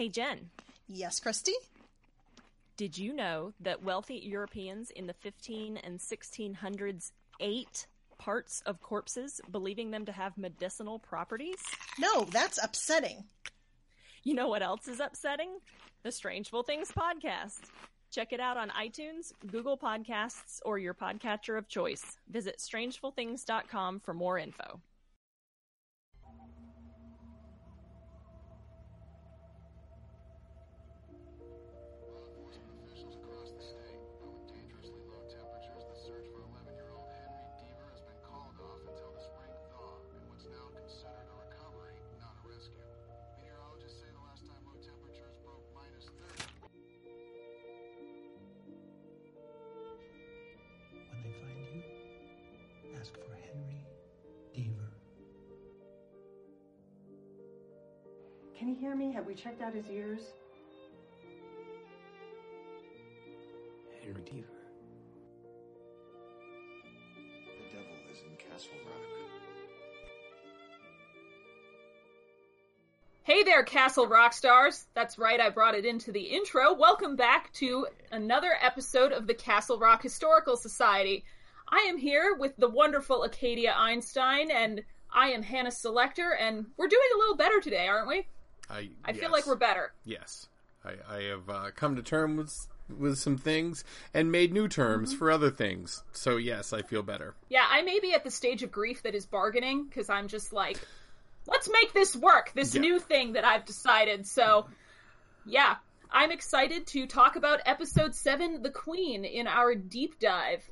Hey, Jen, Yes, Christy? did you know that wealthy Europeans in the 15 and 1600s ate parts of corpses, believing them to have medicinal properties? No, that's upsetting. You know what else is upsetting? The Strangeful Things podcast. Check it out on iTunes, Google Podcasts, or your podcatcher of choice. Visit strangefulthings.com for more info. Checked out his ears? Henry Deaver. The devil is in Castle Rock. Hey there, Castle Rock Stars. That's right, I brought it into the intro. Welcome back to another episode of the Castle Rock Historical Society. I am here with the wonderful Acadia Einstein, and I am Hannah Selector, and we're doing a little better today, aren't we? I I feel like we're better. Yes, I, I have uh, come to terms with, with some things and made new terms for other things. So yes, I feel better. Yeah, I may be at the stage of grief that is bargaining, because I'm just like, let's make this work, this Yeah. new thing that I've decided. So, yeah, I'm excited to talk about episode 7, The Queen, in our deep dive.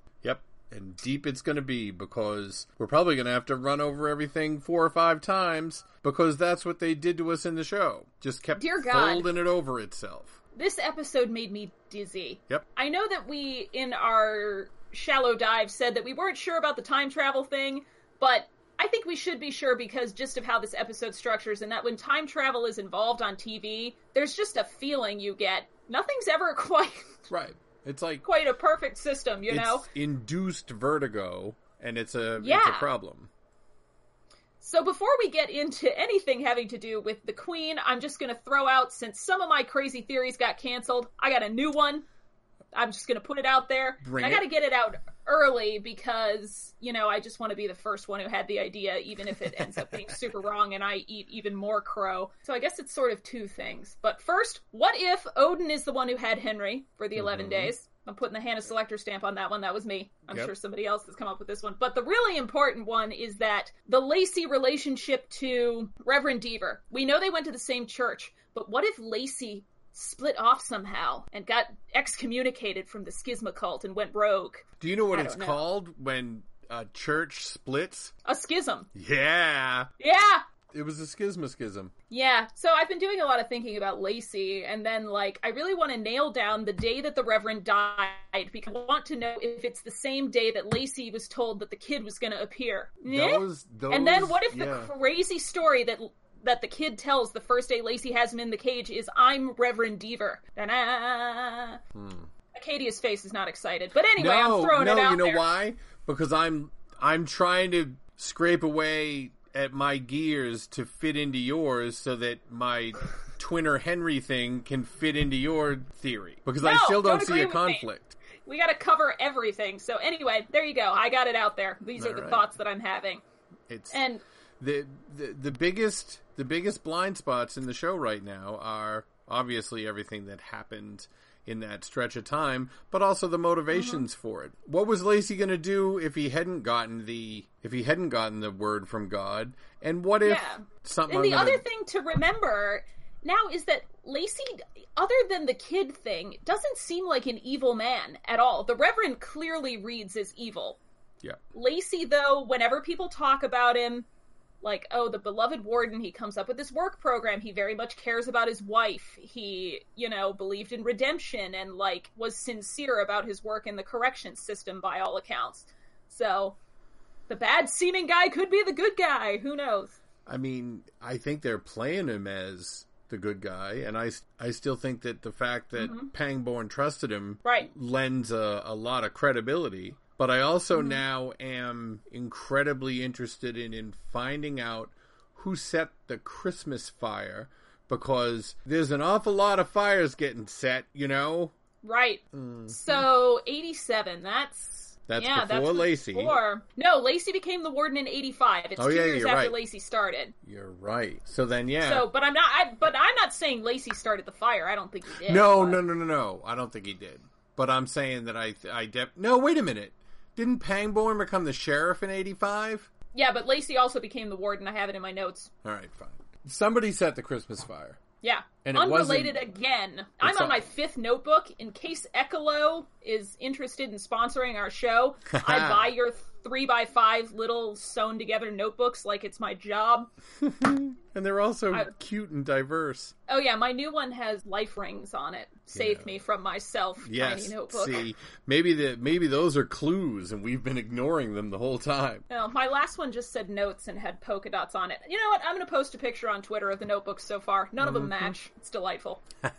And deep it's going to be because we're probably going to have to run over everything four or five times because that's what they did to us in the show. Just kept Dear God. folding it over itself. This episode made me dizzy. Yep. I know that we, in our shallow dive, said that we weren't sure about the time travel thing, but I think we should be sure because just of how this episode structures, and that when time travel is involved on TV, there's just a feeling you get. Nothing's ever quite Right. It's like quite a perfect system, you it's know. induced vertigo, and it's a it's a Yeah. problem. So before we get into anything having to do with the Queen, I'm just going to throw out since some of my crazy theories got canceled, I got a new one. I'm just going to put it out there. Bring I got to get it out early because, you know, I just want to be the first one who had the idea even if it ends up being super wrong and I eat even more crow. So I guess it's sort of two things. But first, what if Odin is the one who had Henry for the 11 mm-hmm. days? I'm putting the Hannah Selector stamp on that one. That was me. I'm Yep. sure somebody else has come up with this one. But the really important one is that the Lacy relationship to Reverend Deaver. We know they went to the same church, but what if Lacy split off somehow and got excommunicated from the schisma cult and went rogue? Do you know what I it's called when a church splits? A schism. Yeah, Yeah. it was a schisma schism. Yeah, so I've been doing a lot of thinking about Lacy, and then, like, I really want to nail down the day that the Reverend died because I want to know if it's the same day that Lacy was told that the kid was going to appear. Those, those, and then what if yeah. the crazy story that that the kid tells the first day Lacy has him in the cage is I'm Reverend Deaver. Da-na. Acadia's face is not excited, but anyway, Hmm. no, I'm throwing no, it out you know there. why? Because I'm I'm trying to scrape away at my gears to fit into yours so that my twinner Henry thing can fit into your theory. Because I still don't, don't see a with me. conflict. We got to cover everything. So anyway, there you go. I got it out there. These are the Alright. thoughts that I'm having. It's And the, the the biggest the biggest blind spots in the show right now are obviously everything that happened in that stretch of time, but also the motivations Mm-hmm. for it. What was Lacy going to do if he hadn't gotten the if he hadn't gotten the word from God? And what if Yeah. something And the gonna- other thing to remember now is that Lacy, other than the kid thing, doesn't seem like an evil man at all. The Reverend clearly reads as evil. yeah. Lacy, though, whenever people talk about him, like, oh, the beloved warden, he comes up with this work program. He very much cares about his wife. He, you know, believed in redemption and, like, was sincere about his work in the corrections system by all accounts. So, the bad seeming guy could be the good guy. Who knows? I mean, I think they're playing him as the good guy, and I, I still think that the fact that Pangborn trusted him Mm-hmm. Right. lends a, a lot of credibility. But I also mm-hmm. now am incredibly interested in, in finding out who set the Christmas fire because there's an awful lot of fires getting set, you know? Right. Mm-hmm. So 87. That's That's yeah, before that's Lacy. Before. No, Lacy became the warden in 85. It's Oh, two yeah, years after right. Lacy started. You're right. So then, yeah. So, but I'm not. I, but I'm not saying Lacy started the fire. I don't think he did. no, but- no, no, no, no. I don't think he did. But I'm saying that I, I def- no. Wait a minute. Didn't Pangborn become the sheriff in '85? Yeah, but Lacy also became the warden. I have it in my notes. All right, fine. Somebody set the Christmas fire. Yeah. And Unrelated again. I'm on my fifth notebook. In case Ecolo is interested in sponsoring our show, I buy your three by five little sewn together notebooks like it's my job. And they're also I- cute and diverse. Oh yeah, my new one has life rings on it. Save Yeah. me from myself. Yes. Tiny notebook. See, maybe the maybe those are clues, and we've been ignoring them the whole time. No, my last one just said notes and had polka dots on it. You know what? I'm going to post a picture on Twitter of the notebooks so far. None of them mm-hmm. match. It's delightful.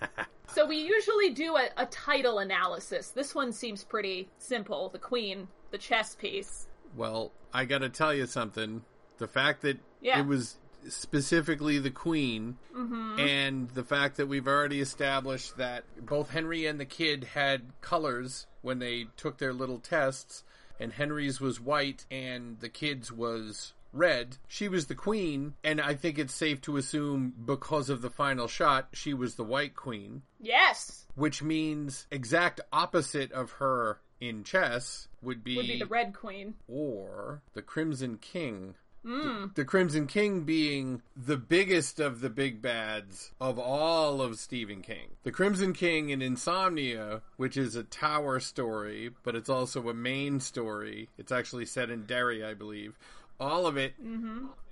so we usually do a, a title analysis. This one seems pretty simple. The Queen, the chess piece. Well, I got to tell you something. The fact that Yeah. it was specifically the queen Mm-hmm. and the fact that we've already established that both Henry and the kid had colors when they took their little tests and Henry's was white and the kid's was red. She was the queen and I think it's safe to assume because of the final shot she was the white queen, Yes, which means exact opposite of her in chess would be, would be the Red Queen. or the Crimson King. Mm. The Crimson King being the biggest of the big bads of all of Stephen King. The Crimson King in Insomnia, which is a tower story, but it's also a Maine story. It's actually set in Derry, I believe. All of it,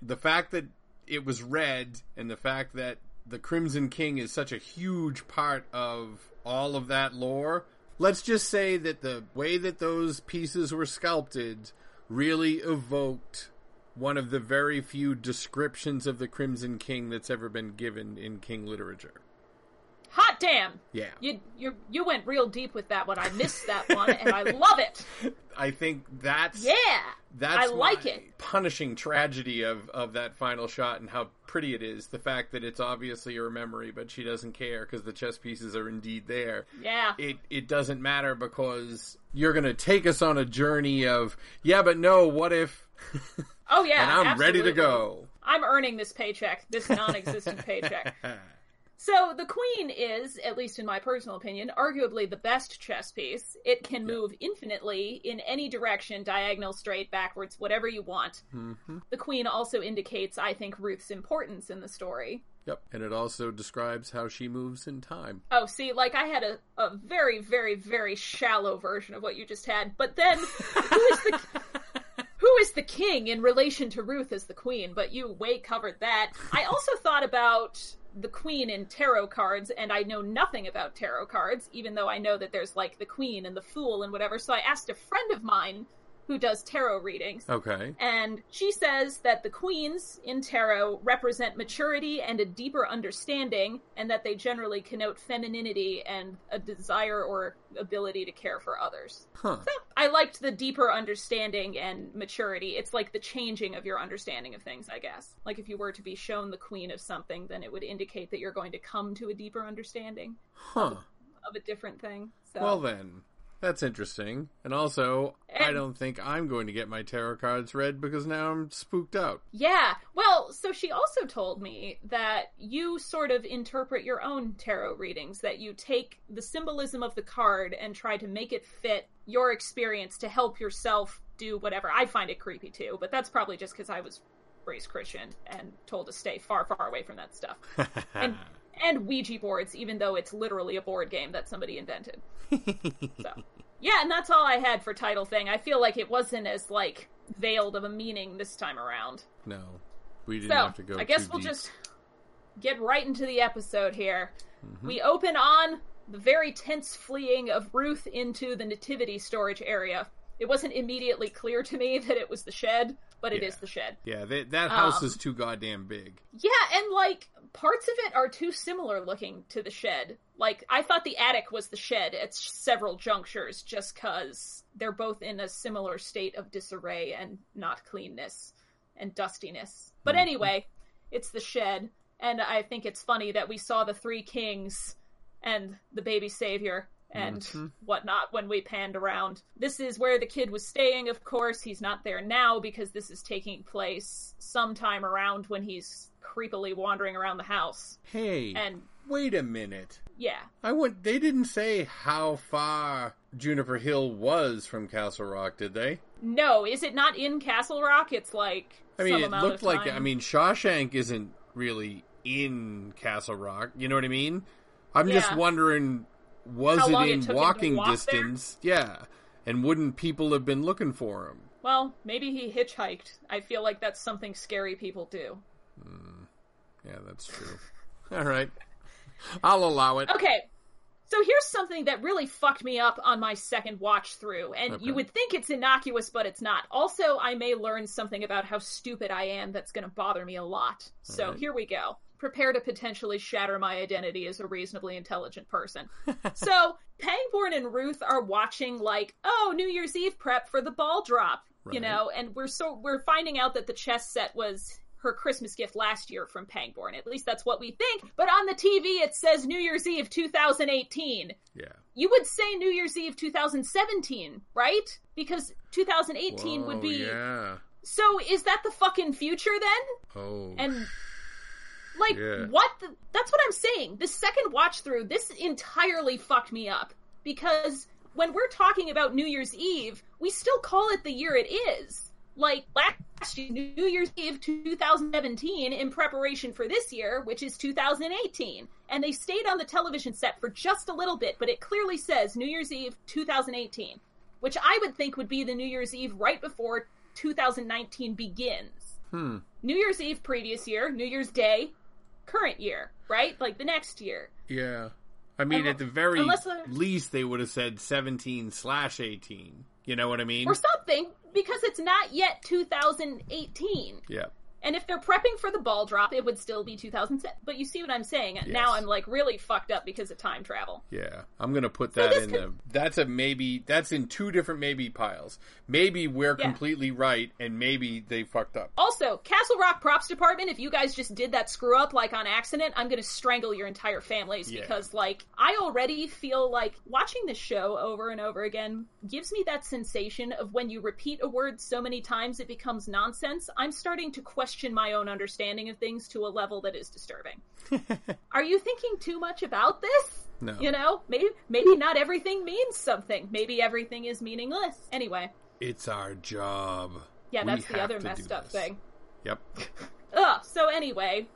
the fact that it was red and the fact that the Crimson King is such a huge part of all of that lore. Let's just say that the way that those pieces were sculpted really evoked one of the very few descriptions of the Crimson King that's ever been given in King literature. Hot damn! Yeah. You you you went real deep with that one. I missed that one, and I love it. I think that's Yeah, that's I like it. punishing tragedy of of that final shot and how pretty it is. The fact that it's obviously her memory, but she doesn't care because the chess pieces are indeed there. Yeah. It it doesn't matter because you're gonna take us on a journey of yeah, but no, what if? Oh yeah, and I'm ready to go. I'm earning this paycheck, this non-existent paycheck. So the queen is, at least in my personal opinion, arguably the best chess piece. It can move infinitely in any direction, diagonal, straight, backwards, whatever you want. Mhm. The queen also indicates, I think, Ruth's importance in the story. Yep, and it also describes how she moves in time. Oh, see, like I had a, a very, very, very shallow version of what you just had. But then, who is the who is the king in relation to Ruth as the queen? But you way covered that. I also thought about the queen in tarot cards, and I know nothing about tarot cards, even though I know that there's like the queen and the fool and whatever. So I asked a friend of mine who does tarot readings. Okay. And she says that the queens in tarot represent maturity and a deeper understanding, and that they generally connote femininity and a desire or ability to care for others. Huh. So I liked the deeper understanding and maturity. It's like the changing of your understanding of things, I guess. Like if you were to be shown the queen of something, then it would indicate that you're going to come to a deeper understanding Huh. of a different thing. So Well then, that's interesting. And also, I don't think I'm going to get my tarot cards read because now I'm spooked out. Yeah. Well, so she also told me that you sort of interpret your own tarot readings, that you take the symbolism of the card and try to make it fit your experience to help yourself do whatever. I find it creepy too, but that's probably just because I was raised Christian and told to stay far, far away from that stuff. and and Ouija boards, even though it's literally a board game that somebody invented. So yeah, and that's all I had for title thing. I feel like it wasn't as like veiled of a meaning this time around. no, we didn't So have to go. I guess we'll deep. just get right into the episode here. Mm-hmm. We open on the very tense fleeing of Ruth into the nativity storage area. It wasn't immediately clear to me that it was the shed, but it Yeah. is the shed. Yeah, they, that house Um, is too goddamn big. Yeah, and like parts of it are too similar looking to the shed. Like I thought the attic was the shed at several junctures just cuz they're both in a similar state of disarray and not cleanness and dustiness. But anyway, it's the shed And I think it's funny that we saw the three kings and the baby savior and Mhm. whatnot when we panned around. This is where the kid was staying, of course. He's not there now because this is taking place sometime around when he's creepily wandering around the house. Hey, And wait a minute. yeah, I went. They didn't say how far Juniper Hill was from Castle Rock, did they? no, is it not in Castle Rock? It's like I mean, it looked like. I mean, Shawshank isn't really in Castle Rock. You know what I mean? I'm just wondering, was How it it in to walking walk there? distance? Yeah, and wouldn't people have been looking for him? well, maybe he hitchhiked. I feel like that's something scary people do. Hmm. Yeah, that's true. All right, I'll allow it. Okay. So here's something that really fucked me up on my second watch through, and Okay. you would think it's innocuous, but it's not. Also, I may learn something about how stupid I am that's going to bother me a lot. So Alright. here we go. Prepare to potentially shatter my identity as a reasonably intelligent person. so Pangborn and Ruth are watching like, oh, New Year's Eve prep for the ball drop, you know, and we're so we're finding out that the chess set was her Christmas gift last year from Pangborn. At least that's what we think. But on the TV it says New Year's Eve 2018. Yeah. You would say New Year's Eve 2017, right? Because 2018 would be Yeah. So is that the fucking future then? Oh. And like Yeah. what the, that's what I'm saying. The second watch through this entirely fucked me up because when we're talking about New Year's Eve, we still call it the year it is. Like last year, New Year's Eve 2017 in preparation for this year, which is 2018. And they stayed on the television set for just a little bit, but it clearly says New Year's Eve 2018, which I would think would be the New Year's Eve right before 2019 begins. Hmm. New Year's Eve previous year, New Year's Day current year, right? Like the next year. Yeah. I mean, at the very least, they would have said 17 slash 18. You know what I mean? Or something, because it's not yet 2018. yeah. And if they're prepping for the ball drop, it would still be 2007. But you see what I'm saying? Now I'm like really fucked up because of time travel. Yeah. I'm going to put that this in could- the. That's a maybe. That's in two different maybe piles. Maybe we're Yeah. completely right, and maybe they fucked up. Also, Castle Rock props department, if you guys just did that screw up like on accident, I'm going to strangle your entire families Yeah. because like I already feel like watching this show over and over again gives me that sensation of when you repeat a word so many times it becomes nonsense. I'm starting to question my own understanding of things to a level that is disturbing. Are you thinking too much about this? No. You know, maybe maybe not everything means something. Maybe everything is meaningless. Anyway, It's our job. yeah, We that's the other messed up this. thing. Yep. Ugh, so anyway,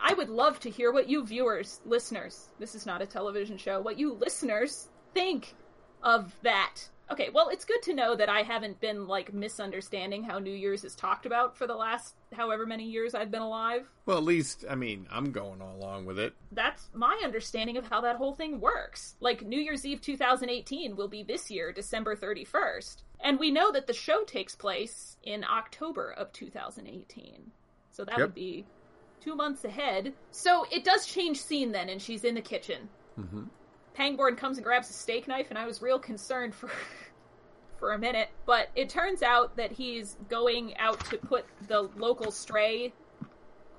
I would love to hear what you viewers, listeners, this is not a television show, what you listeners think of that. Okay, well, it's good to know that I haven't been, like, misunderstanding how New Year's is talked about for the last however many years I've been alive. Well, at least, I mean, I'm going along with it. That's my understanding of how that whole thing works. Like, New Year's Eve 2018 will be this year, December 31st. And we know that the show takes place in October of 2018. So that Yep. would be two months ahead. So it does change scene then, and she's in the kitchen. hmm Pangborn comes and grabs a steak knife, and I was real concerned for for a minute. But it turns out that he's going out to put the local stray,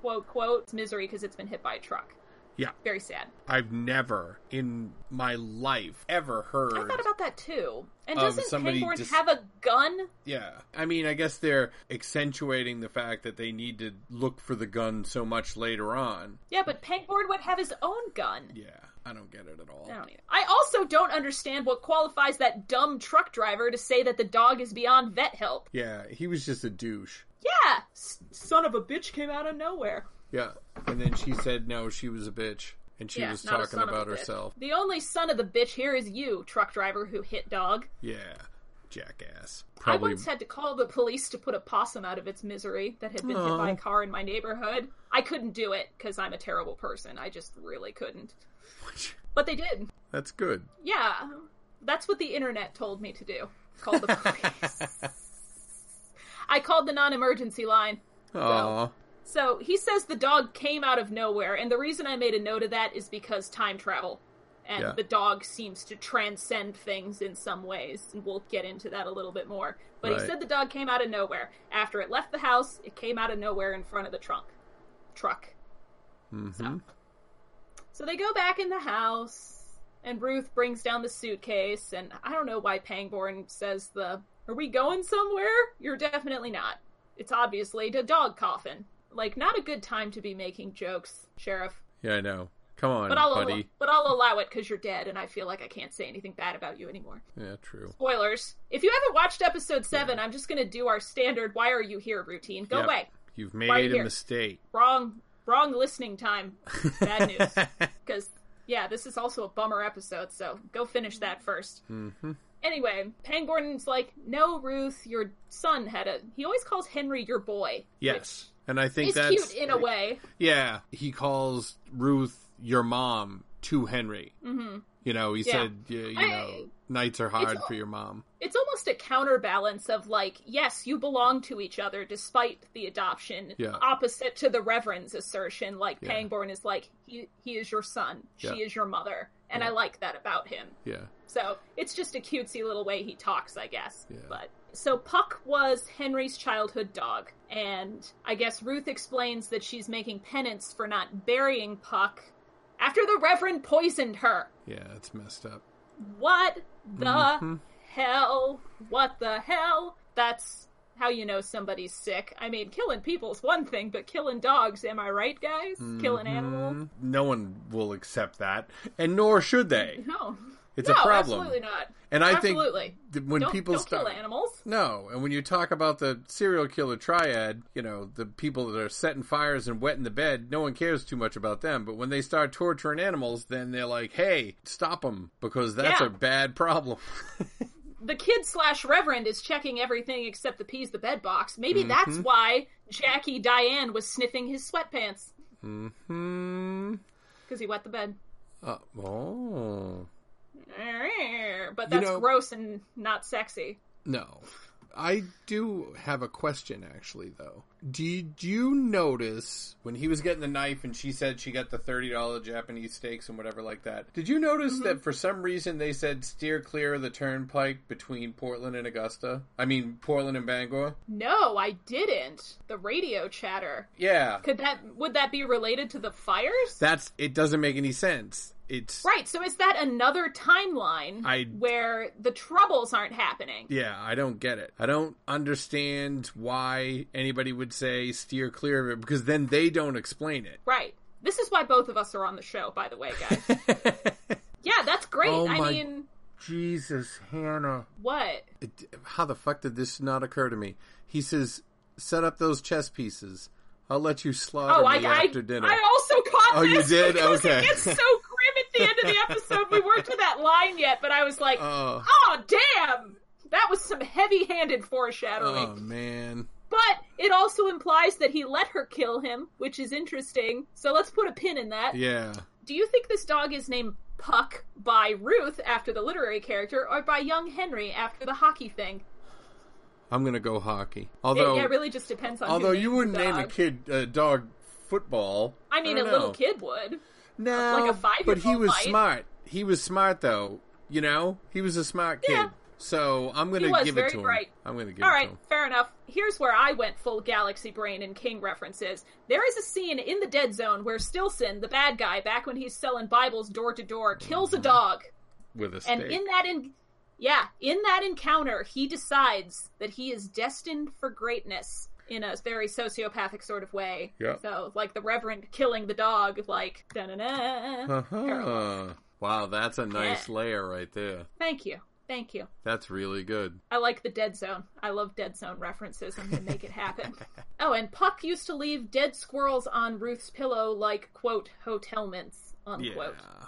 quote quote, misery because it's been hit by a truck. Yeah. Very sad. I've never in my life ever heard. I thought about that too. And doesn't Pangborn just- have a gun? Yeah. I mean, I guess they're accentuating the fact that they need to look for the gun so much later on. Yeah, but Pangborn would have his own gun. Yeah. I don't get it at all. I don't either. I also don't understand what qualifies that dumb truck driver to say that the dog is beyond vet help. Yeah, he was just a douche. Yeah, s- son of a bitch came out of nowhere. Yeah. And then she said no, she was a bitch. And she yeah, was talking son of a about herself. The only son of the bitch here is you, truck driver who hit dog. Yeah. Jackass. I once had to call the police to put a possum out of its misery that had been hit by a car in my neighborhood. I couldn't do it because I'm a terrible person. I just really couldn't. But they did. That's good. Yeah, that's what the internet told me to do. Call the police. I called the non-emergency line. Oh. So he says the dog came out of nowhere, and the reason I made a note of that is because time travel. And Yeah. the dog seems to transcend things in some ways, and we'll get into that a little bit more. But he said the dog came out of nowhere. After it left the house, it came out of nowhere in front of the trunk. Truck. Mm-hmm. So they go back in the house, and Ruth brings down the suitcase, and I don't know why Pangborn says the, Are we going somewhere? You're definitely not. It's obviously the dog coffin. Like, not a good time to be making jokes, Sheriff. Yeah, I know. Come on, But I'll, buddy. but I'll allow it because you're dead, and I feel like I can't say anything bad about you anymore. Yeah, true. Spoilers. If you haven't watched episode 7, I'm just gonna do our standard Why Are You Here routine. Go Yep. away. You've made a here? mistake. Wrong, wrong listening time. Bad news. because yeah, this is also a bummer episode. So go finish that 1st Mhm. Anyway, Pangborn's like, "No, Ruth, your son had a." He always calls Henry your boy. Yes, and I think It's that's cute in a way. Yeah, he calls Ruth your mom to Henry. hmm You know, he Yeah. said, you, you I- know, nights are hard for your mom. It's almost a counterbalance of like, yes, you belong to each other despite the adoption. Yeah. Opposite to the Reverend's assertion, like Yeah. Pangborn is like, he he is your son, she is your mother, and Yeah. I like that about him. Yeah, So it's just a cutesy little way he talks, I guess. Yeah. But so Puck was Henry's childhood dog, and I guess Ruth explains that she's making penance for not burying Puck after the Reverend poisoned her. yeah, it's messed up. What the Mhm. hell? What the hell? That's how you know somebody's sick. I mean, killing people's one thing, but killing dogs, am I right, guys? Killing animals? No one will accept that, and nor should they. No. It's no, a problem. absolutely not. And I absolutely. think when don't, people don't start kill animals. No, and when you talk about the serial killer triad, you know, the people that are setting fires and wetting the bed, no one cares too much about them. But when they start torturing animals, then they're like, hey, stop them, because that's Yeah. a bad problem. the kid slash reverend is checking everything except the peas the bed box. Maybe Mm-hmm. that's why Jackie Diane was sniffing his sweatpants hmm. because he wet the bed. Uh, oh. But You that's know- gross and not sexy. No. I do have a question, actually, though. Did you notice when he was getting the knife and she said she got the $30 Japanese steaks and whatever like that? Did you notice Mm-hmm. that for some reason they said steer clear of the turnpike between Portland and Augusta? I mean, Portland and Bangor? No, I didn't. The radio chatter. Yeah. Could that would that be related to the fires? That's, it doesn't make any sense. It's, right. So is that another timeline I- where the troubles aren't happening? yeah, I don't get it. I don't understand why anybody would say steer clear of it because then they don't explain it. Right. This is why both of us are on the show, by the way, guys. yeah, that's great. Oh I my- mean, Jesus, Hannah. what? It, how the fuck did this not occur to me? He says, "Set up those chess pieces. I'll let you slaughter Oh, me I, after dinner." I also caught Oh, you did? Okay. it gets so the end of the episode. We weren't to that line yet, but I was like, oh, oh, damn! That was some heavy-handed foreshadowing. oh man. But it also implies that he let her kill him, which is interesting. So let's put a pin in that. Yeah. Do you think this dog is named Puck by Ruth after the literary character, or by young Henry after the hockey thing? I'm gonna go hockey. It, Although, yeah, it really just depends on. although you wouldn't name a kid a dog football. I mean, don't a little kid would. No, like a five-year-old but he was might. smart. He was smart though. You know, he was a smart kid. Yeah. So I'm gonna give very it to him. I'm gonna give All it right, to him. fair enough. Here's where I went full Galaxy Brain and King references. There is a scene in the Dead Zone where Stillson, the bad guy, back when he's selling Bibles door to door, kills a mm-hmm. dog. With a And in that in yeah, in that encounter, he decides that he is destined for greatness in a very sociopathic sort of way. Yeah. So, like the Reverend killing the dog, like da na na. Uh-huh. Wow, that's a nice Yeah. layer right there. Thank you, thank you. That's really good. I like the Dead Zone. I love Dead Zone references. I'm gonna make it happen. oh, and Puck used to leave dead squirrels on Ruth's pillow like quote hotel mints unquote. Yeah.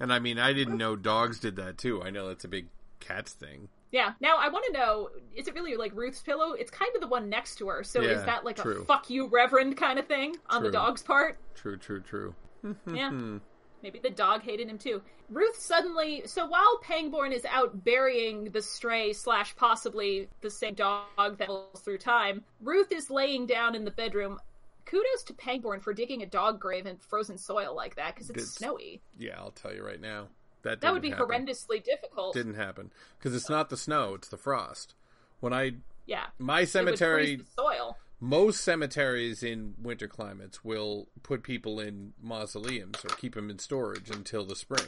And I mean, I didn't know dogs did that too. I know that's a big cats thing. Yeah. Now I want to know: is it really like Ruth's pillow? It's kind of the one next to her. So Yeah, is that like true. a "fuck you, Reverend" kind of thing on the dog's part? True, true, true. Yeah. Hmm. Maybe the dog hated him too. Ruth suddenly. So while Pangborn is out burying the stray slash possibly the same dog that travels through time, Ruth is laying down in the bedroom. Kudos to Pangborn for digging a dog grave in frozen soil like that because it's This- snowy. Yeah, I'll tell you right now. That That would be happen. horrendously difficult. Didn't happen because it's not the snow; it's the frost. When I Yeah. my cemetery, soil. most cemeteries in winter climates will put people in mausoleums or keep them in storage until the spring.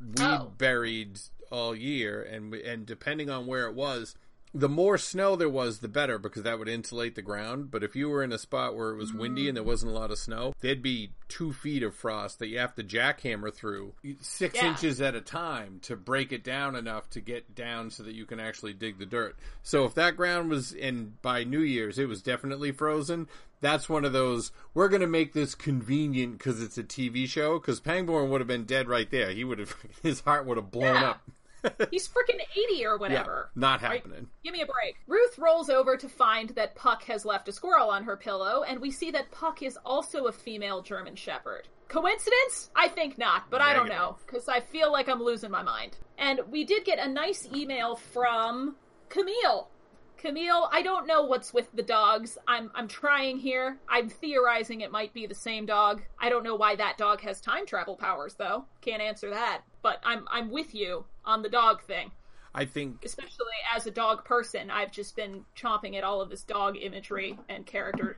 We Oh. buried all year, and we- and depending on where it was, the more snow there was, the better because that would insulate the ground. But if you were in a spot where it was windy and there wasn't a lot of snow, there'd be two feet of frost that you have to jackhammer through six Yeah. inches at a time to break it down enough to get down so that you can actually dig the dirt. So if that ground was in by New Year's, it was definitely frozen. That's one of those. We're going to make this convenient because it's a TV show. Because Pangborn would have been dead right there. He would have. His heart would have blown Yeah. up. He's freaking 80 or Yeah, whatever. not Right? happening. Give me a break. Ruth rolls over to find that Puck has left a squirrel on her pillow, and we see that Puck is also a female German Shepherd. Coincidence? I think not, but I don't know, because I feel like I'm losing my mind. And we did get a nice email from Camille. Camille, I don't know what's with the dogs. I'm I'm trying here. I'm theorizing it might be the same dog. I don't know why that dog has time travel powers though. Can't answer that. But I'm I'm with you on the dog thing I think especially as a dog person, I've just been chomping at all of this dog imagery and character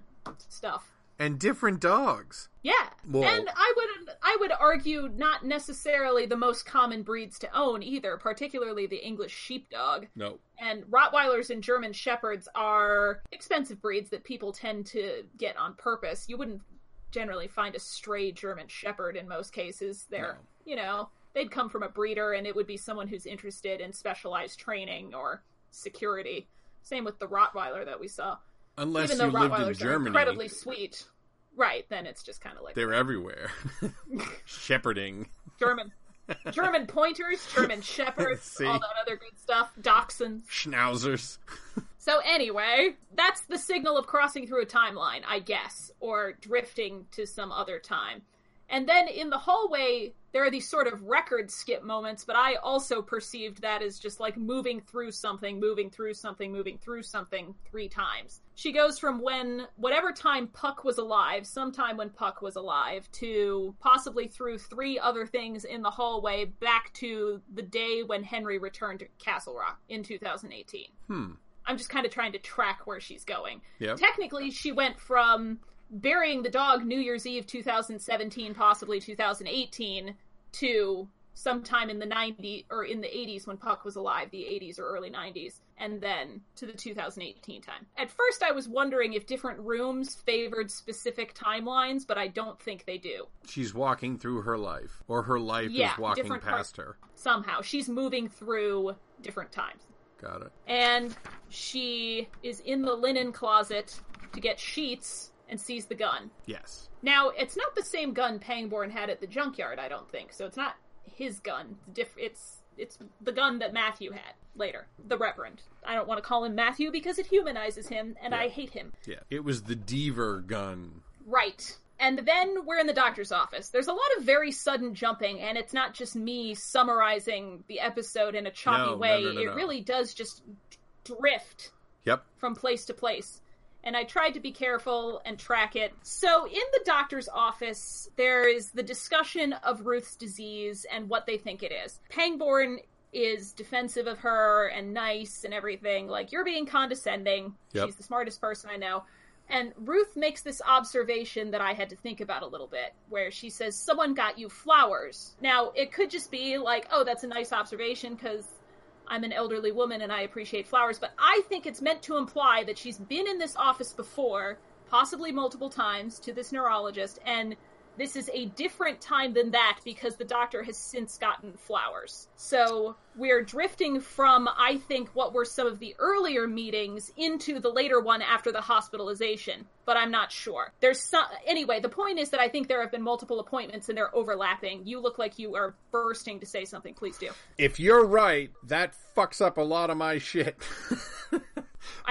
stuff. And different dogs. Yeah, Well- and I would I would argue not necessarily the most common breeds to own either, particularly the English sheepdog. No, And Rottweilers and German Shepherds are expensive breeds that people tend to get on purpose. You wouldn't generally find a stray German Shepherd in most cases. They're, No. you know, they'd come from a breeder and it would be someone who's interested in specialized training or security. Same with the Rottweiler that we saw. Unless Even though you lived in Germany, incredibly sweet. Right, then it's just kind of like they're everywhere, shepherding. German. German pointers, German shepherds, all that other good stuff, dachshunds. Schnauzers. So anyway, that's the signal of crossing through a timeline, I guess, or drifting to some other time. And then in the hallway, there are these sort of record skip moments, but I also perceived that as just like moving through something, moving through something, moving through something three times. She goes from when, whatever time Puck was alive, sometime when Puck was alive, to possibly through three other things in the hallway back to the day when Henry returned to Castle Rock in 2018. Hmm. I'm just kind of trying to track where she's going. Yep. Technically, she went from burying the dog New Year's Eve 2017, possibly 2018, to sometime in the 90s or in the 80s when Puck was alive, the 80s or early 90s, and then to the 2018 time. At first, I was wondering if different rooms favored specific timelines, but I don't think they do. She's walking through her life, or her life Yeah, is walking past parts. her. Somehow, she's moving through different times. Got it. and she is in the linen closet to get sheets and sees the gun. Yes. Now, it's not the same gun Pangborn had at the junkyard, I don't think. So it's not his gun. It's diff- it's it's the gun that Matthew had later, the Reverend. I don't want to call him Matthew because it humanizes him, and I hate him. Yeah. It was the Deaver gun. Right. And then we're in the doctor's office. There's a lot of very sudden jumping, and it's not just me summarizing the episode in a choppy No, way. no, no, it really does just drift Yep. from place to place. And I tried to be careful and track it. So, in the doctor's office, there is the discussion of Ruth's disease and what they think it is. Pangborn is defensive of her and nice and everything. Like, you're being condescending. Yep. She's the smartest person I know. And Ruth makes this observation that I had to think about a little bit, where she says, Someone got you flowers. Now, it could just be like, oh, that's a nice observation because I'm an elderly woman and I appreciate flowers, but I think it's meant to imply that she's been in this office before, possibly multiple times, to this neurologist, and this is a different time than that because the doctor has since gotten flowers. So we're drifting from, I think, what were some of the earlier meetings into the later one after the hospitalization, but I'm not sure. There's some, anyway, the point is that I think there have been multiple appointments and they're overlapping. You look like you are bursting to say something. Please do. If you're right, that fucks up a lot of my shit. I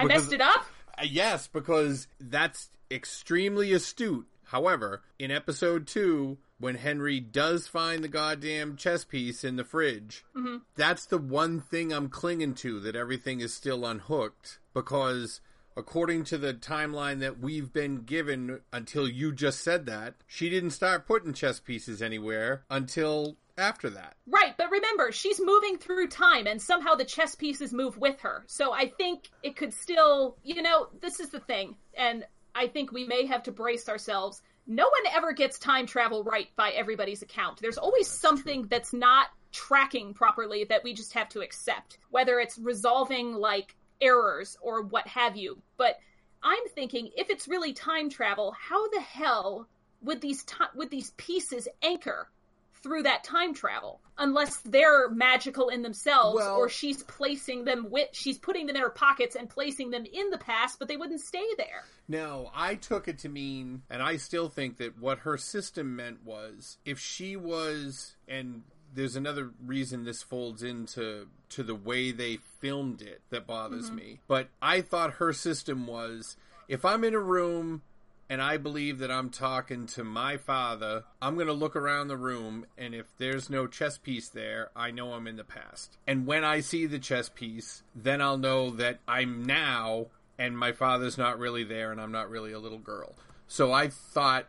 Because- messed it up? Uh, yes, because that's extremely astute. However, in episode two, when Henry does find the goddamn chess piece in the fridge, mm-hmm. that's the one thing I'm clinging to that everything is still unhooked. Because according to the timeline that we've been given until you just said that, she didn't start putting chess pieces anywhere until after that. Right, but remember, she's moving through time and somehow the chess pieces move with her. So I think it could still, you know, this is the thing. And I think we may have to brace ourselves. No one ever gets time travel right by everybody's account. There's always something that's not tracking properly that we just have to accept, whether it's resolving like errors or what have you. But I'm thinking if it's really time travel, how the hell would these ti would these pieces anchor through that time travel unless they're magical in themselves Well- or she's placing them with she's putting them in her pockets and placing them in the past but they wouldn't stay there No, I took it to mean, and I still think that what her system meant was if she was, and there's another reason this folds into to the way they filmed it that bothers mm-hmm. me. But I thought her system was if I'm in a room and I believe that I'm talking to my father, I'm going to look around the room, and if there's no chess piece there, I know I'm in the past. And when I see the chess piece, then I'll know that I'm now, and my father's not really there, and I'm not really a little girl. So I thought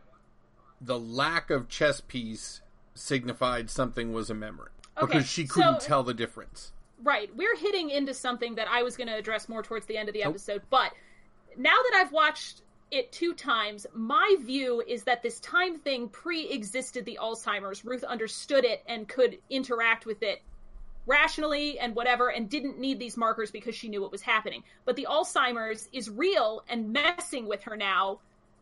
the lack of chess piece signified something was a memory. Okay, because she couldn't so- tell the difference. right we're hitting into something that i was going to address more towards the end of the episode but now that i've watched it two times. My view is that this time thing pre-existed the alzheimer's. Ruth understood it and could interact with it rationally and whatever and didn't need these markers because she knew what was happening. But the alzheimer's is real and messing with her now.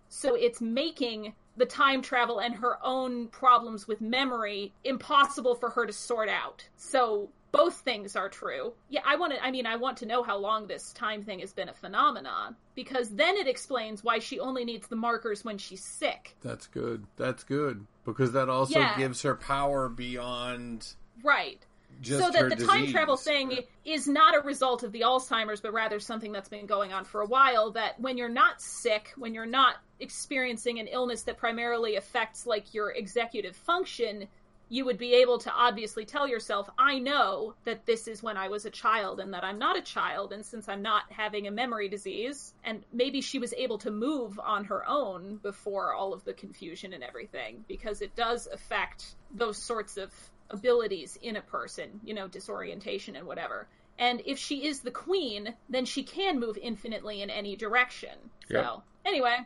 So it's making the time travel and her own problems with memory impossible for her to sort out. So both things are true. Yeah, I want to I mean I want to know how long this time thing has been a phenomenon because then it explains why she only needs the markers when she's sick. That's good. That's good. Because that also Yeah. gives her power beyond Right. just so that the time travel thing is not a result of the Alzheimer's, but rather something that's been going on for a while. That when you're not sick, when you're not experiencing an illness that primarily affects like your executive function, you would be able to obviously tell yourself, I know that this is when I was a child and that I'm not a child, and since I'm not having a memory disease, and maybe she was able to move on her own before all of the confusion and everything, because it does affect those sorts of abilities in a person, you know, disorientation and whatever. And if she is the queen, then she can move infinitely in any direction. So, anyway,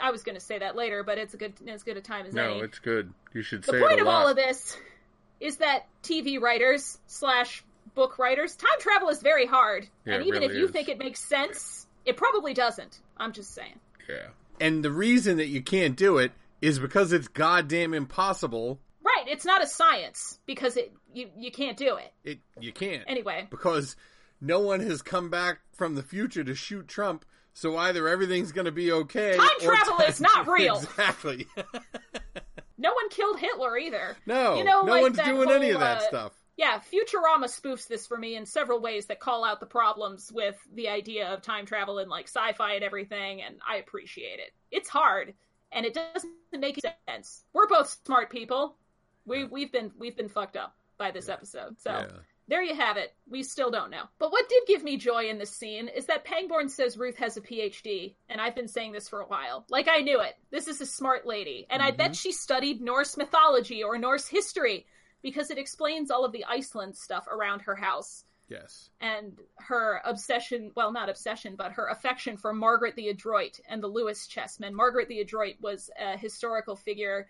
I was going to say that later, but it's a good as good a time as any No, it's good. You should the say The point it a of lot. all of this is that TV writers slash book writers, time travel is very hard, Yeah, and it even if you is. think it makes sense, it probably doesn't. I'm just saying. Yeah. And the reason that you can't do it is because it's goddamn impossible. Right? It's not a science because it you you can't do it It you can't. anyway. because no one has come back from the future to shoot Trump. So either everything's going to be okay. Time travel is not real. Exactly. No one killed Hitler either. no, You know, no like one's doing any of that uh, stuff. Yeah, Futurama spoofs this for me in several ways that call out the problems with the idea of time travel and like sci-fi and everything, and I appreciate it. It's hard, and it doesn't make sense. We're both smart people. We we've been we've been fucked up by this episode. So Yeah. There you have it. We still don't know. But what did give me joy in this scene is that Pangborn says Ruth has a PhD, and I've been saying this for a while. Like I knew it. This is a smart lady, and I bet she studied Norse mythology or Norse history because it explains all of the Iceland stuff around her house Yes. and her obsession well not obsession but her affection for margaret the adroit and the lewis chessmen margaret the adroit was a historical figure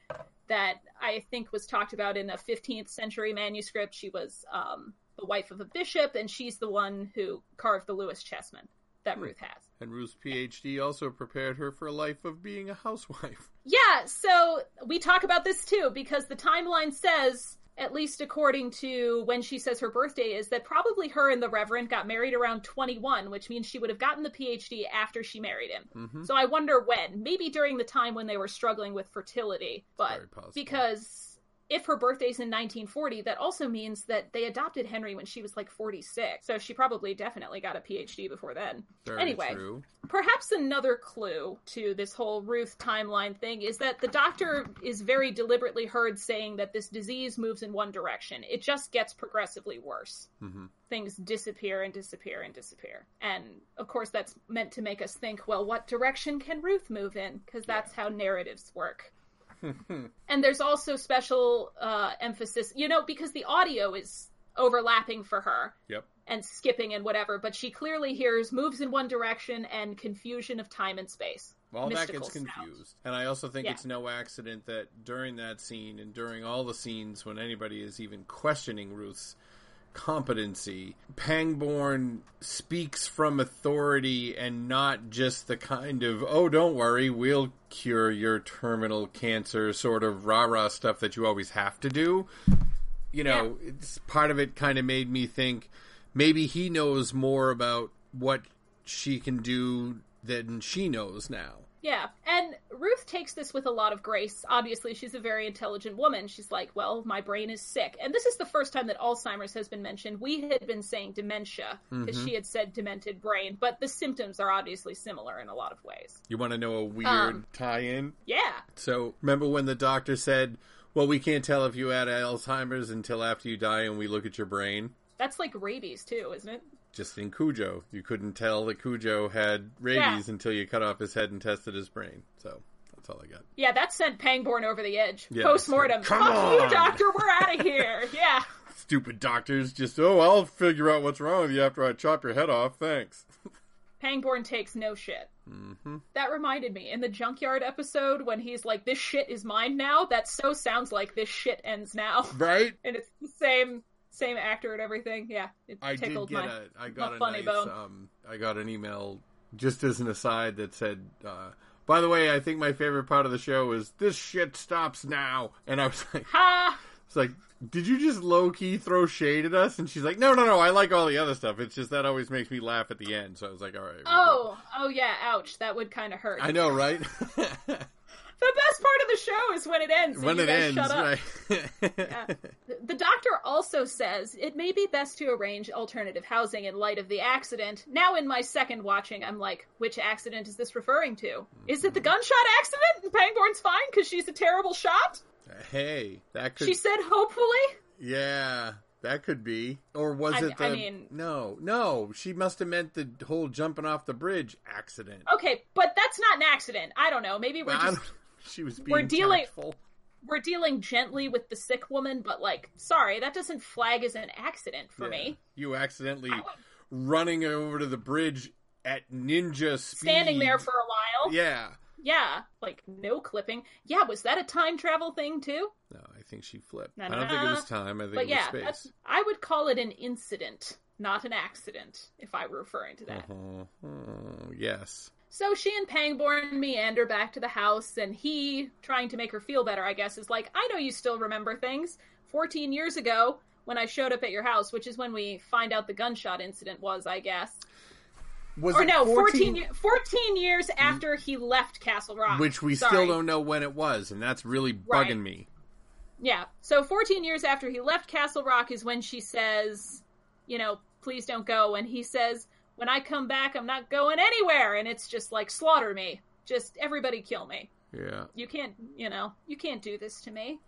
that i think was talked about in a 15th century manuscript she was um, the wife of a bishop and she's the one who carved the lewis chessmen that ruth has And Ruth's PhD also prepared her for a life of being a housewife. Yeah, so we talk about this too because the timeline says, at least according to when she says her birthday is, that probably her and the Reverend got married around 21, which means she would have gotten the PhD after she married him. Mm-hmm. So I wonder when. Maybe during the time when they were struggling with fertility, but because if her birthday's in 1940, that also means that they adopted Henry when she was like 46. So she probably definitely got a PhD before then. Very anyway, true. Perhaps another clue to this whole Ruth timeline thing is that the doctor is very deliberately heard saying that this disease moves in one direction. It just gets progressively worse. Mhm. Things disappear and disappear and disappear. And of course, that's meant to make us think well, what direction can Ruth move in? Because that's how narratives work. and there's also special uh, emphasis, you know, because the audio is overlapping for her Yep. and skipping and whatever, but she clearly hears moves in one direction and confusion of time and space. All that gets sound. confused. And I also think Yeah. it's no accident that during that scene and during all the scenes when anybody is even questioning Ruth's competency, Pangborn speaks from authority and not just the kind of, oh, don't worry, we'll cure your terminal cancer sort of rah rah stuff that you always have to do. You know, it's part of it kind of made me think maybe he knows more about what she can do than she knows now. Yeah, and Ruth takes this with a lot of grace. Obviously, she's a very intelligent woman. She's like, well, my brain is sick. And this is the first time that Alzheimer's has been mentioned. We had been saying dementia because she had said demented brain, but the symptoms are obviously similar in a lot of ways. You want to know a weird Um, tie-in? Yeah. So remember when the doctor said, "Well, we can't tell if you had Alzheimer's until after you die, and we look at your brain." That's like rabies, too, isn't it? Just in Cujo, you couldn't tell that Cujo had rabies until you cut off his head and tested his brain. So that's all I got. Yeah, that sent Pangborn over the edge. Yeah, Post-mortem. come Fuck on. you, doctor, we're out of here. Yeah. Stupid doctors, just oh, I'll figure out what's wrong with you after I chop your head off. Thanks. Pangborn takes no shit. Mm-hmm. That reminded me in the junkyard episode when he's like, "This shit is mine now." That so sounds like this shit ends now, Right? and it's the same same actor and everything. Yeah, it I did tickled get my. a I got a funny nice bone. um I got an email just as an aside that said uh by the way, I think my favorite part of the show is this shit stops now. And I was like Ha! it's like did you just low key throw shade at us? And she's like, No, no, no, I like all the other stuff. It's just that always makes me laugh at the end. So I was like, All right. Oh, oh yeah. Ouch. That would kind of hurt. I know, right? The best part of the show is when it ends. when it ends, shut up. right? The doctor also says it may be best to arrange alternative housing in light of the accident. Now, in my second watching, I'm like, which accident is this referring to? Is it the mm-hmm. gunshot accident? And Pangborn's fine because she's a terrible shot? hey, that could She said, hopefully. Yeah, that could be. Or was I- it the I mean- No, no, she must have meant the whole jumping off the bridge accident. Okay, but that's not an accident. I don't know. Maybe we're I just she was being we're dealing- tactful. we're dealing gently with the sick woman, but like, sorry, that doesn't flag as an accident for Yeah. me. You accidentally would- running over to the bridge at ninja speed. Standing there for a while. Yeah. Yeah, like no clipping. Yeah, was that a time travel thing too? No, I think she flipped. Na, I don't think it was time. I think But it was yeah, space. that's, I would call it an incident, not an accident, if I were referring to that. Uh-huh. Oh, yes. So she and Pangborn meander back to the house, and he, trying to make her feel better, I guess, is like, I know you still remember things. 14 years ago, when I showed up at your house, which is when we find out the gunshot incident was, I guess. Was Or it no, 14, 14 14 years after he left Castle Rock. which we Sorry. still don't know when it was, and that's really bugging Right. me. Yeah. So 14 years after he left Castle Rock is when she says, you know, please don't go. And he says, when I come back, I'm not going anywhere. And it's just like, slaughter me. Just everybody kill me. Yeah. You can't, you know, you can't do this to me.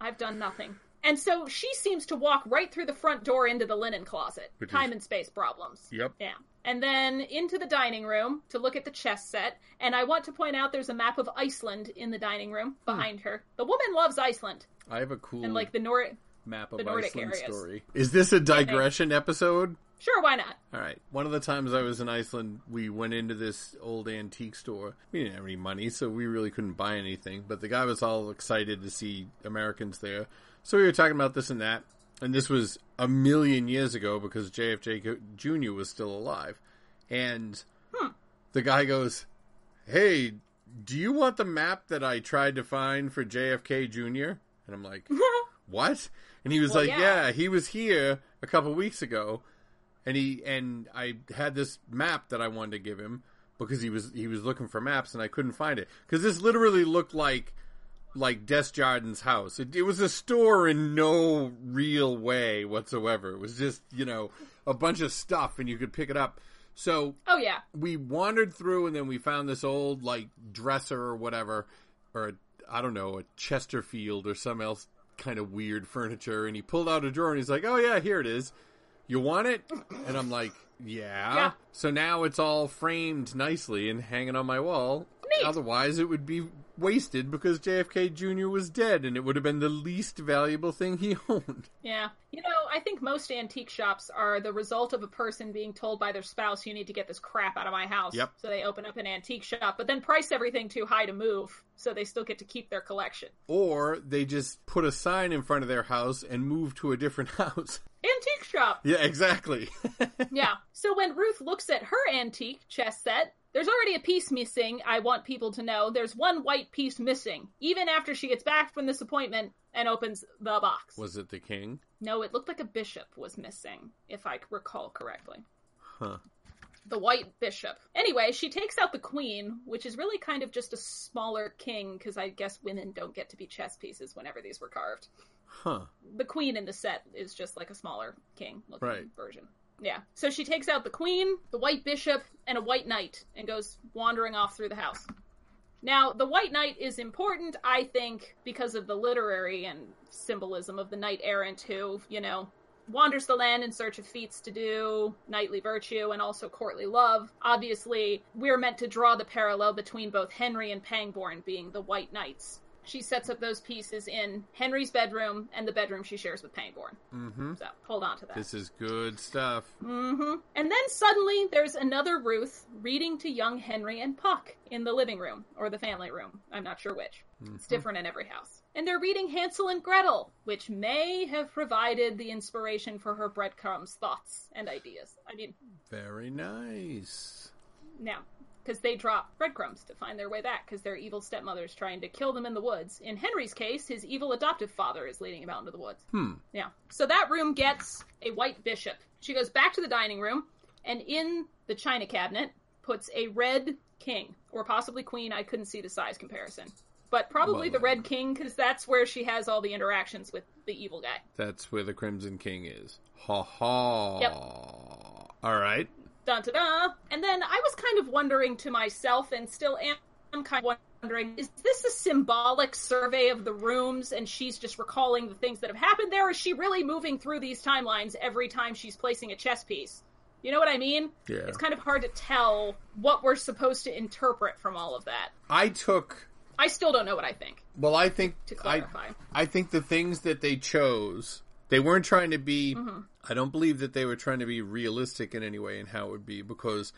I've done nothing. And so she seems to walk right through the front door into the linen closet. Which Time is- and space problems. Yep. Yeah. And then into the dining room to look at the chess set. And I want to point out there's a map of Iceland in the dining room Hmm. behind her. The woman loves Iceland. I have a cool And like the Nord. map of the of Nordic Iceland areas. story. Is this a digression episode? Sure, why not? All right. One of the times I was in Iceland, we went into this old antique store. We didn't have any money, so we really couldn't buy anything. But the guy was all excited to see Americans there. So we were talking about this and that. And this was a million years ago because JFK Jr. was still alive. And hmm. the guy goes, Hey, do you want the map that I tried to find for JFK Jr.? And I'm like, What? And he was Well, like, yeah. yeah, he was here a couple weeks ago and he and I had this map that I wanted to give him because he was he was looking for maps and I couldn't find it because this literally looked like like Desjardins' house. It, it was a store in no real way whatsoever. It was just you know a bunch of stuff and you could pick it up. So Oh yeah. we wandered through and then we found this old like dresser or whatever or I don't know a Chesterfield or some else kind of weird furniture and he pulled out a drawer and he's like oh yeah here it is you want it and I'm like yeah, Yeah. so now it's all framed nicely and hanging on my wall Neat. otherwise it would be wasted because JFK Jr. was dead, and it would have been the least valuable thing he owned. Yeah. You know, I think most antique shops are the result of a person being told by their spouse, you need to get this crap out of my house. Yep. So they open up an antique shop, but then price everything too high to move, so they still get to keep their collection. Or they just put a sign in front of their house and move to a different house. Antique shop! yeah, exactly. yeah. So when Ruth looks at her antique chess set, there's already a piece missing. I want people to know there's one white piece missing, even after she gets back from this appointment and opens the box. was it the king? No, it looked like a bishop was missing, if I recall correctly. Huh. The white bishop. Anyway, she takes out the queen, which is really kind of just a smaller king, because I guess women don't get to be chess pieces whenever these were carved. Huh. The queen in the set is just like a smaller king looking Right. version. Yeah. So she takes out the queen, the white bishop, and a white knight and goes wandering off through the house. Now, the white knight is important, I think, because of the literary and symbolism of the knight errant who, you know, wanders the land in search of feats to do, knightly virtue, and also courtly love. Obviously, we're meant to draw the parallel between both Henry and Pangborn being the white knights. She sets up those pieces in Henry's bedroom and the bedroom she shares with Pangborn. Mm-hmm. So hold on to that. This is good stuff. hmm And then suddenly there's another Ruth reading to young Henry and Puck in the living room or the family room. I'm not sure which. It's different in every house. And they're reading Hansel and Gretel, which may have provided the inspiration for her breadcrumbs, thoughts, and ideas. I mean, Very nice. now, because they drop breadcrumbs to find their way back because their evil stepmother's trying to kill them in the woods. In Henry's case, his evil adoptive father is leading him out into the woods. Hmm. Yeah. So that room gets a white bishop. She goes back to the dining room and in the china cabinet puts a red king or possibly queen. I couldn't see the size comparison. But probably Well, the red king because that's where she has all the interactions with the evil guy. That's where the Crimson King is. Ha ha. Yep. All right. Dun. And then I was kind of wondering to myself, and still am kind of wondering, is this a symbolic survey of the rooms and she's just recalling the things that have happened there? Is she really moving through these timelines every time she's placing a chess piece? You know what I mean? Yeah. It's kind of hard to tell what we're supposed to interpret from all of that. I took. I still don't know what I think, Well, I think to I. clarify. I think the things that they chose, they weren't trying to be. Mm-hmm. I don't believe that they were trying to be realistic in any way in how it would be because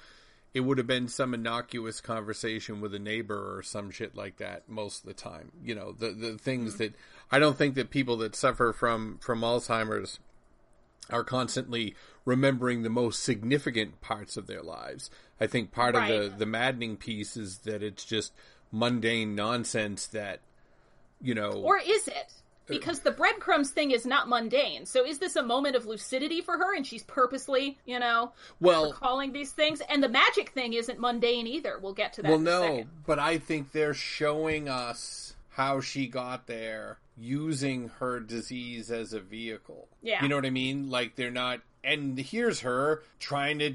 it would have been some innocuous conversation with a neighbor or some shit like that most of the time. You know, the the things Mm-hmm. that I don't think that people that suffer from from Alzheimer's are constantly remembering the most significant parts of their lives. I think part of the the maddening piece is that it's just mundane nonsense that you know Or is it? Because the breadcrumbs thing is not mundane. So is this a moment of lucidity for her and she's purposely, you know, well recalling these things? And the magic thing isn't mundane either. We'll get to that well in no second. but i think they're showing us how she got there using her disease as a vehicle Yeah. you know what i mean like they're not and here's her trying to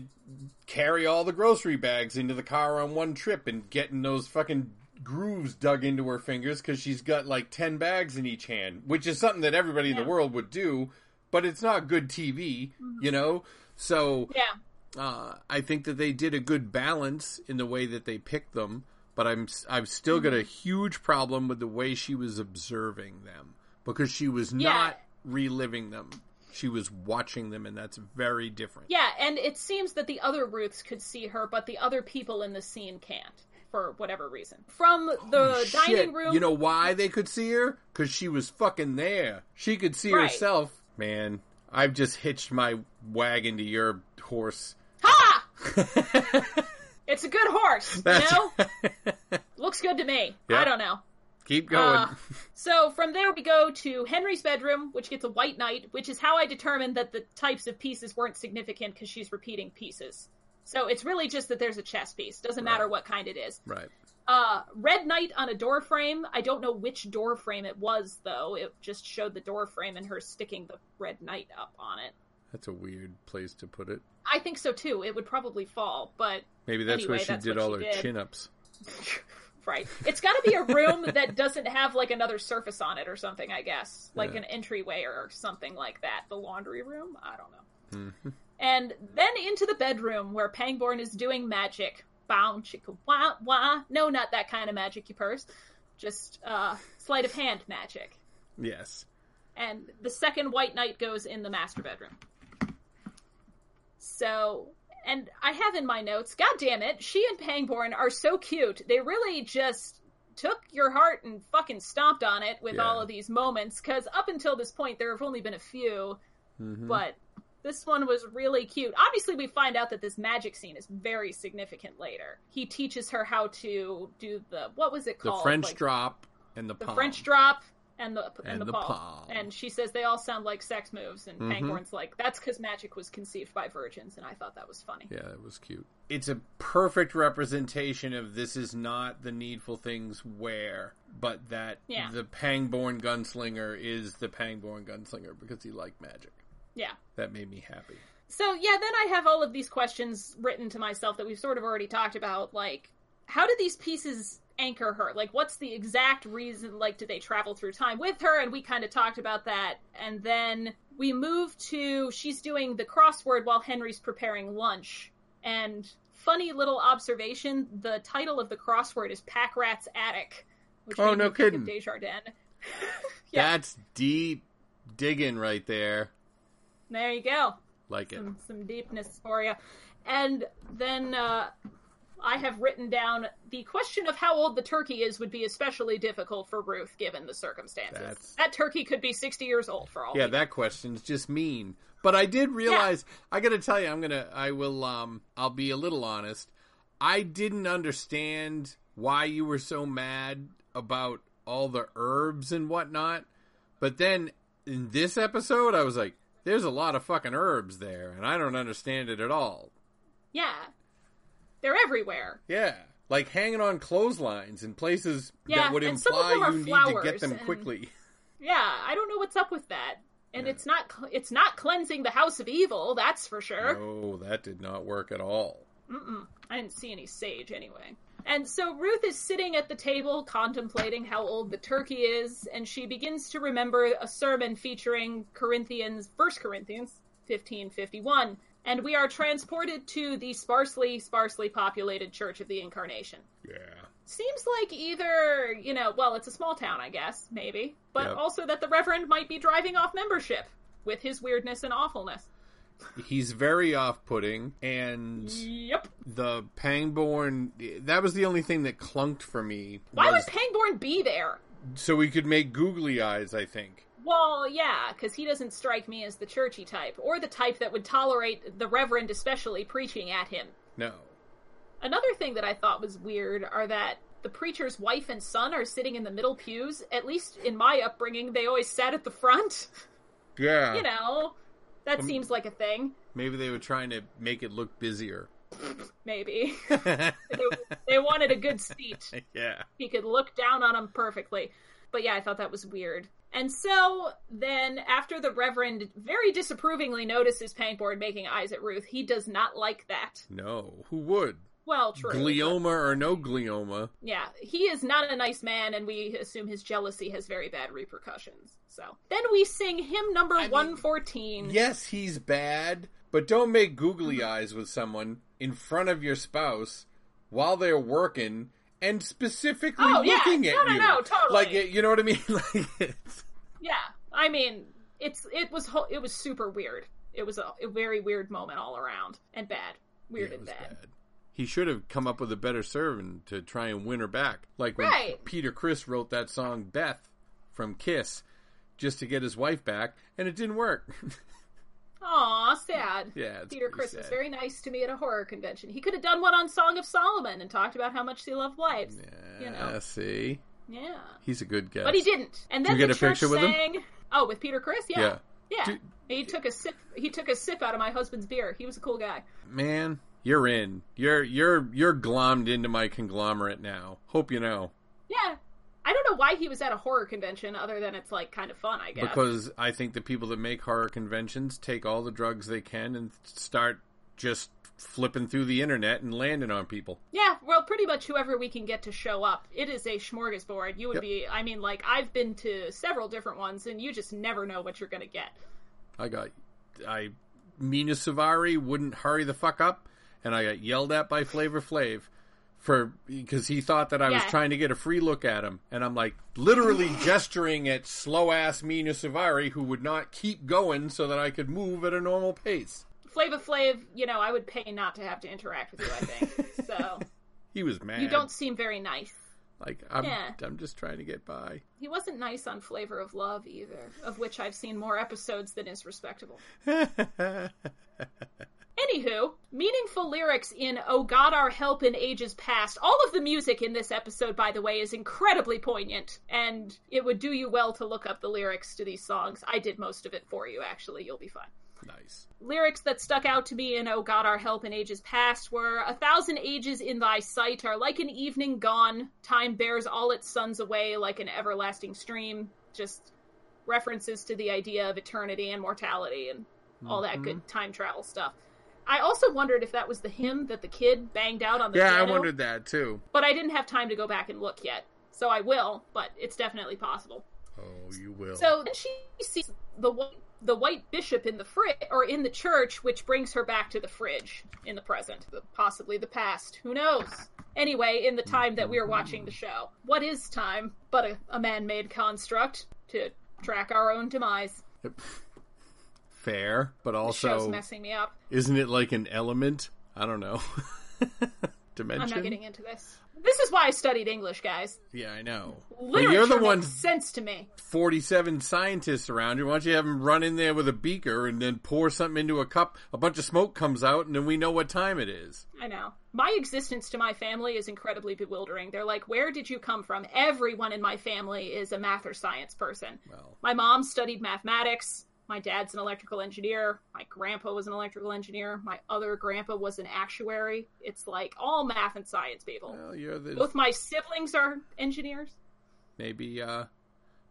carry all the grocery bags into the car on one trip and getting those fucking grooves dug into her fingers because she's got like 10 bags in each hand which is something that everybody in the world would do but it's not good tv you know so Yeah. uh, I think that they did a good balance in the way that they picked them, but I'm I've still got a Mm-hmm. huge problem with the way she was observing them because she was Yeah. not reliving them. She was watching them, and that's very different. Yeah, and it seems that the other Ruths could see her, but the other people in the scene can't. For whatever reason. From the Shit. dining room. You know why they could see her? Because she was fucking there. She could see Right. herself. Man, I've just hitched my wagon to your horse. Ha! It's a good horse, you know? Looks good to me. Yeah. I don't know. Keep going. Uh, so from there we go to Henry's bedroom, which gets a white knight, which is how I determined that the types of pieces weren't significant because she's repeating pieces. So it's really just that there's a chess piece. Doesn't matter what kind it is. right. Uh, red knight on a door frame. I don't know which door frame it was though. It just showed the door frame and her sticking the red knight up on it. That's a weird place to put it. I think so too. It would probably fall, but Maybe that's Anyway, where she that's did all she her did. chin ups. right. It's got to be a room that doesn't have like another surface on it or something, I guess. Like Yeah. an entryway or something like that. The laundry room? I don't know. Mhm. And then into the bedroom where Pangborn is doing magic. Bow chicka wah wah. No, not that kind of magic, you purse. just uh, sleight of hand magic. Yes. And the second White Knight goes in the master bedroom. So, and I have in my notes, god damn it, she and Pangborn are so cute. They really just took your heart and fucking stomped on it with Yeah. all of these moments, because up until this point, there have only been a few, Mhm. but this one was really cute. Obviously, we find out that this magic scene is very significant later. He teaches her how to do the, what was it called? the? French Like, drop and the, the palm. French drop and the and, And the, the palm. palm. And she says they all sound like sex moves, and Mhm. Pangborn's like, "That's because magic was conceived by virgins," and I thought that was funny. Yeah, it was cute. It's a perfect representation of this is not the needful things where, but that Yeah. the Pangborn gunslinger is the Pangborn gunslinger because he liked magic. Yeah. That made me happy. So yeah, then I have all of these questions written to myself that we've sort of already talked about. Like, how did these pieces anchor her? Like, what's the exact reason? Like, did they travel through time with her? And we kind of talked about that. And then we move to she's doing the crossword while Henry's preparing lunch. And funny little observation: the title of the crossword is Pack Rat's Attic. Which Oh, no me think of kidding. Desjardins. Yeah. That's deep digging right there. There you go. Like it. some, some deepness for you. And then uh, I have written down the question of how old the turkey is would be especially difficult for Ruth given the circumstances. That's- That turkey could be 60 years old for all Yeah, that question's just mean. But I did realize I got to tell you I'm going to I will um I'll be a little honest. I didn't understand why you were so mad about all the herbs and whatnot. But then in this episode I was like there's a lot of fucking herbs there and I don't understand it at all. Yeah. They're everywhere. Yeah. Like hanging on clotheslines in places Yeah, that would and some of imply you need to get them and- quickly. Yeah, I don't know what's up with that. And Yeah. it's not it's not cleansing the house of evil, that's for sure. No, that did not work at all. Mm-mm. I didn't see any sage anyway. And so Ruth is sitting at the table contemplating how old the turkey is, and she begins to remember a sermon featuring Corinthians, 1 Corinthians 1551. And we are transported to the sparsely, sparsely populated Church of the Incarnation. Yeah. Seems like either, you know, well, it's a small town, I guess, maybe, but Yep. also that the Reverend might be driving off membership with his weirdness and awfulness. He's very off-putting, and Yep. the Pangborn. That was the only thing that clunked for me. Why was- would Pangborn be there? so we could make googly eyes? I think. Well, yeah, because he doesn't strike me as the churchy type, or the type that would tolerate the Reverend especially preaching at him. No. Another thing that I thought was weird are that the preacher's wife and son are sitting in the middle pews. At least in my upbringing, they always sat at the front. Yeah. you know, that seems like a thing. Maybe they were trying to make it look busier. Maybe. they, they wanted a good seat. yeah. he could look down on him perfectly. But yeah, I thought that was weird. And so then, after the Reverend very disapprovingly notices Pangborn making eyes at Ruth, he does not like that. No. Who would? Well, true. but- Glioma or no glioma? yeah, he is not a nice man, and we assume his jealousy has very bad repercussions. So then we sing hymn number mean, 114. Yes, he's bad, but don't make googly Mm-hmm. eyes with someone in front of your spouse while they're working and specifically Oh, yeah. looking at No, no, you. no, totally. Like you know what I mean? Like it's, Yeah, I mean, it's it was ho- it was super weird. It was a, a very weird moment all around, and bad, weird yeah, it and bad. bad. He should have come up with a better servant to try and win her back. Like when Right. Peter Criss wrote that song Beth from Kiss just to get his wife back, and it didn't work. Aw, sad. yeah, Peter Criss was very nice to me at a horror convention. He could have done one on Song of Solomon and talked about how much he loved wives. Yeah, you know. see, Yeah. he's a good guy. But he didn't. And then you get the a picture with him? sang, Oh, with Peter Criss? Yeah. Yeah. Yeah. Dude- he took a sip he took a sip out of my husband's beer. He was a cool guy. Man, you're in. You're you're you're glommed into my conglomerate now. Hope you know. Yeah. I don't know why he was at a horror convention other than it's like kind of fun, I guess. Because I think the people that make horror conventions take all the drugs they can and start just flipping through the internet and landing on people. Yeah, well, pretty much whoever we can get to show up. It is a smorgasbord. You would Yep. be, I mean, like, I've been to several different ones, and you just never know what you're going to get. I got I Mena Suvari wouldn't hurry the fuck up and I got yelled at by Flavor Flav for because he thought that I was trying to get a free look at him, and I'm like literally gesturing at slow ass Mena Suvari who would not keep going so that I could move at a normal pace. Flavor Flav, you know, I would pay not to have to interact with you. I think so. He was mad. You don't seem very nice. like I'm. Yeah. I'm just trying to get by. He wasn't nice on Flavor of Love either, of which I've seen more episodes than is respectable. Anywho, meaningful lyrics in Oh God Our Help in Ages Past. All of the music in this episode, by the way, is incredibly poignant, and it would do you well to look up the lyrics to these songs. I did most of it for you, actually. You'll be fine. nice. Lyrics that stuck out to me in Oh God Our Help in Ages Past were A thousand ages in thy sight are like an evening gone. Time bears all its suns away like an everlasting stream. Just references to the idea of eternity and mortality and all that good mm-hmm. time travel stuff. I also wondered if that was the hymn that the kid banged out on the piano. Yeah, I wondered that too. but I didn't have time to go back and look yet. So I will, but it's definitely possible. Oh, you will. So then she sees the white, the white bishop in the fridge or in the church, which brings her back to the fridge in the present, possibly the past. Who knows? Anyway, in the time that we are watching the show, what is time but a, a man-made construct to track our own demise? Fair, but also messing me up. isn't it like an element? I don't know. Dimension. I'm not getting into this. This is why I studied English, guys. Yeah, I know. Literature you're the one sense to me. 47 scientists around you. Why don't you have them run in there with a beaker and then pour something into a cup? A bunch of smoke comes out, and then we know what time it is. I know. My existence to my family is incredibly bewildering. They're like, Where did you come from? Everyone in my family is a math or science person. Well, My mom studied mathematics. My dad's an electrical engineer. My grandpa was an electrical engineer. My other grandpa was an actuary. It's like all math and science people. well you're the Both my siblings are engineers. maybe. uh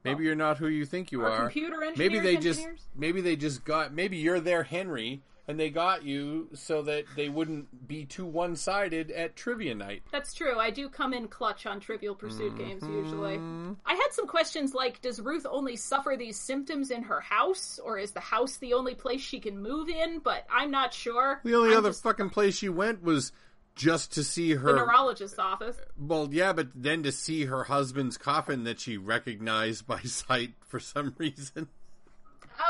Maybe you're not who you think you Are computer Maybe engineers they just maybe they just got maybe you're their Henry and they got you so that they wouldn't be too one-sided at trivia night. That's true. I do come in clutch on Trivial Pursuit Mm-hmm. games usually. I had some questions like Does Ruth only suffer these symptoms in her house, or is the house the only place she can move in? But I'm not sure. The only I'm other just fucking place she went was just to see the her neurologist's office. Well, yeah, but then to see her husband's coffin that she recognized by sight for some reason.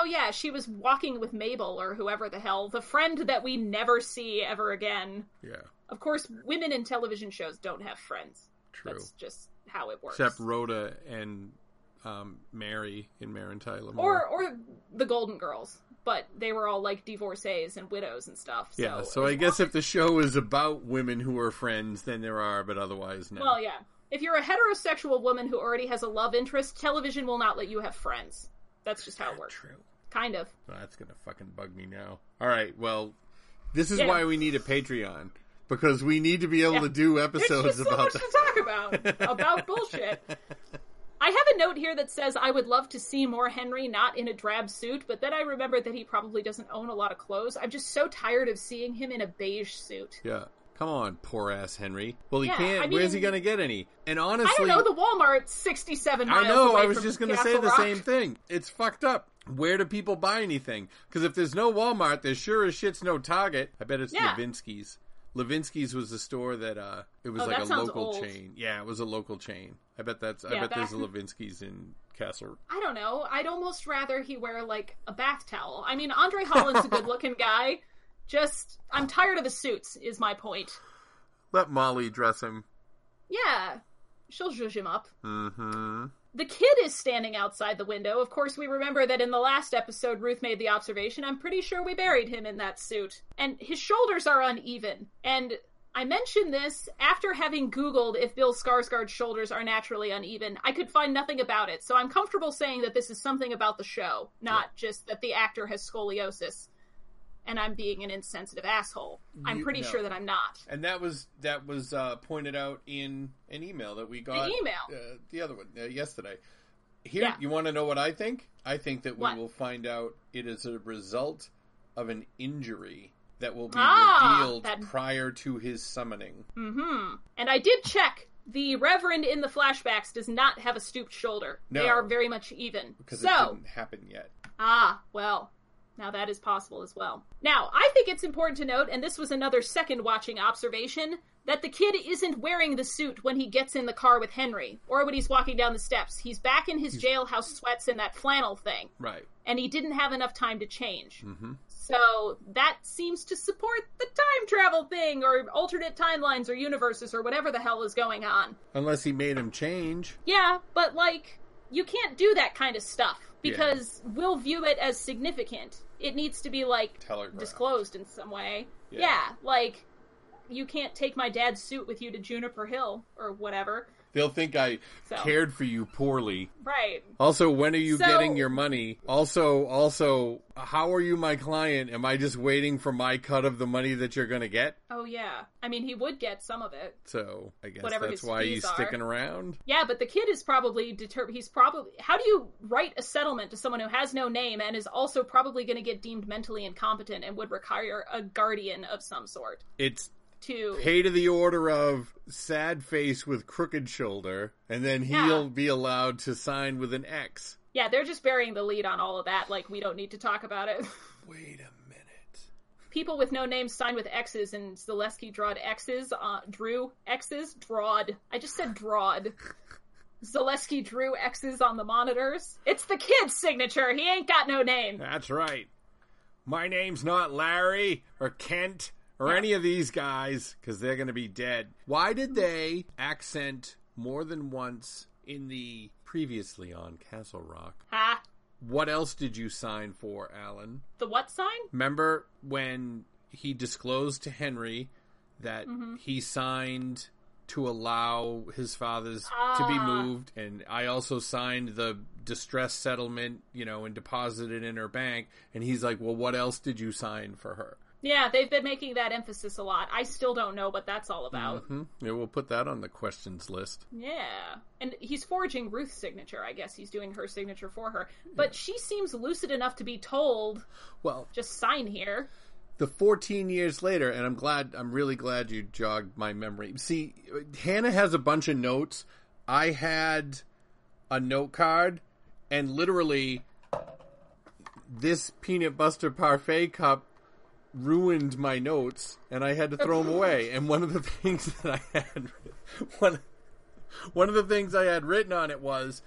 Oh yeah, she was walking with Mabel or whoever the hell, the friend that we never see ever again. Yeah, Of course, women in television shows don't have friends. true. That's just how it works. Except Rhoda and um, Mary in Mary Tyler or Moore. or the Golden Girls, but they were all like divorcees and widows and stuff. So yeah, so I guess if the show is about women who are friends, then there are, but otherwise, no. well, yeah, if you're a heterosexual woman who already has a love interest, television will not let you have friends. That's just how it works. True. Kind of. Well, that's gonna fucking bug me now. All right, well, this is Yeah. why we need a Patreon because we need to be able Yeah. to do episodes just so about much that. to talk about about bullshit. I have a note here that says I would love to see more Henry not in a drab suit, but then I remember that he probably doesn't own a lot of clothes. I'm just so tired of seeing him in a beige suit. Yeah. Come on, poor ass Henry. Well, he Yeah, can't. I Where's he gonna get any? And honestly, I don't know, the Walmart 67 miles I know. I was just going to say the Rock. same thing. It's fucked up. Where do people buy anything? Because if there's no Walmart, there sure as shit's no Target. I bet it's Yeah. Levinsky's. Levinsky's was the store that uh, it was Oh, like a local old. chain. Yeah, it was a local chain. I bet that's. I Yeah, bet there's a Levinsky's in Castle. I don't know. I'd almost rather he wear like a bath towel. I mean, Andre Holland's a good looking guy. Just, I'm tired of the suits, is my point. Let Molly dress him. Yeah, she'll zhuzh him up. Mm-hmm. The kid is standing outside the window. Of course, we remember that in the last episode, Ruth made the observation. I'm pretty sure we buried him in that suit. And his shoulders are uneven. And I mention this after having Googled if Bill Skarsgård's shoulders are naturally uneven. I could find nothing about it, so I'm comfortable saying that this is something about the show, not just that the actor has scoliosis. And I'm being an insensitive asshole. I'm You- pretty no. sure that I'm not. And that was that was uh, pointed out in an email that we got. The email? Uh, the other one uh, yesterday. Here, Yeah. you want to know what I think? I think that we What? will find out it is a result of an injury that will be Ah, revealed that- prior to his summoning. Mm-hmm. And I did check. The Reverend in the flashbacks does not have a stooped shoulder. No, They are very much even. Because so, it didn't happen yet. ah, well, Now that is possible as well. Now, I think it's important to note, and this was another second watching observation, that the kid isn't wearing the suit when he gets in the car with Henry, or when he's walking down the steps. He's back in his jailhouse sweats and that flannel thing, Right. and he didn't have enough time to change. Mm-hmm. So that seems to support the time travel thing, or alternate timelines, or universes, or whatever the hell is going on. Unless he made him change. Yeah, but like you can't do that kind of stuff because we'll view it as significant. It needs to be like disclosed in some way. Yeah. Yeah. like you can't take my dad's suit with you to Juniper Hill or whatever. They'll think I So. cared for you poorly. Right. Also, when are you So- getting your money? Also, also, how are you my client? Am I just waiting for my cut of the money that you're going to get? Oh yeah. I mean, he would get some of it. So, I guess Whatever that's why he's are. sticking around. Yeah, but the kid is probably determined. He's probably. How do you write a settlement to someone who has no name and is also probably going to get deemed mentally incompetent and would require a guardian of some sort It's to? pay to the order of sad face with crooked shoulder, and then he'll Yeah. be allowed to sign with an X. Yeah, they're just burying the lead on all of that. Like, we don't need to talk about it. Wait a minute. People with no names sign with X's, and Zalewski drawed X's, uh, drew X's, drawed. I just said drawed. Zalewski drew X's on the monitors. It's the kid's signature. He ain't got no name. That's right. My name's not Larry or Kent or any of these guys because they're going to be dead. Why did they accent more than once in the previously on Castle Rock? Ha. What else did you sign for, Alan? The what sign? Remember when he disclosed to Henry that he signed to allow his father's to be Ah. moved and I also signed the distress settlement, you know, and deposited in her bank and he's like, "Well, what else did you sign for her?" Yeah, they've been making that emphasis a lot. I still don't know what that's all about. Hmm? Yeah, we'll put that on the questions list. Yeah. And he's forging Ruth's signature. I guess he's doing her signature for her. But she seems lucid enough to be told, Well, just sign here. the 14 years later and i'm glad i'm really glad you jogged my memory see hannah has a bunch of notes i had a note card and literally this peanut buster parfait cup ruined my notes and i had to throw them away and one of the things that i had one, one of the things i had written on it was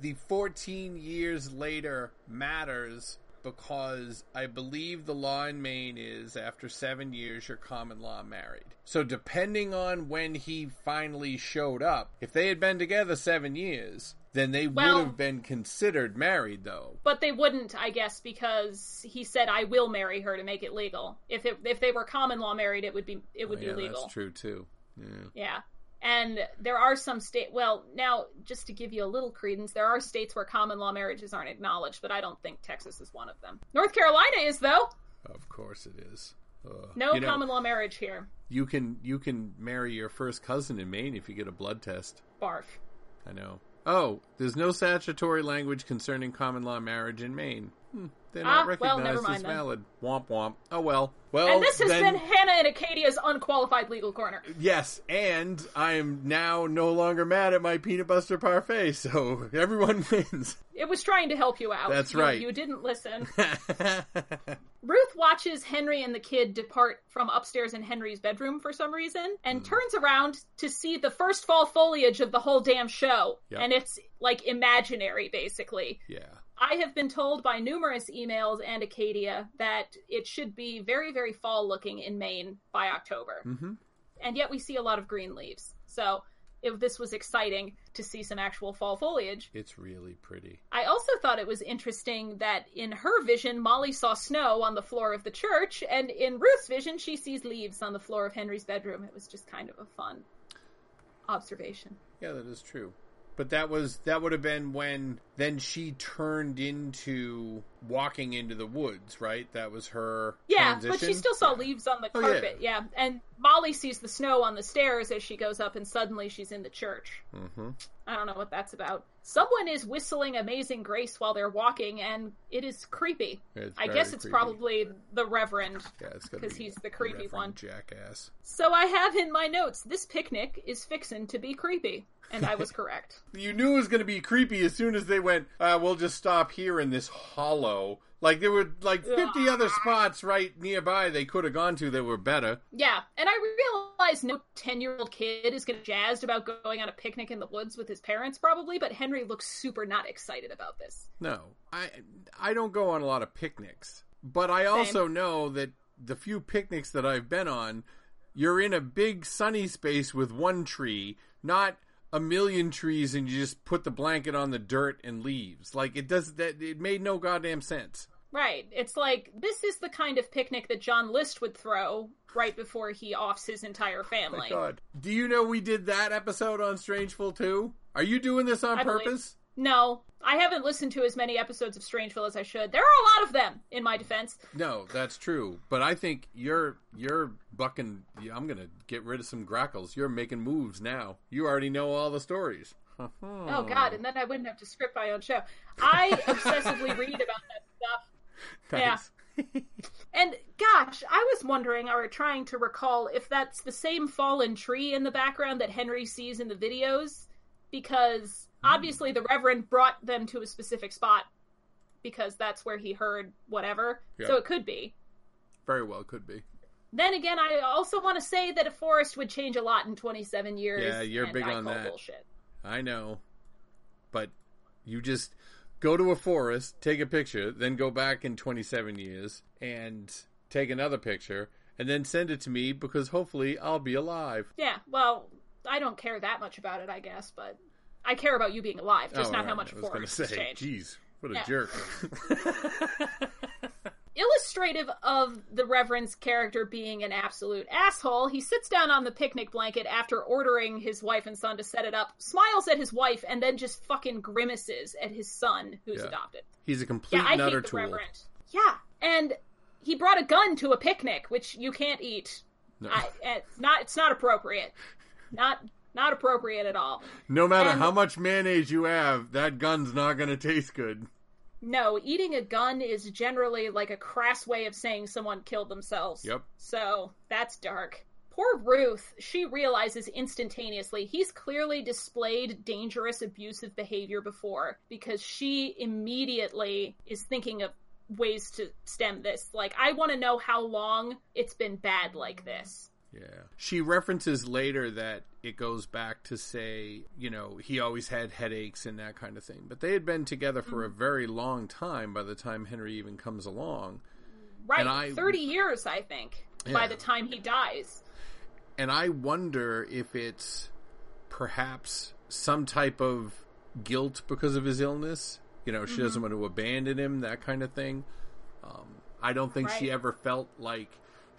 the 14 years later matters because I believe the law in Maine is after seven years you're common law married. So depending on when he finally showed up, if they had been together seven years, then they Well- would have been considered married though. But they wouldn't, I guess, because he said, "I will marry her to make it legal." If it, if they were common law married, it would be it would Oh, yeah, be legal. that's true too. Yeah. Yeah. And there are some state well, now just to give you a little credence, there are states where common law marriages aren't acknowledged, but I don't think Texas is one of them. North Carolina is though. Of course it is. Ugh. No You know, common law marriage here. You can you can marry your first cousin in Maine if you get a blood test. Barf. I know. Oh, there's no statutory language concerning common law marriage in Maine. Hmm, they're not Ah, well, never as mind then. valid. Womp womp. Oh well. Well, and this has then, been Hannah and Acadia's unqualified legal corner. yes, and I am now no longer mad at my peanut butter parfait, so everyone wins. It was trying to help you out. That's You- right. You didn't listen. Ruth watches Henry and the kid depart from upstairs in Henry's bedroom for some reason and turns around to see the first fall foliage of the whole damn show. Yep. And it's like imaginary, basically. yeah. I have been told by numerous emails and Acadia that it should be very, very fall looking in Maine by October. Mhm. And yet we see a lot of green leaves. So if this was exciting to see some actual fall foliage. It's really pretty. I also thought it was interesting that in her vision, Molly saw snow on the floor of the church, and in Ruth's vision, she sees leaves on the floor of Henry's bedroom. It was just kind of a fun observation. Yeah, that is true. But that was that would have been when then she turned into walking into the woods, right? That was her Yeah, transition. but she still saw leaves on the Oh, yeah. carpet. yeah. and Molly sees the snow on the stairs as she goes up, and suddenly she's in the church. Mhm. I don't know what that's about. Someone is whistling Amazing Grace while they're walking, and it is creepy. It's I guess it's creepy. probably the Reverend. Yeah, it's gotta 'cause be he's the creepy one. Jackass. So I have in my notes this picnic is fixin' to be creepy, and I was correct. You knew it was going to be creepy as soon as they went. Uh, we'll just stop here in this hollow Like there were like fifty other spots right nearby they could have gone to that were better. Yeah, and I realize no 10 year old kid is going to jazzed about going on a picnic in the woods with his parents, probably, but Henry looks super not excited about this. No, I I don't go on a lot of picnics, but I also know that the few picnics that I've been on, you're in a big sunny space with one tree, not a million trees, and you just put the blanket on the dirt and leaves. Like it does that. It made no goddamn sense. Right. It's like, this is the kind of picnic that John List would throw right before he offs his entire oh family. God, do you know we did that episode on Strangeville too? Are you doing this on I purpose? No, I haven't listened to as many episodes of Strangeville as I should. There are a lot of them, in my defense. No, that's true. But I think you're you're bucking. I'm gonna get rid of some grackles. You're making moves now. You already know all the stories. Oh god, and then I wouldn't have to script my own show. I obsessively read about that stuff. Yeah. And gosh, I was wondering or trying to recall if that's the same fallen tree in the background that Henry sees in the videos because obviously the reverend brought them to a specific spot because that's where he heard whatever. Yeah. So it could be. Very well, could be. Then again, I also want to say that a forest would change a lot in 27 years. Yeah, you're big I on that. Bullshit. I know, but you just go to a forest, take a picture, then go back in 27 years and take another picture, and then send it to me because hopefully I'll be alive. Yeah, well, I don't care that much about it, I guess, but I care about you being alive, just Oh, not how much I was going to say, geez, what a Yeah. jerk. illustrative of the Reverend's character being an absolute asshole, he sits down on the picnic blanket after ordering his wife and son to set it up, smiles at his wife, and then just fucking grimaces at his son, who's Yeah. adopted. He's a complete Yeah, I and hate the tool. Reverend. Yeah, and he brought a gun to a picnic, which you can't eat. No. I, it's not. It's not appropriate. Not not appropriate at all. no matter and- how much mayonnaise you have, that gun's not going to taste good. No, eating a gun is generally like a crass way of saying someone killed themselves. Yep. So that's dark. Poor Ruth, she realizes instantaneously he's clearly displayed dangerous abusive behavior before because she immediately is thinking of ways to stem this. Like, I want to know how long it's been bad like this. Yeah. She references later that it goes back to say, you know, he always had headaches and that kind of thing. But they had been together for a very long time by the time Henry even comes along. Right, And I- 30 years, I think, by the time he dies. And I wonder if it's perhaps some type of guilt because of his illness. You know, she Mm-hmm. doesn't want to abandon him, that kind of thing. Um, I don't think she ever felt like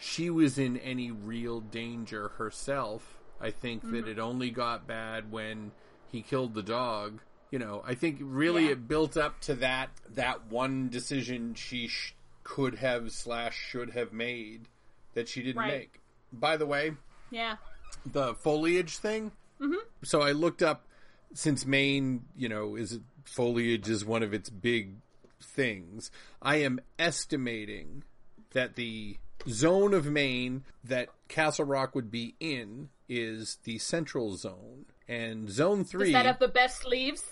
she was in any real danger herself. I think that Mm-hmm. it only got bad when he killed the dog. You know, I think really Yeah. it built up to that that one decision she sh- could have slash should have made that she didn't Right. make. By the way, Yeah. the foliage thing. Mm-hmm. So I looked up since Maine, you know, is foliage is one of its big things. I am estimating that the zone of Maine that Castle Rock would be in is the central zone. And zone Does three, that have the best leaves?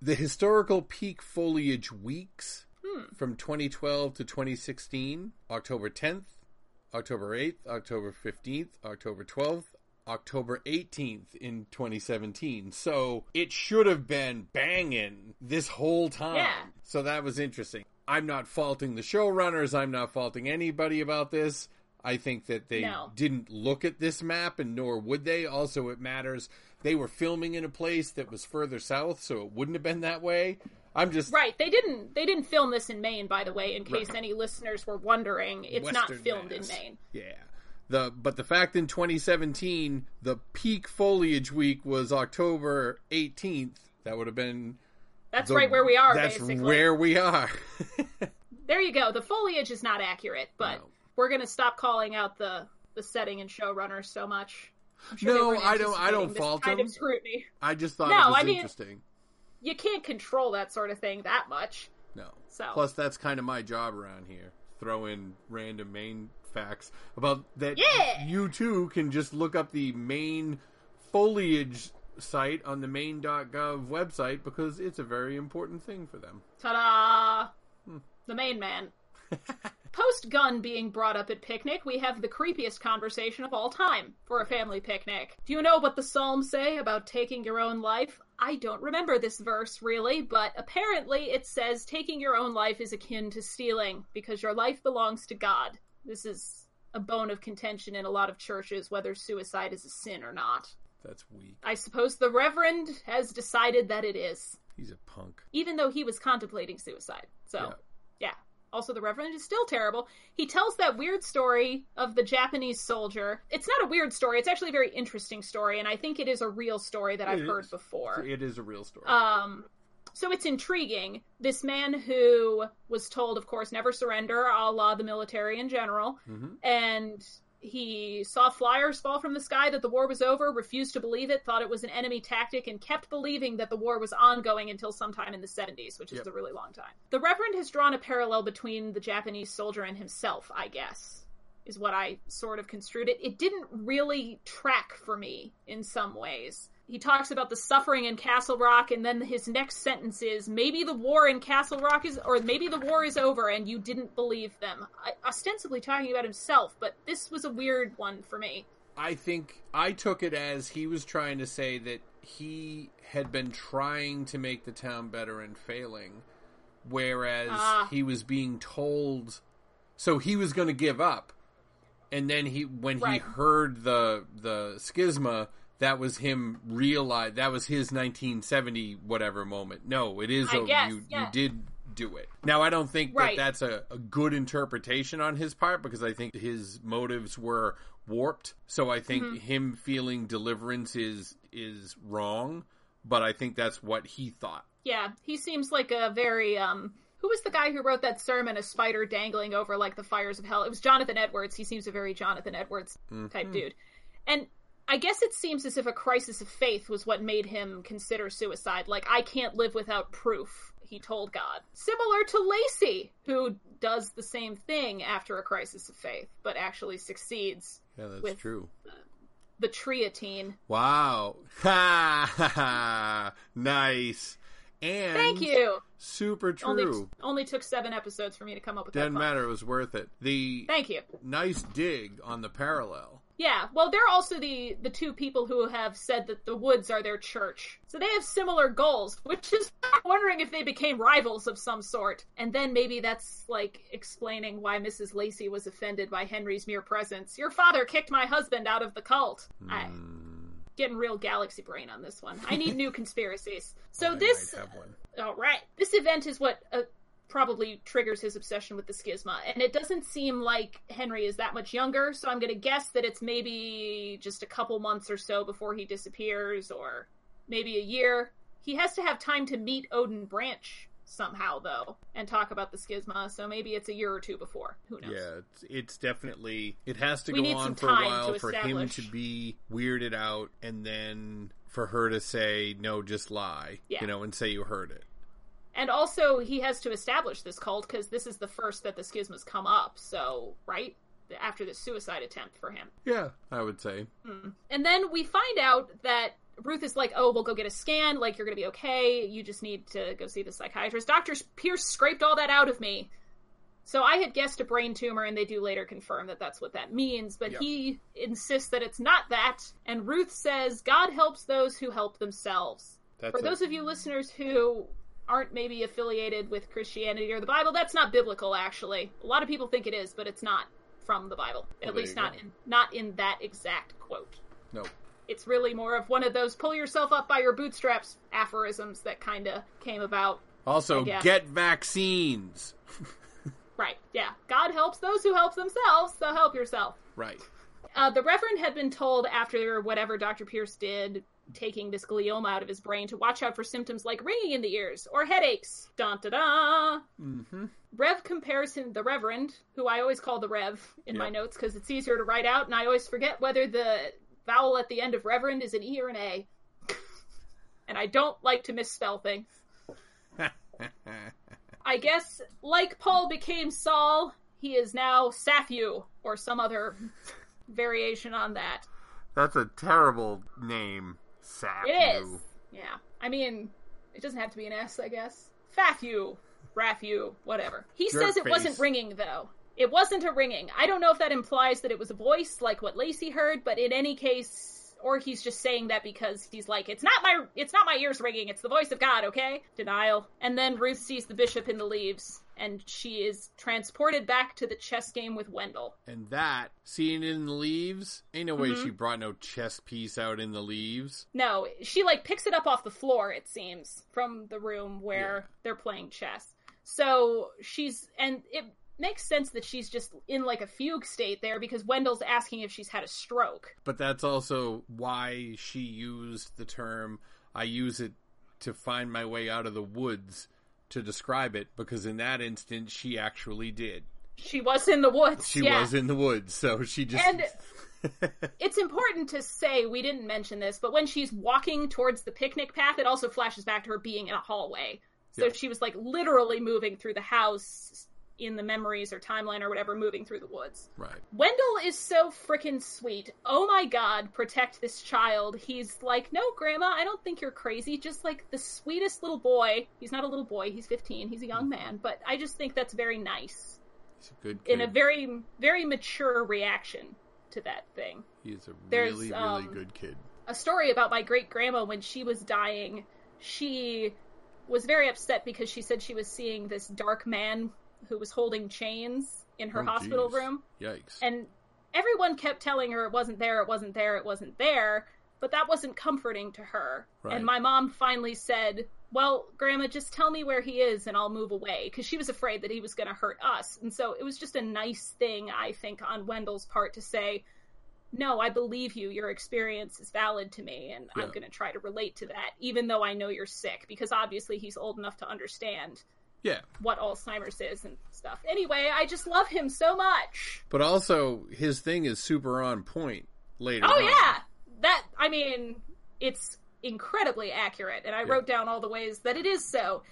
the historical peak foliage weeks from 2012 to 2016 October 10th, October 8th, October 15th, October 12th, October 18th in 2017. So it should have been banging this whole time. Yeah. So that was interesting. I'm not faulting the showrunners, I'm not faulting anybody about this. I think that they No. didn't look at this map, and nor would they. Also, it matters. They were filming in a place that was further south, so it wouldn't have been that way. I'm just Right. They didn't. They didn't film this in Maine, by the way. In case any listeners were wondering, it's not filmed Mass. in Maine. Yeah. The but the fact in 2017 the peak foliage week was October 18th. That would have been That's the- right where we are. That's basically. where we are. There you go. The foliage is not accurate, but No. we're gonna stop calling out the the setting and showrunners so much. Sure No, I don't- I don't fault kind them. of scrutiny. I just thought No, it was I mean- interesting. You can't control that sort of thing that much. No. So- Plus, that's kind of my job around here. Throw in random Maine facts about that. Yeah! You too can just look up the Maine foliage site on the maine.gov website because it's a very important thing for them. Ta-da! Hmm. the main man. Post gun being brought up at picnic, we have the creepiest conversation of all time for a family picnic. Do you know what the Psalms say about taking your own life? I don't remember this verse really, but apparently it says taking your own life is akin to stealing because your life belongs to God. This is a bone of contention in a lot of churches whether suicide is a sin or not. That's weak. I suppose the Reverend has decided that it is, He's a punk. even though he was contemplating suicide. So, Yeah. yeah. Also, the Reverend is still terrible. He tells that weird story of the Japanese soldier. It's not a weird story, it's actually a very interesting story, and I think it is a real story that I've It heard before. It is a real story. Um, so it's intriguing. This man who was told, of course, never surrender, a la the military in general, Mhm. and he saw flyers fall from the sky that the war was over, refused to believe it, thought it was an enemy tactic, and kept believing that the war was ongoing until sometime in the 70s, which is Yep. a really long time. The Reverend has drawn a parallel between the Japanese soldier and himself, I guess, is what I sort of construed it. It didn't really track for me in some ways. He talks about the suffering in Castle Rock, and then his next sentence is maybe the war in Castle Rock is, or maybe the war is over and you didn't believe them. I, ostensibly talking about himself, but this was a weird one for me. I think I took it as he was trying to say that he had been trying to make the town better and failing, whereas Ah. he was being told. So he was going to give up, and then he, when he heard the the schisma, that was him realize that was his 1970 whatever moment. No, it is over. guess, you yeah. you did do it. Now I don't think Right. that that's a, a good interpretation on his part because I think his motives were warped. So I think Mm-hmm. him feeling deliverance is is wrong, but I think that's what he thought. Yeah, he seems like a very um who was the guy who wrote that sermon, a spider dangling over like the fires of hell? It was Jonathan Edwards. He seems a very Jonathan Edwards type dude. And I guess it seems as if a crisis of faith was what made him consider suicide. Like, I can't live without proof, he told God. Similar to Lacy, who does the same thing after a crisis of faith, but actually succeeds. Yeah, that's With- true. Uh, the triatine. Wow. Ha ha ha. Nice. And Thank you. Super Only, true. only took seven episodes for me to come up with fun. matter. It was worth it. The Thank you. nice dig on the parallel. Yeah, well, they're also the the two people who have said that the woods are their church, so they have similar goals. Which is I'm wondering if they became rivals of some sort, and then maybe that's like explaining why Mrs. Lacy was offended by Henry's mere presence. Your father kicked my husband out of the cult. I Hmm. getting real galaxy brain on this one. I need new conspiracies. So this might have one. all right. This event is what uh, probably triggers his obsession with the schisma, and it doesn't seem like Henry is that much younger. So I'm going to guess that it's maybe just a couple months or so before he disappears, or maybe a year. He has to have time to meet Odin Branch somehow, though, and talk about the schisma. So maybe it's a year or two before. Who knows? Yeah, it's, it's definitely it has to We go on for a while for him to be weirded out, and then for her to say no, just lie, Yeah. you know, and say you heard it. And also, he has to establish this cult because this is the first that the schismas come up. So, right after the suicide attempt for him. Yeah, I would say. Hmm. And then we find out that Ruth is like, "Oh, we'll go get a scan. Like, you're gonna be okay. You just need to go see the psychiatrist." Doctor Pierce scraped all that out of me. So I had guessed a brain tumor, and they do later confirm that that's what that means. But Yep. he insists that it's not that. And Ruth says, "God helps those who help themselves." That's For a- those of you listeners who aren't maybe affiliated with Christianity or the Bible, that's not biblical. Actually, a lot of people think it is, but it's not from the Bible. Well, At least not go. in not in that exact quote no. it's really more of one of those pull yourself up by your bootstraps aphorisms that kind of came about. Also, get vaccines. Right, yeah. God helps those who help themselves, so help yourself. Right. Uh, the Reverend had been told after whatever Dr. Pierce did, taking this glioma out of his brain, to watch out for symptoms like ringing in the ears or headaches. Dun da da. Mm-hmm. Rev compares him, the Reverend, who I always call the Rev in my notes because it's easier to write out, and I always forget whether the vowel at the end of Reverend is an E or an A. and I don't like to misspell things. I guess, like Paul became Saul, he is now Saphu, or some other variation on that. That's a terrible name. Sap It is. Yeah. I mean, it doesn't have to be an S, I guess. Fathu. Raphu, whatever. He Jerk says it wasn't ringing though. It wasn't a ringing. I don't know if that implies that it was a voice like what Lacy heard, but in any case, or he's just saying that because he's like, it's not my, it's not my ears ringing. It's the voice of God. Okay, denial. And then Ruth sees the bishop in the leaves, and she is transported back to the chess game with Wendell. And that, seeing it in the leaves, ain't no way Mm-hmm. she brought no chess piece out in the leaves. No, she like picks it up off the floor, it seems, from the room where Yeah. they're playing chess. So she's, and it makes sense that she's just in like a fugue state there because Wendell's asking if she's had a stroke. But that's also why she used the term, I use it to find my way out of the woods to describe it, because in that instant, she actually did. She was in the woods. She yeah. was in the woods, so she just. And it's important to say we didn't mention this, but when she's walking towards the picnic path, it also flashes back to her being in a hallway. So Yeah. she was like literally moving through the house in the memories or timeline or whatever, moving through the woods. right. Wendell is so freaking sweet. Oh my god, protect this child. He's like, no, Grandma, I don't think you're crazy. Just like the sweetest little boy. He's not a little boy, he's 15, he's a young man, but I just think that's very nice. He's a good kid. In a very, very mature reaction to that thing. He's a really, really um, good kid. A story about my great grandma when she was dying. She was very upset because she said she was seeing this dark man who was holding chains in her Oh, hospital jeez. room. Yikes. And everyone kept telling her it wasn't there, it wasn't there, it wasn't there, but that wasn't comforting to her. Right. And my mom finally said, Well, Grandma, just tell me where he is and I'll move away, because she was afraid that he was going to hurt us. And so it was just a nice thing, I think, on Wendell's part to say, No, I believe you. Your experience is valid to me, and I'm going to try to relate to that, even though I know you're sick, because obviously he's old enough to understand yeah. what Alzheimer's is and stuff. Anyway, I just love him so much. But also, his thing is super on point later Oh on. yeah, that I mean, it's incredibly accurate, and I Yeah. wrote down all the ways that it is so.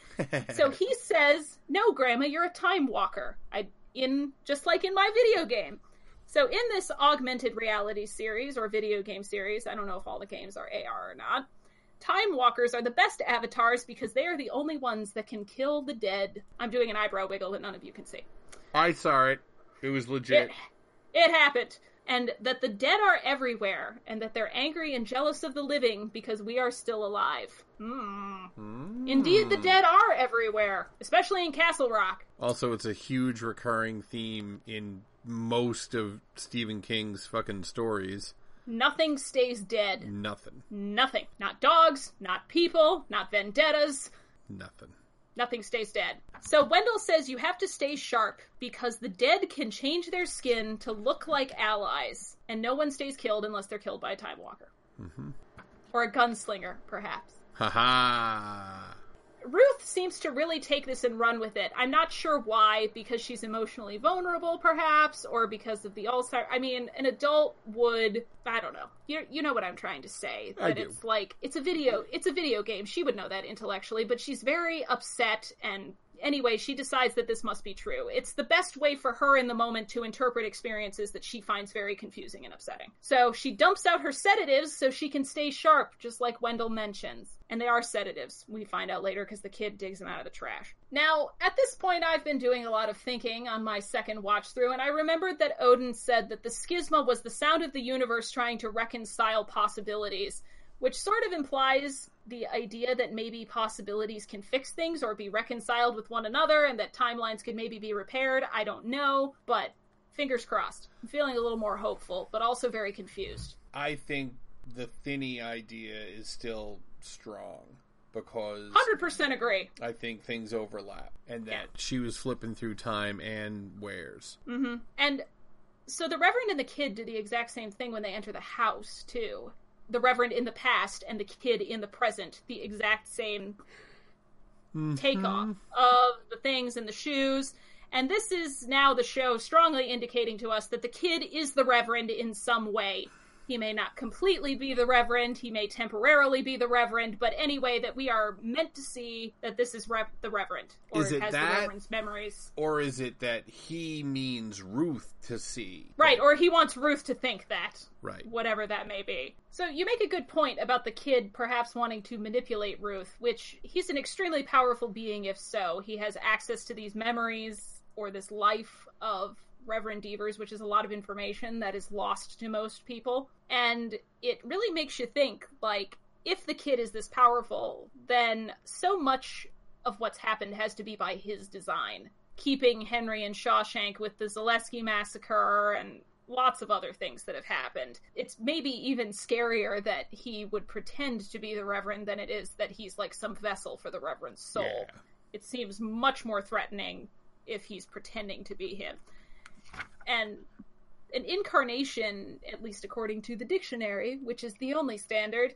so he says, "No, Grandma, you're a time walker." I in just like in my video game. So in this augmented reality series or video game series, I don't know if all the games are AR or not. Time walkers are the best avatars because they are the only ones that can kill the dead. I'm doing an eyebrow wiggle that none of you can see. I saw it. It was legit. It, it happened. And that the dead are everywhere, and that they're angry and jealous of the living because we are still alive. Hmm. Mm. Indeed, the dead are everywhere, especially in Castle Rock. Also, it's a huge recurring theme in most of Stephen King's fucking stories. Nothing stays dead. Nothing. Nothing. Not dogs, not people, not vendettas. Nothing. Nothing stays dead. So Wendell says you have to stay sharp because the dead can change their skin to look like allies, and no one stays killed unless they're killed by a time walker. Mm-hmm. Or a gunslinger, perhaps. Ha ha. Ruth seems to really take this and run with it. I'm not sure why, because she's emotionally vulnerable, perhaps, or because of the Alzheimer's. I mean, an adult would. I don't know. You you know what I'm trying to say? I That do. it's like it's a video. It's a video game. She would know that intellectually, but she's very upset and. Anyway, she decides that this must be true. It's the best way for her in the moment to interpret experiences that she finds very confusing and upsetting. So she dumps out her sedatives so she can stay sharp, just like Wendell mentions. And they are sedatives, we find out later because the kid digs them out of the trash. Now, at this point, I've been doing a lot of thinking on my second watch through, and I remembered that Odin said that the schisma was the sound of the universe trying to reconcile possibilities, which sort of implies the idea that maybe possibilities can fix things or be reconciled with one another and that timelines could maybe be repaired. I don't know, but fingers crossed. I'm feeling a little more hopeful, but also very confused. I think the thinny idea is still strong because 100% agree. I think things overlap and that Yeah. she was flipping through time and wares. hmm And so the Reverend and the kid do the exact same thing when they enter the house, too. The Reverend in the past and the kid in the present, the exact same mm-hmm. takeoff of the things and the shoes. And this is now the show strongly indicating to us that the kid is the Reverend in some way. He may not completely be the Reverend. He may temporarily be the Reverend. But anyway, that we are meant to see that this is Rev- the Reverend, or Is it has that? the Reverend's memories. Or is it that he means Ruth to see? Right, or he wants Ruth to think that. Right. Whatever that may be. So you make a good point about the kid perhaps wanting to manipulate Ruth, which he's an extremely powerful being if so. He has access to these memories or this life of Reverend Devers, which is a lot of information that is lost to most people. And it really makes you think like, if the kid is this powerful, then so much of what's happened has to be by his design. Keeping Henry and Shawshank with the Zalewski massacre and lots of other things that have happened. It's maybe even scarier that he would pretend to be the Reverend than it is that he's like some vessel for the Reverend's soul. Yeah. It seems much more threatening if he's pretending to be him. And an incarnation, at least according to the dictionary, which is the only standard,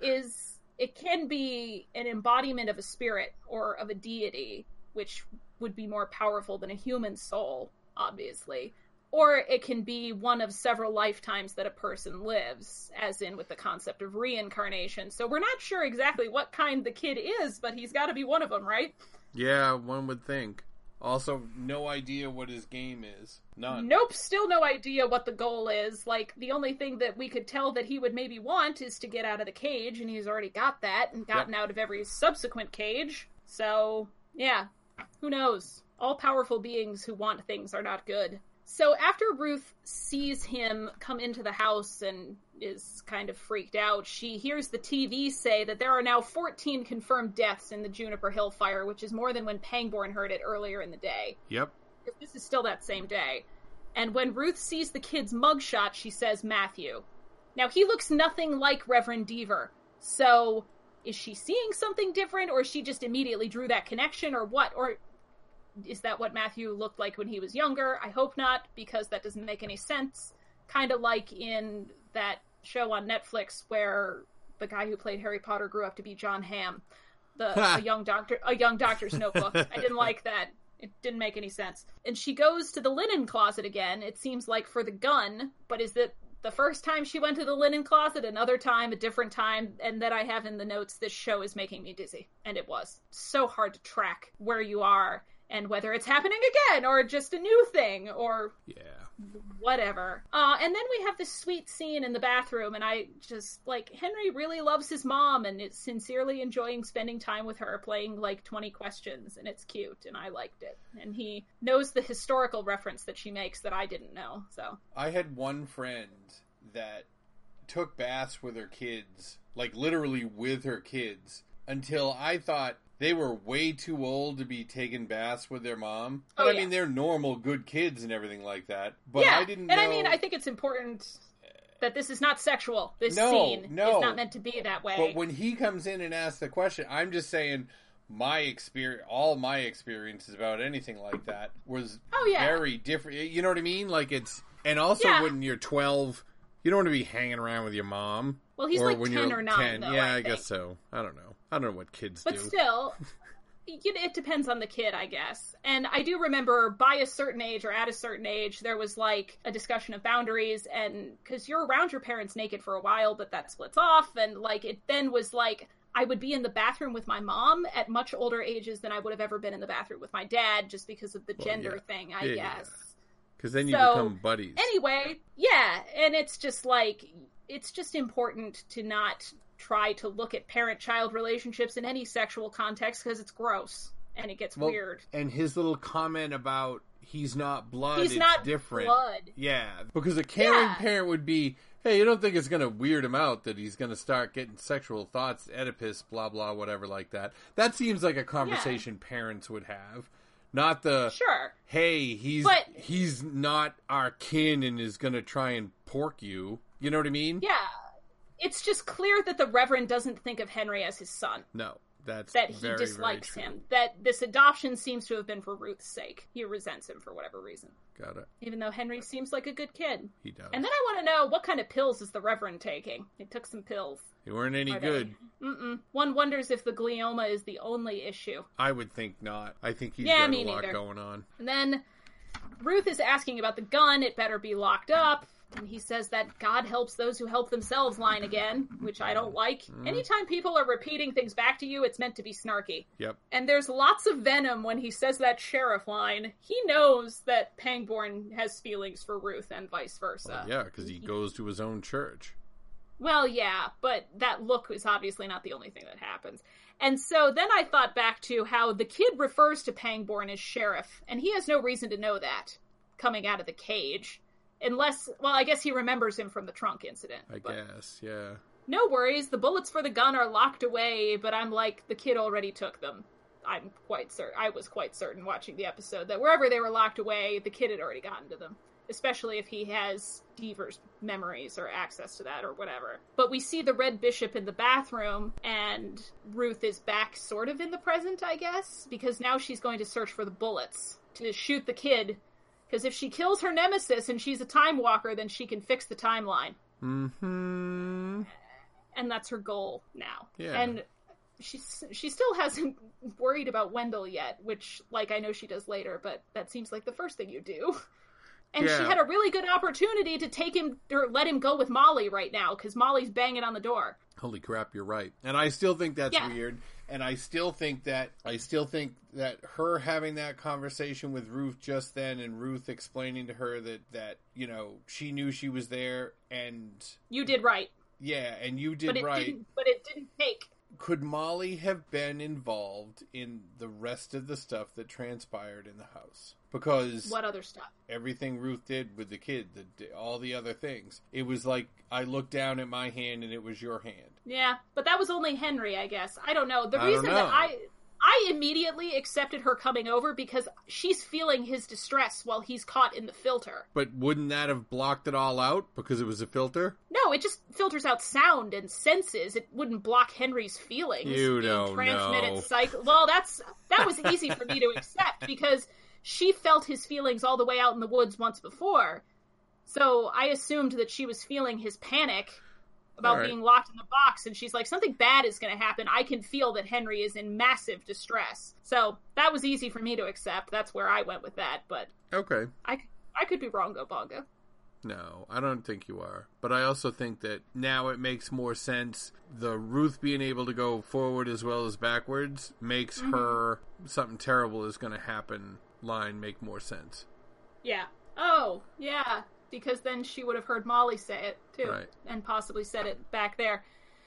is it can be an embodiment of a spirit or of a deity, which would be more powerful than a human soul, obviously. Or it can be one of several lifetimes that a person lives, as in with the concept of reincarnation. So we're not sure exactly what kind the kid is, but he's got to be one of them, right? Yeah, one would think. Also, no idea what his game is. None. Nope, still no idea what the goal is. Like, the only thing that we could tell that he would maybe want is to get out of the cage, and he's already got that and gotten out of every subsequent cage. So, yeah, who knows? All powerful beings who want things are not good. So, after Ruth sees him come into the house and is kind of freaked out, she hears the TV say that there are now 14 confirmed deaths in the Juniper Hill fire, which is more than when Pangborn heard it earlier in the day Yep. this is still that same day. And when Ruth sees the kid's mugshot, she says Matthew. Now he looks nothing like Reverend Deaver. So is she seeing something different or she just immediately drew that connection or what? Or is that what Matthew looked like when he was younger? I hope not because that doesn't make any sense. Kind of like in that show on Netflix where the guy who played Harry Potter grew up to be Jon Hamm. The a young doctor a young doctor's notebook. I didn't like that. It didn't make any sense. And she goes to the linen closet again, it seems like for the gun, but is it the first time she went to the linen closet, another time, a different time, and that I have in the notes, this show is making me dizzy. And it was. So hard to track where you are and whether it's happening again or just a new thing or Yeah. whatever. Uh, and then we have this sweet scene in the bathroom, and I just like Henry really loves his mom and is sincerely enjoying spending time with her, playing like 20 questions, and it's cute, and I liked it. And he knows the historical reference that she makes that I didn't know, so. I had one friend that took baths with her kids, like literally with her kids, until I thought they were way too old to be taking baths with their mom. But Oh, I yeah. mean, they're normal, good kids and everything like that. But yeah, I didn't and know. I mean, I think it's important that this is not sexual. This No, scene no. is not meant to be that way. But when he comes in and asks the question, I'm just saying my experience, all my experiences about anything like that was Oh, yeah. very different. You know what I mean? Like it's, and also Yeah. when you're 12, you don't want to be hanging around with your mom. Well, he's or like when 10 you're or 9, though, yeah, I I, guess so. I don't know. I don't know what kids But do. still, you know, it depends on the kid, I guess. And I do remember by a certain age or at a certain age, there was like a discussion of boundaries, and because you're around your parents naked for a while, but that splits off, and like it then was like. I would be in the bathroom with my mom at much older ages than I would have ever been in the bathroom with my dad, just because of the Well, gender yeah. thing, I Yeah, yeah, guess. Because then you So, become buddies. Anyway, yeah, and it's just like it's just important to not try to look at parent-child relationships in any sexual context because it's gross and it gets Well, weird. And his little comment about he's not blood, He's it's not different. blood. Yeah, because a caring Yeah. parent would be, hey, you don't think it's going to weird him out that he's going to start getting sexual thoughts, Oedipus, blah blah, whatever like that. That seems like a conversation parents would have, not the Sure. hey, he's But- he's not our kin and is going to try and pork you. You know what I mean? Yeah. It's just clear that the Reverend doesn't think of Henry as his son. No, that's That he very, dislikes very him. That this adoption seems to have been for Ruth's sake. He resents him for whatever reason. Got it. Even though Henry seems like a good kid. He does. And then I want to know what kind of pills is the Reverend taking? He took some pills. they weren't any Are they- good. Mm-mm. One wonders if the glioma is the only issue. I would think not. I think he's Yeah, got a lot neither. going on. And then Ruth is asking about the gun. It better be locked up. And he says that God helps those who help themselves line again, which I don't like. Mm-hmm. Anytime people are repeating things back to you, it's meant to be snarky. Yep. And there's lots of venom when he says that sheriff line. He knows that Pangborn has feelings for Ruth and vice versa. yeah, because he goes to his own church. Well, yeah, but that look is obviously not the only thing that happens. And so then I thought back to how the kid refers to Pangborn as sheriff, and he has no reason to know that coming out of the cage. Unless, well, I guess he remembers him from the trunk incident. I but guess. Yeah. No worries, the bullets for the gun are locked away, but I'm like, the kid already took them. I'm quite certain, I was quite certain watching the episode that wherever they were locked away, the kid had already gotten to them. Especially if he has Deaver's memories or access to that or whatever. But we see the Red Bishop in the bathroom, and Ruth is back sort of in the present, I guess, because now she's going to search for the bullets to shoot the kid. Because if she kills her nemesis and she's a time walker, then she can fix the timeline Hmm. and that's her goal now. Yeah. And she's she still hasn't worried about Wendell yet, which like I know she does later, but that seems like the first thing you do. And she had a really good opportunity to take him or let him go with Molly right now because Molly's banging on the door. Holy crap, you're right. And I still think that's Yeah. weird. And I still think that I still think that her having that conversation with Ruth just then and Ruth explaining to her that that, you know, she knew she was there and You did right, yeah, and you but did it right. didn't. But it didn't take. Could Molly have been involved in the rest of the stuff that transpired in the house? Because What other stuff? everything Ruth did with the kid, the, all the other things, it was like I looked down at my hand and it was your hand. Yeah, but that was only Henry, I guess. I don't know. The I reason know. that I I immediately accepted her coming over because she's feeling his distress while he's caught in the filter. But wouldn't that have blocked it all out because it was a filter? No, it just filters out sound and senses. It wouldn't block Henry's feelings. You don't transmitted know. Psych- well, that's that was easy for me to accept because she felt his feelings all the way out in the woods once before. So I assumed that she was feeling his panic about right. being locked in the box, and she's like, something bad is going to happen. I can feel that Henry is in massive distress. So that was easy for me to accept. That's where I went with that. But Okay. I, I could be wrong, Go Bongo. No, I don't think you are. But I also think that now it makes more sense. The Ruth being able to go forward as well as backwards makes Mm-hmm. her something terrible is going to happen line make more sense. Yeah. Oh, yeah. Because then she would have heard Molly say it too, Right. and possibly said it back there.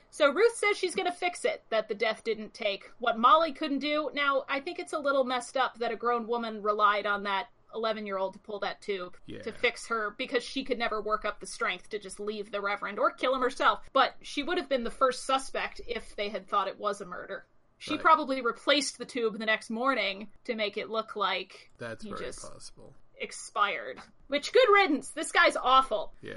So Ruth says she's going to fix it. That the death didn't take what Molly couldn't do. Now I think it's a little messed up that a grown woman relied on that eleven-year-old to pull that tube Yeah. to fix her because she could never work up the strength to just leave the Reverend or kill him herself. But she would have been the first suspect if they had thought it was a murder. She Right. probably replaced the tube the next morning to make it look like That's very just possible. Expired. Which good riddance. This guy's awful. Yeah.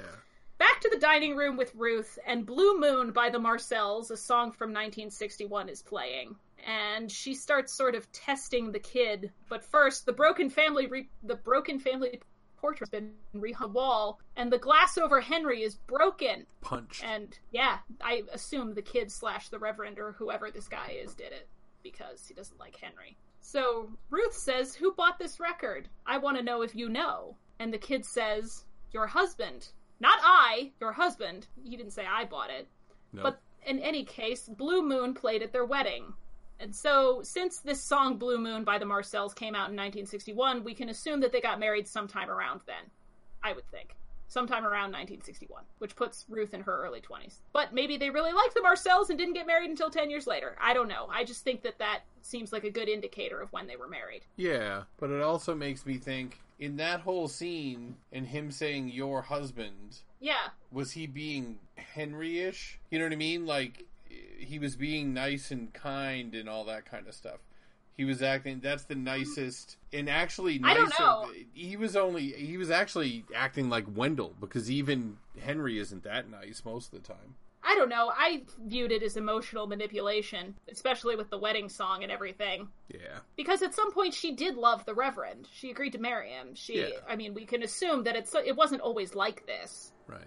Back to the dining room with Ruth, and Blue Moon by the Marcels, a song from 1961, is playing. And she starts sort of testing the kid. But first, the broken family re- the broken family portrait has been rehung on the wall, and the glass over Henry is broken. Punch. And yeah, I assume the kid slash the reverend or whoever this guy is did it because he doesn't like Henry. So Ruth says, Who bought this record? I want to know if you know. And the kid says, Your husband. Not I, your husband. He didn't say I bought it. no. But in any case, Blue Moon played at their wedding. And so, since this song Blue Moon by the Marcels came out in 1961, we can assume that they got married sometime around then. I would think. Sometime around 1961, which puts Ruth in her early 20s. But maybe they really liked the Marcels and didn't get married until 10 years later. I don't know. I just think that that seems like a good indicator of when they were married. Yeah, but it also makes me think in that whole scene and him saying your husband, Yeah. was he being Henry-ish? You know what I mean? Like he was being nice and kind and all that kind of stuff. He was acting. That's the nicest, and actually, I don't know. He was only. He was actually acting like Wendell because even Henry isn't that nice most of the time. I don't know. I viewed it as emotional manipulation, especially with the wedding song and everything. Yeah, Because at some point she did love the Reverend. She agreed to marry him. She, Yeah. I mean, we can assume that it's it wasn't always like this. right.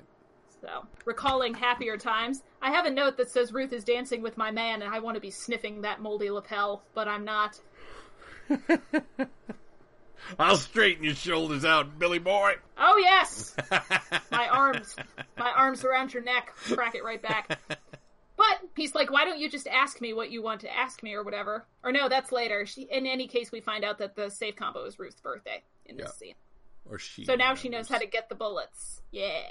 So, recalling happier times, I have a note that says Ruth is dancing with my man, and I want to be sniffing that moldy lapel, but I'm not. I'll straighten your shoulders out, Billy boy. Oh yes, my arms, my arms around your neck, crack it right back. But he's like, why don't you just ask me what you want to ask me or whatever? Or no, that's later. She, in any case, we find out that the safe combo is Ruth's birthday in this Yeah. scene. or she. So now she knows how to get the bullets. Yeah.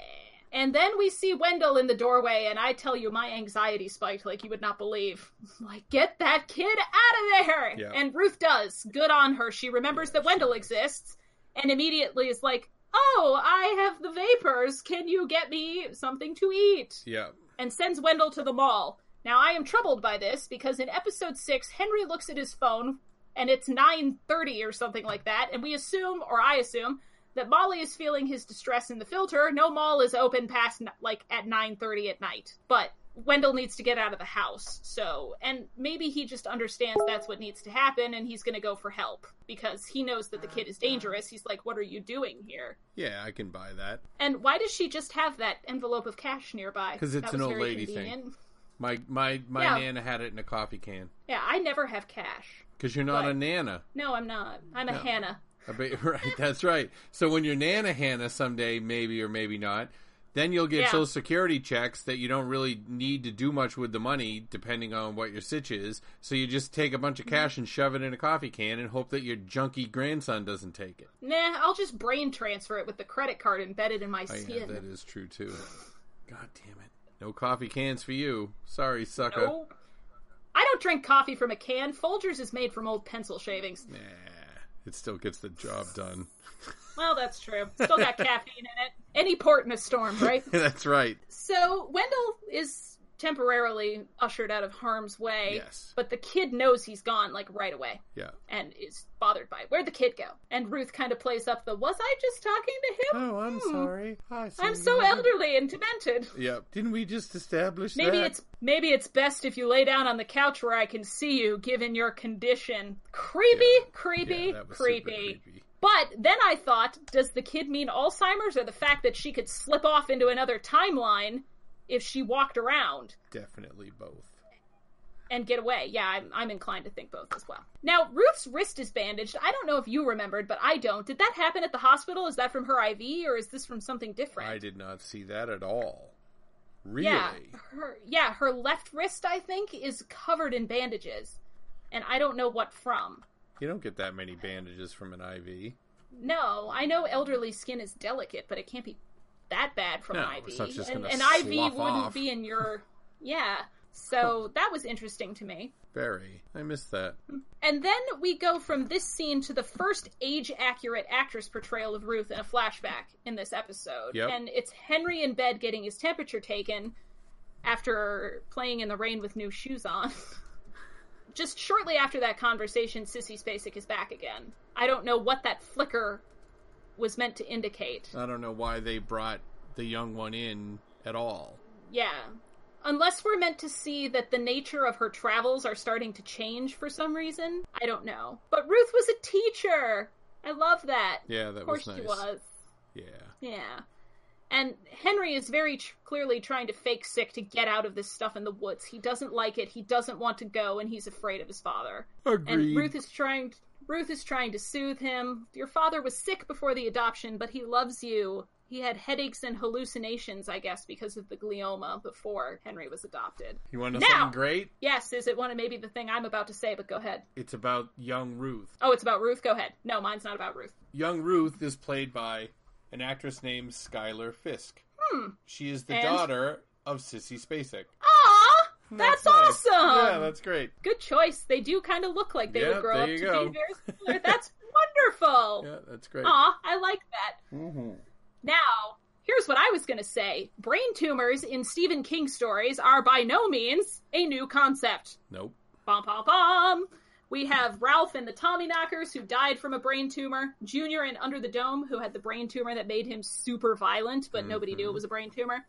And then we see Wendell in the doorway, and I tell you, my anxiety spiked like you would not believe. Like, get that kid out of there! Yeah. And Ruth does. Good on her. She remembers that Wendell exists, and immediately is like, Oh, I have the vapors. Can you get me something to eat? Yeah. and sends Wendell to the mall. Now I am troubled by this because in episode 6 Henry looks at his phone and it's 9:30 or something like that and we assume or I assume that Molly is feeling his distress in the filter. No mall is open past like at 9:30 at night. But Wendell needs to get out of the house. So, and maybe he just understands that's what needs to happen and he's going to go for help because he knows that the kid is dangerous. He's like, "What are you doing here?" Yeah, I can buy that. And why does she just have that envelope of cash nearby? Cuz it's an old lady thing. My my my Yeah. nana had it in a coffee can. Yeah, I never have cash. Because you're not But- a nana. No, I'm not. I'm a No. Hannah. Bet, right, that's right. So when you're Nana Hannah someday, maybe or maybe not, then you'll get Yeah. Social Security checks that you don't really need to do much with the money, depending on what your sitch is. So you just take a bunch of cash and shove it in a coffee can and hope that your junky grandson doesn't take it. Nah, I'll just brain transfer it with the credit card embedded in my Oh, yeah, skin. that is true too. God damn it. No coffee cans for you. Sorry, sucker. I don't drink coffee from a can. Folgers is made from old pencil shavings. Nah, it still gets the job done. Well, that's true. Still got caffeine in it. Any port in a storm, right? that's right. So Wendell is temporarily ushered out of harm's way. Yes. But the kid knows he's gone, like, right away. Yeah. and is bothered by it. Where'd the kid go? And Ruth kind of plays up the was I just talking to him? Oh, I'm Hmm. sorry. Hi, I'm so elderly and demented. Yep. Didn't we just establish Maybe that? it's maybe it's best if you lay down on the couch where I can see you, given your condition. Creepy, Yeah. creepy, Yeah, that was super creepy. creepy. But then I thought, does the kid mean Alzheimer's or the fact that she could slip off into another timeline if she walked around? Definitely both. and get away. Yeah, I'm, I'm inclined to think both as well. Now, Ruth's wrist is bandaged. I don't know if you remembered, but I don't. Did that happen at the hospital? Is that from her IV, or is this from something different? I did not see that at all. Really? Yeah, her yeah, her left wrist, I think, is covered in bandages, and I don't know what from. You don't get that many bandages from an IV. No, I know elderly skin is delicate, but it can't be that bad from No, an IV. it's just and gonna IV wouldn't off. be in your yeah. So that was interesting to me. Very. I missed that. And then we go from this scene to the first age accurate actress portrayal of Ruth in a flashback in this episode. Yep. And it's Henry in bed getting his temperature taken after playing in the rain with new shoes on. Just shortly after that conversation, Sissy Spacek is back again. I don't know what that flicker was meant to indicate. I don't know why they brought the young one in at all. Yeah. Unless we're meant to see that the nature of her travels are starting to change for some reason. I don't know. But Ruth was a teacher. I love that. Yeah, that of course was she was. Yeah. Yeah. And Henry is very tr- clearly trying to fake sick to get out of this stuff in the woods. He doesn't like it. He doesn't want to go, and he's afraid of his father. Agreed. And Ruth is trying. Ruth is trying to soothe him. Your father was sick before the adoption, but he loves you. He had headaches and hallucinations, I guess, because of the glioma before Henry was adopted. You want to know Now- something great? Yes, is it one of maybe the thing I'm about to say, but go ahead. It's about young Ruth. Oh, it's about Ruth? Go ahead. No, mine's not about Ruth. Young Ruth is played by an actress named Schuyler Fisk. Hmm. She is the And? daughter of Sissy Spacek. Aw! That's, nice. awesome! Yeah, that's great. Good choice. They do kind of look like they Yeah, would grow up to go. be very similar. That's wonderful. Yeah, that's great. Aw, I like that. Mm-hmm. Now, here's what I was going to say. Brain tumors in Stephen King stories are by no means a new concept. Nope. Bom, bom, bom. We have Ralph and the Tommyknockers, who died from a brain tumor. Junior in Under the Dome, who had the brain tumor that made him super violent, but nobody knew it was a brain tumor.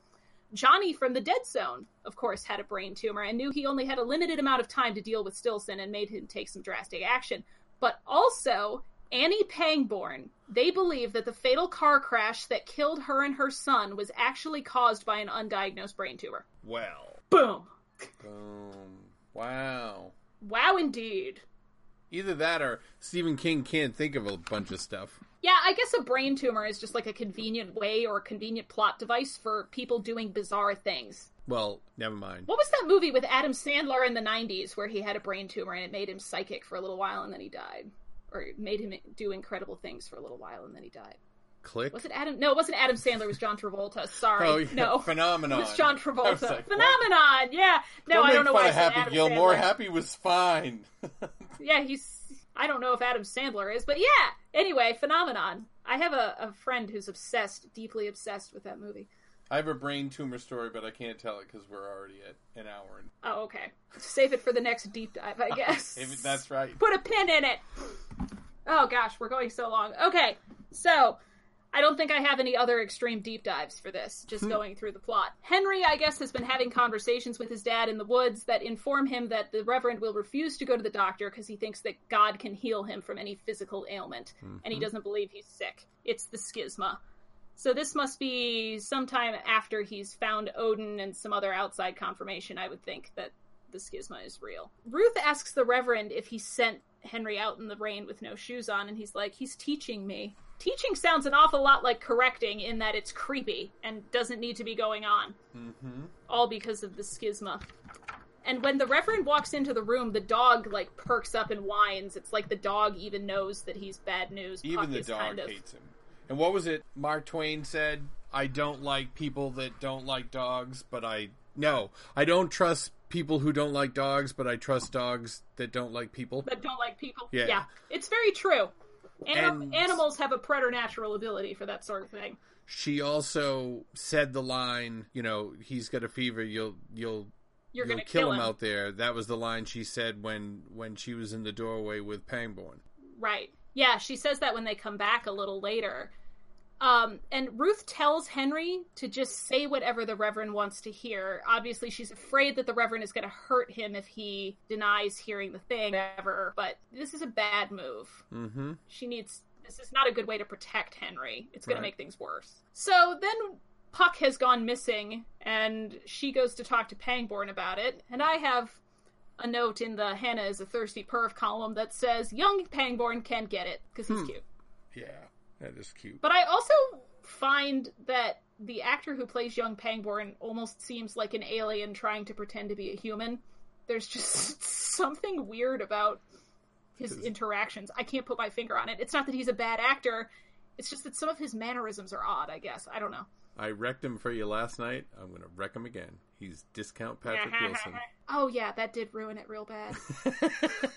Johnny from the Dead Zone, of course, had a brain tumor and knew he only had a limited amount of time to deal with Stillson and made him take some drastic action. But also, Annie Pangborn, they believe that the fatal car crash that killed her and her son was actually caused by an undiagnosed brain tumor. Well. Boom! Boom. Wow. Wow, indeed. Either that or Stephen King can't think of a bunch of stuff. Yeah, I guess a brain tumor is just like a convenient way or a convenient plot device for people doing bizarre things. Well, never mind. What was that movie with Adam Sandler in the 90s where he had a brain tumor and it made him psychic for a little while and then he died? Or it made him do incredible things for a little while and then he died. Click. Was it Adam? No, it wasn't Adam Sandler. It was John Travolta. Sorry. Oh, yeah. No. Phenomenon. It was John Travolta. was like, what? Phenomenon. Yeah. No, don't I don't know why I of said Happy Adam Gilmore. Sandler. Happy was fine. Yeah, he's. I don't know if Adam Sandler is, but yeah. Anyway, Phenomenon. I have a, a friend who's obsessed, deeply obsessed with that movie. I have a brain tumor story, but I can't tell it because we're already at an hour. And Oh, okay. Save it for the next deep dive, I guess. that's right. Put a pin in it. Oh gosh, we're going so long. Okay, so I don't think I have any other extreme deep dives for this, just hmm. going through the plot. Henry, I guess, has been having conversations with his dad in the woods that inform him that the Reverend will refuse to go to the doctor because he thinks that God can heal him from any physical ailment, and he mm-hmm. doesn't believe he's sick. It's the schisma. So this must be sometime after he's found Odin and some other outside confirmation, I would think, that the schisma is real. Ruth asks the Reverend if he sent Henry out in the rain with no shoes on, and he's like, he's teaching me. Teaching sounds an awful lot like correcting in that it's creepy and doesn't need to be going on. Mm-hmm. All because of the schisma. And when the Reverend walks into the room, the dog like perks up and whines. It's like the dog even knows that he's bad news. Even Puck the dog kind of... hates him. And what was it Mark Twain said? I don't like people that don't like dogs, but I no, I don't trust people who don't like dogs, but I trust dogs that don't like people. that don't like people. Yeah. Yeah. it's very true. Anim- And- Animals have a preternatural ability for that sort of thing. She also said the line, you know, he's got a fever, you'll you'll You're you'll gonna kill, kill him him. out there. That was the line she said when when she was in the doorway with Pangborn. Right. Yeah, she says that when they come back a little later. Um, and Ruth tells Henry to just say whatever the Reverend wants to hear. Obviously, she's afraid that the Reverend is going to hurt him if he denies hearing the thing ever. But this is a bad move. Mm-hmm. She needs. This is not a good way to protect Henry. It's going Right. to make things worse. So then Puck has gone missing, and she goes to talk to Pangborn about it. And I have a note in the Hannah is a thirsty perv column that says young Pangborn can get it because he's Hmm. cute. Yeah, that is cute. But I also find that the actor who plays young Pangborn almost seems like an alien trying to pretend to be a human. There's just something weird about his interactions. I can't put my finger on it. It's not that he's a bad actor. It's just that some of his mannerisms are odd, I guess. I don't know. I wrecked him for you last night. I'm going to wreck him again. He's discount Patrick Wilson. Oh yeah, that did ruin it real bad.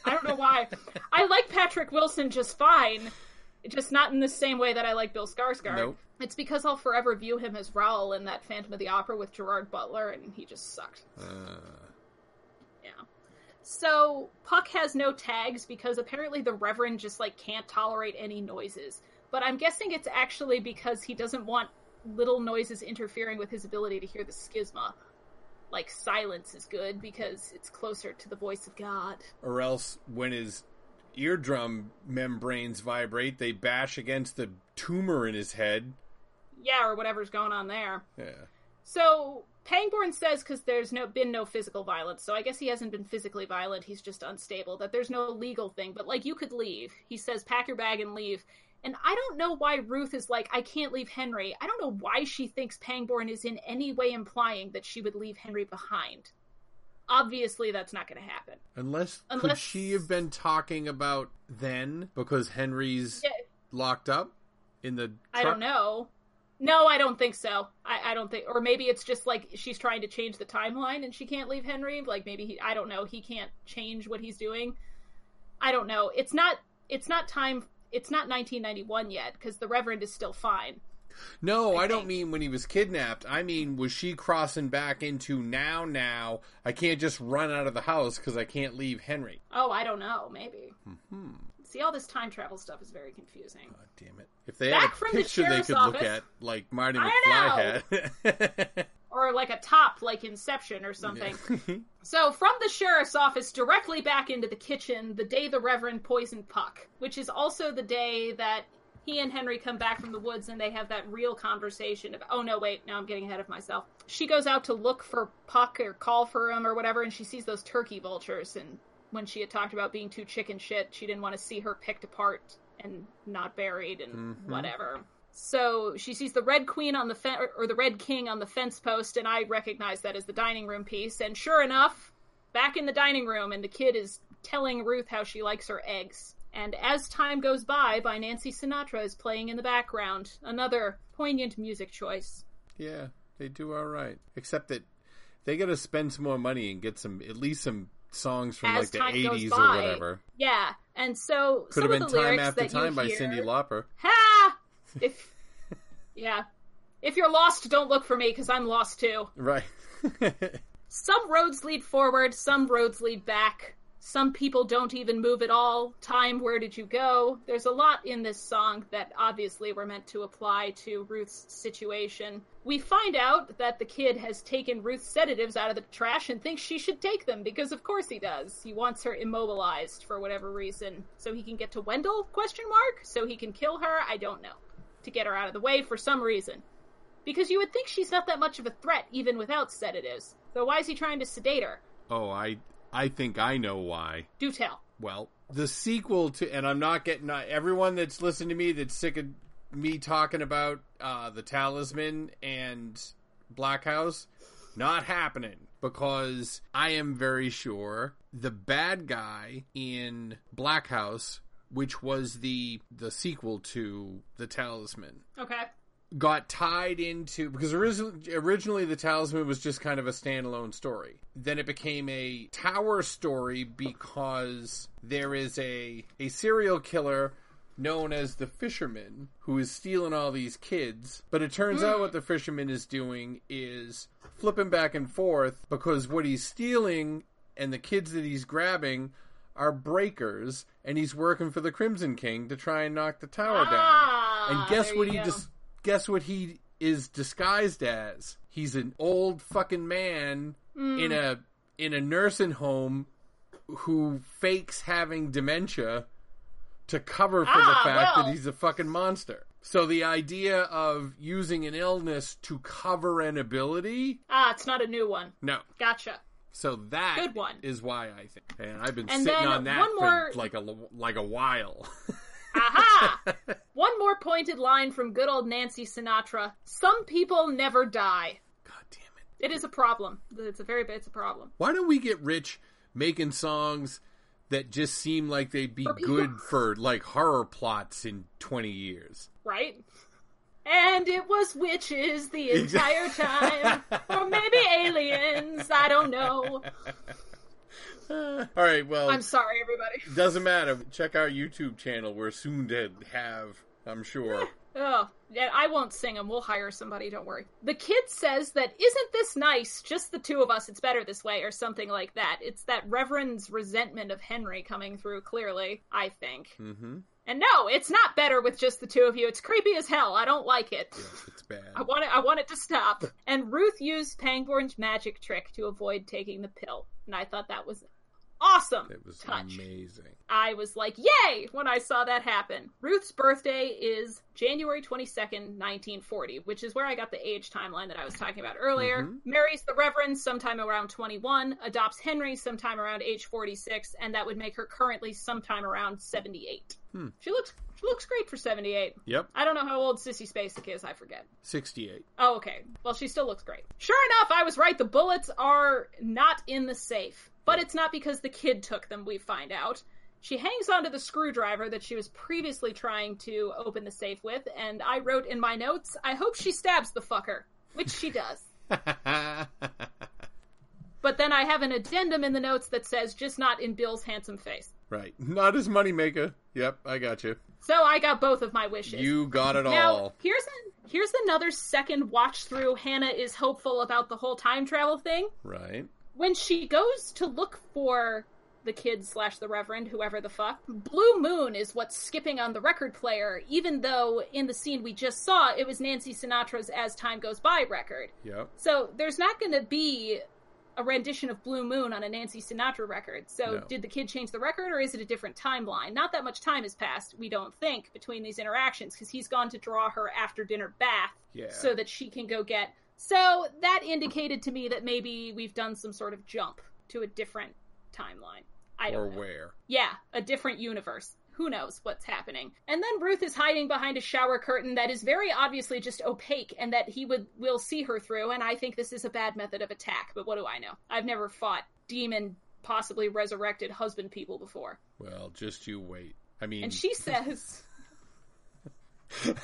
I don't know why. I like Patrick Wilson just fine, just not in the same way that I like Bill Skarsgård. Nope. It's because I'll forever view him as Raoul in that Phantom of the Opera with Gerard Butler, and he just sucked. Uh, Yeah. So Puck has no tags because apparently the Reverend just like can't tolerate any noises. But I'm guessing it's actually because he doesn't want little noises interfering with his ability to hear the schisma. Like silence is good because it's closer to the voice of God. or else when his eardrum membranes vibrate, they bash against the tumor in his head. Yeah, or whatever's going on there. Yeah. So Pangborn says because there's no been no physical violence, so I guess he hasn't been physically violent. He's just unstable. That there's no legal thing, but like you could leave. He says pack your bag and leave. And I don't know why Ruth is like I can't leave Henry. I don't know why she thinks Pangborn is in any way implying that she would leave Henry behind. Obviously, that's not going to happen. Unless, could she have been talking about then because Henry's Yeah, locked up in the I don't know. No, I don't think so. I, I don't think, or maybe it's just like she's trying to change the timeline and she can't leave Henry. Like maybe he, I don't know, he can't change what he's doing. I don't know. It's not. It's not time. It's not 1991 yet because the Reverend is still fine. No, I, don't mean when he was kidnapped. I mean, was she crossing back into now? Now I can't just run out of the house because I can't leave Henry. Oh, I don't know. Maybe. Hmm. See, all this time travel stuff is very confusing. God damn it! If they Back had a from the picture they could look at, like Marty I McFly had. Or like a top, like Inception or something. So, from the sheriff's office directly back into the kitchen, the day the Reverend poisoned Puck, which is also the day that he and Henry come back from the woods and they have that real conversation of, oh no, wait, now I'm getting ahead of myself. She goes out to look for Puck or call for him or whatever, and she sees those turkey vultures. And when she had talked about being too chicken shit, she didn't want to see her picked apart and not buried and Mhm. whatever. So she sees the Red Queen on the fe- or the Red King on the fence post, and I recognize that as the dining room piece. And sure enough, back in the dining room, and the kid is telling Ruth how she likes her eggs. And as time goes by, by Nancy Sinatra is playing in the background. Another poignant music choice. Yeah, they do all right. Except that they got to spend some more money and get some, at least some songs from As like the '80s by. or whatever. Yeah, and so Could some have been of the "Time After Time" by hear, Cyndi Lauper. Ha! If yeah, if you're lost, don't look for me because I'm lost too. Right. Some roads lead forward, some roads lead back. Some people don't even move at all. Time, where did you go? There's a lot in this song that obviously were meant to apply to Ruth's situation. We find out that the kid has taken Ruth's sedatives out of the trash and thinks she should take them because of course he does. He wants her immobilized for whatever reason. So he can get to Wendell? Question mark? So he can kill her? I don't know. To get her out of the way for some reason. Because you would think she's not that much of a threat even without sedatives. So why is he trying to sedate her? oh, I, I think I know why. Do tell. Well, the sequel to, and I'm not getting everyone that's listening to me that's sick of me talking about uh, the Talisman and Black House, not happening because I am very sure the bad guy in Black House, which was the the sequel to the Talisman, Okay. Got tied into because originally, originally the talisman was just kind of a standalone story. Then it became a tower story because there is a a serial killer known as the fisherman who is stealing all these kids. But it turns out what the fisherman is doing is flipping back and forth because what he's stealing and the kids that he's grabbing are breakers and he's working for the crimson king to try and knock the tower down. Ah, and guess what he go. Guess what he is disguised as? He's an old fucking man Hmm. in a in a nursing home who fakes having dementia to cover for Ah, the fact well. that he's a fucking monster. So the idea of using an illness to cover an ability, Ah, it's not a new one. no. Gotcha. So that Good one. is why I think, and I've been And sitting on that one more- for like a like a while. Aha! one more pointed line from good old Nancy Sinatra. Some people never die. God damn it. It is a problem. It's a very it's a problem. Why don't we get rich making songs that just seem like they'd be good for like horror plots in 20 years? Right? And it was witches the entire time. or maybe aliens. I don't know. All right, well, I'm sorry, everybody. doesn't matter. Check our YouTube channel. We're soon to have, I'm sure. Oh, yeah, I won't sing them. We'll hire somebody, don't worry. The kid says that, isn't this nice? Just the two of us, it's better this way, or something like that. It's that Reverend's resentment of Henry coming through clearly, I think. mm-hmm. And no, it's not better with just the two of you. It's creepy as hell. I don't like it. Yes, it's bad. I want it. I want it to stop. And Ruth used Pangborn's magic trick to avoid taking the pill, and I thought that was awesome. It was touch. amazing. I was like, yay, when I saw that happen. Ruth's birthday is January 22nd, 1940, which is where I got the age timeline that I was talking about earlier. Mhm. Marries the Reverend sometime around 21, adopts Henry sometime around age 46, and that would make her currently sometime around 78. Hmm. She looks she looks great for 78. Yep, I don't know how old Sissy Spacek is, I forget. 68. Oh, okay. Well, she still looks great. Sure enough, I was right. The bullets are not in the safe. But it's not because the kid took them, we find out. She hangs onto the screwdriver that she was previously trying to open the safe with, and I wrote in my notes, I hope she stabs the fucker. Which she does. But then I have an addendum in the notes that says, just not in Bill's handsome face. right. Not his moneymaker. Yep, I got you. So I got both of my wishes. You got it Now, all. here's a, here's another second watch through. Hannah is hopeful about the whole time travel thing. Right. When she goes to look for the kid slash the reverend, whoever the fuck, Blue Moon is what's skipping on the record player, even though in the scene we just saw, it was Nancy Sinatra's As Time Goes By record. Yep. So there's not going to be a rendition of Blue Moon on a Nancy Sinatra record. So No. did the kid change the record or is it a different timeline? Not that much time has passed, we don't think, between these interactions because he's gone to draw her after dinner bath Yeah. so that she can go get. So that indicated to me that maybe we've done some sort of jump to a different timeline. I or don't know. where. Yeah, a different universe. who knows what's happening. And then Ruth is hiding behind a shower curtain that is very obviously just opaque and that he would will see her through and I think this is a bad method of attack, but what do I know? I've never fought demon possibly resurrected husband people before. Well, just you wait. I mean, And she says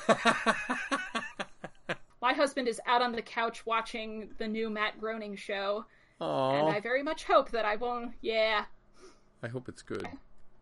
My husband is out on the couch watching the new Matt Groening show, and I very much hope that I won't. Yeah, I hope it's good.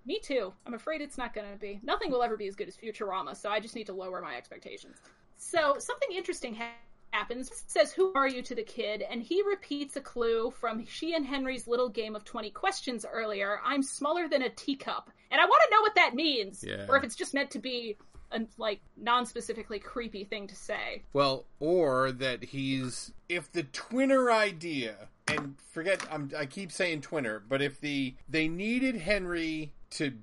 me too. I'm afraid it's not going to be. Nothing will ever be as good as Futurama, so I just need to lower my expectations. So something interesting ha- happens. It says, "Who are you?" to the kid, and he repeats a clue from she and Henry's little game of 20 questions earlier. I'm smaller than a teacup, and I want to know what that means, Yeah. or if it's just meant to be a like non-specifically creepy thing to say. Well, or that he's if the twinner idea and forget I'm, I keep saying twinner, but if the they needed Henry to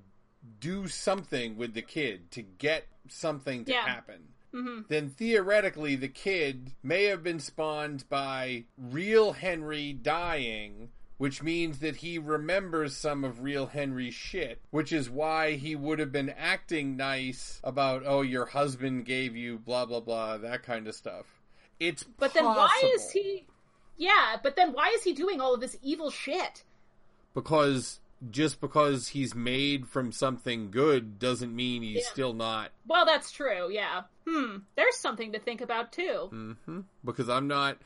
do something with the kid to get something to Yeah. happen. hmm Then theoretically, the kid may have been spawned by real Henry dying, which means that he remembers some of real Henry's shit, which is why he would have been acting nice about, oh, your husband gave you blah, blah, blah, that kind of stuff. It's But then why is he? Yeah, but then why is he doing all of this evil shit? Because just because he's made from something good doesn't mean he's Yeah. still not. Well, that's true. Yeah. Hmm. There's something to think about too. hmm Because I'm not.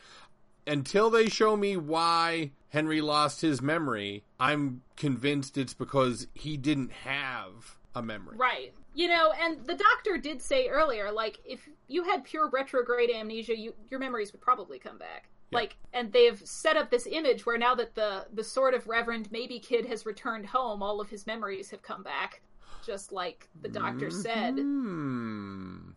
Until they show me why Henry lost his memory, I'm convinced it's because he didn't have a memory. Right. You know, and the doctor did say earlier, like, if you had pure retrograde amnesia, you, your memories would probably come back. Yeah. Like, and they've set up this image where now that the the sort of Reverend maybe kid has returned home, all of his memories have come back, just like the doctor said. Hmm.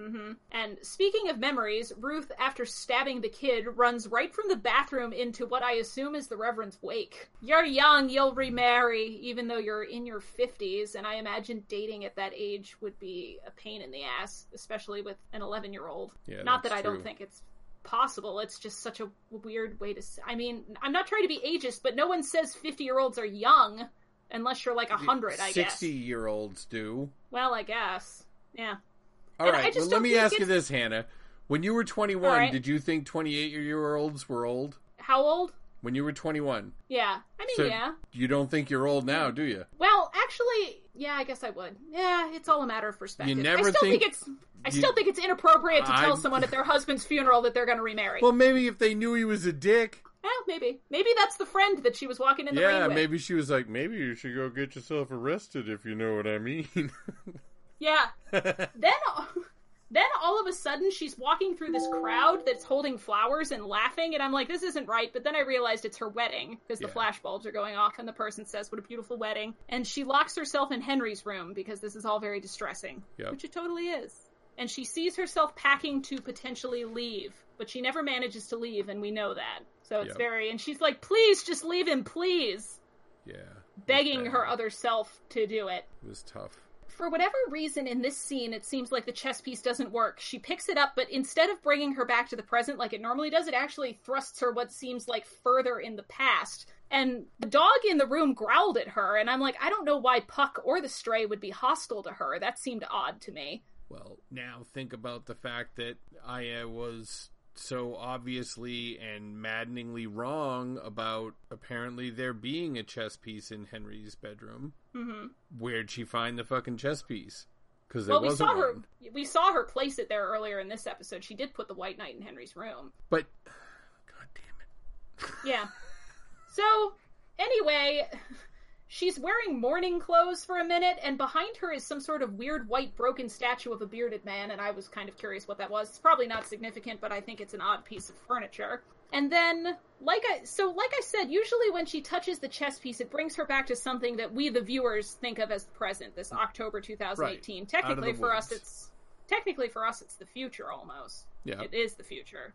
Hmm. hmm And speaking of memories, Ruth, after stabbing the kid, runs right from the bathroom into what I assume is the Reverend's wake. You're young, you'll remarry, even though you're in your 50s, and I imagine dating at that age would be a pain in the ass, especially with an 11 year old. Yeah, Not that that's I don't think it's possible, it's just such a weird way to. I mean, I'm not trying to be ageist, but no one says 50 year olds are young unless you're like 100, I guess. Sixty-year-olds do. Well, I guess. Yeah. All And right. Well, let me ask you this, Hannah. When you were 21, All right. did you think 28-year-olds were old? How old? When you were 21, Yeah. I mean, so yeah. you don't think you're old now, do you? Well, actually, yeah, I guess I would. Yeah, it's all a matter of perspective. You never I still think- think, it's. I you- still think it's inappropriate to tell I- someone at their husband's funeral that they're going to remarry. Well, maybe if they knew he was a dick. well, maybe, maybe that's the friend that she was walking in the Yeah, rain with. maybe she was like, maybe you should go get yourself arrested if you know what I mean. Yeah. then, then all of a sudden, she's walking through this crowd that's holding flowers and laughing, and I'm like, this isn't right. But then I realized it's her wedding because the Yeah. flash bulbs are going off, and the person says, "What a beautiful wedding!" And she locks herself in Henry's room because this is all very distressing, Yep. which it totally is. And she sees herself packing to potentially leave, but she never manages to leave, and we know that. So it's Yep. very, and she's like, "Please, just leave him, please." yeah. Begging her other self to do it It was tough. For whatever reason in this scene it seems like the chess piece doesn't work. She picks it up but instead of bringing her back to the present like it normally does it actually thrusts her what seems like further in the past. And the dog in the room growled at her and i'm like i don't know why puck or the stray would be hostile to her. That seemed odd to me. Well, now think about the fact that Aya was so obviously and maddeningly wrong about apparently there being a chess piece in Henry's bedroom. Hmm Where'd she find the fucking chess piece? Because well we saw her one. we saw her place it there earlier in this episode she did put the white knight in henry's room But, god damn it. Yeah. So, anyway, she's wearing mourning clothes for a minute, and behind her is some sort of weird white broken statue of a bearded man, and I was kind of curious what that was. It's probably not significant, but I think it's an odd piece of furniture. And then, like I so, like I said, usually when she touches the chess piece, it brings her back to something that we, the viewers, think of as the present. This October 2018. Right. Out of the Technically, for us, it's technically for us, it's the future almost. Yeah. It is the future.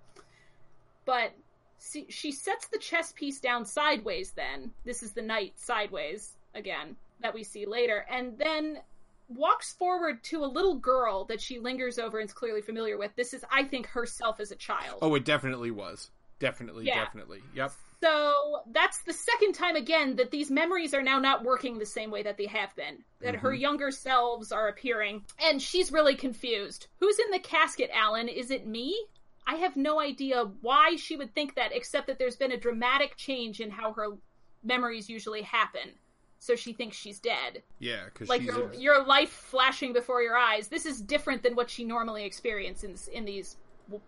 But see, she sets the chess piece down sideways then. This is the knight sideways again that we see later. And then walks forward to a little girl that she lingers over and is clearly familiar with. This is, I think, herself as a child. Oh, it definitely was. Definitely, Yeah. definitely. Yep. So that's the second time again that these memories are now not working the same way that they have been. That her mm-hmm. younger selves are appearing. And she's really confused. Who's in the casket, Alan? Is it me? I have no idea why she would think that, except that there's been a dramatic change in how her memories usually happen. So she thinks she's dead. Yeah, because Like she's your, your life flashing before your eyes. This is different than what she normally experiences in, in these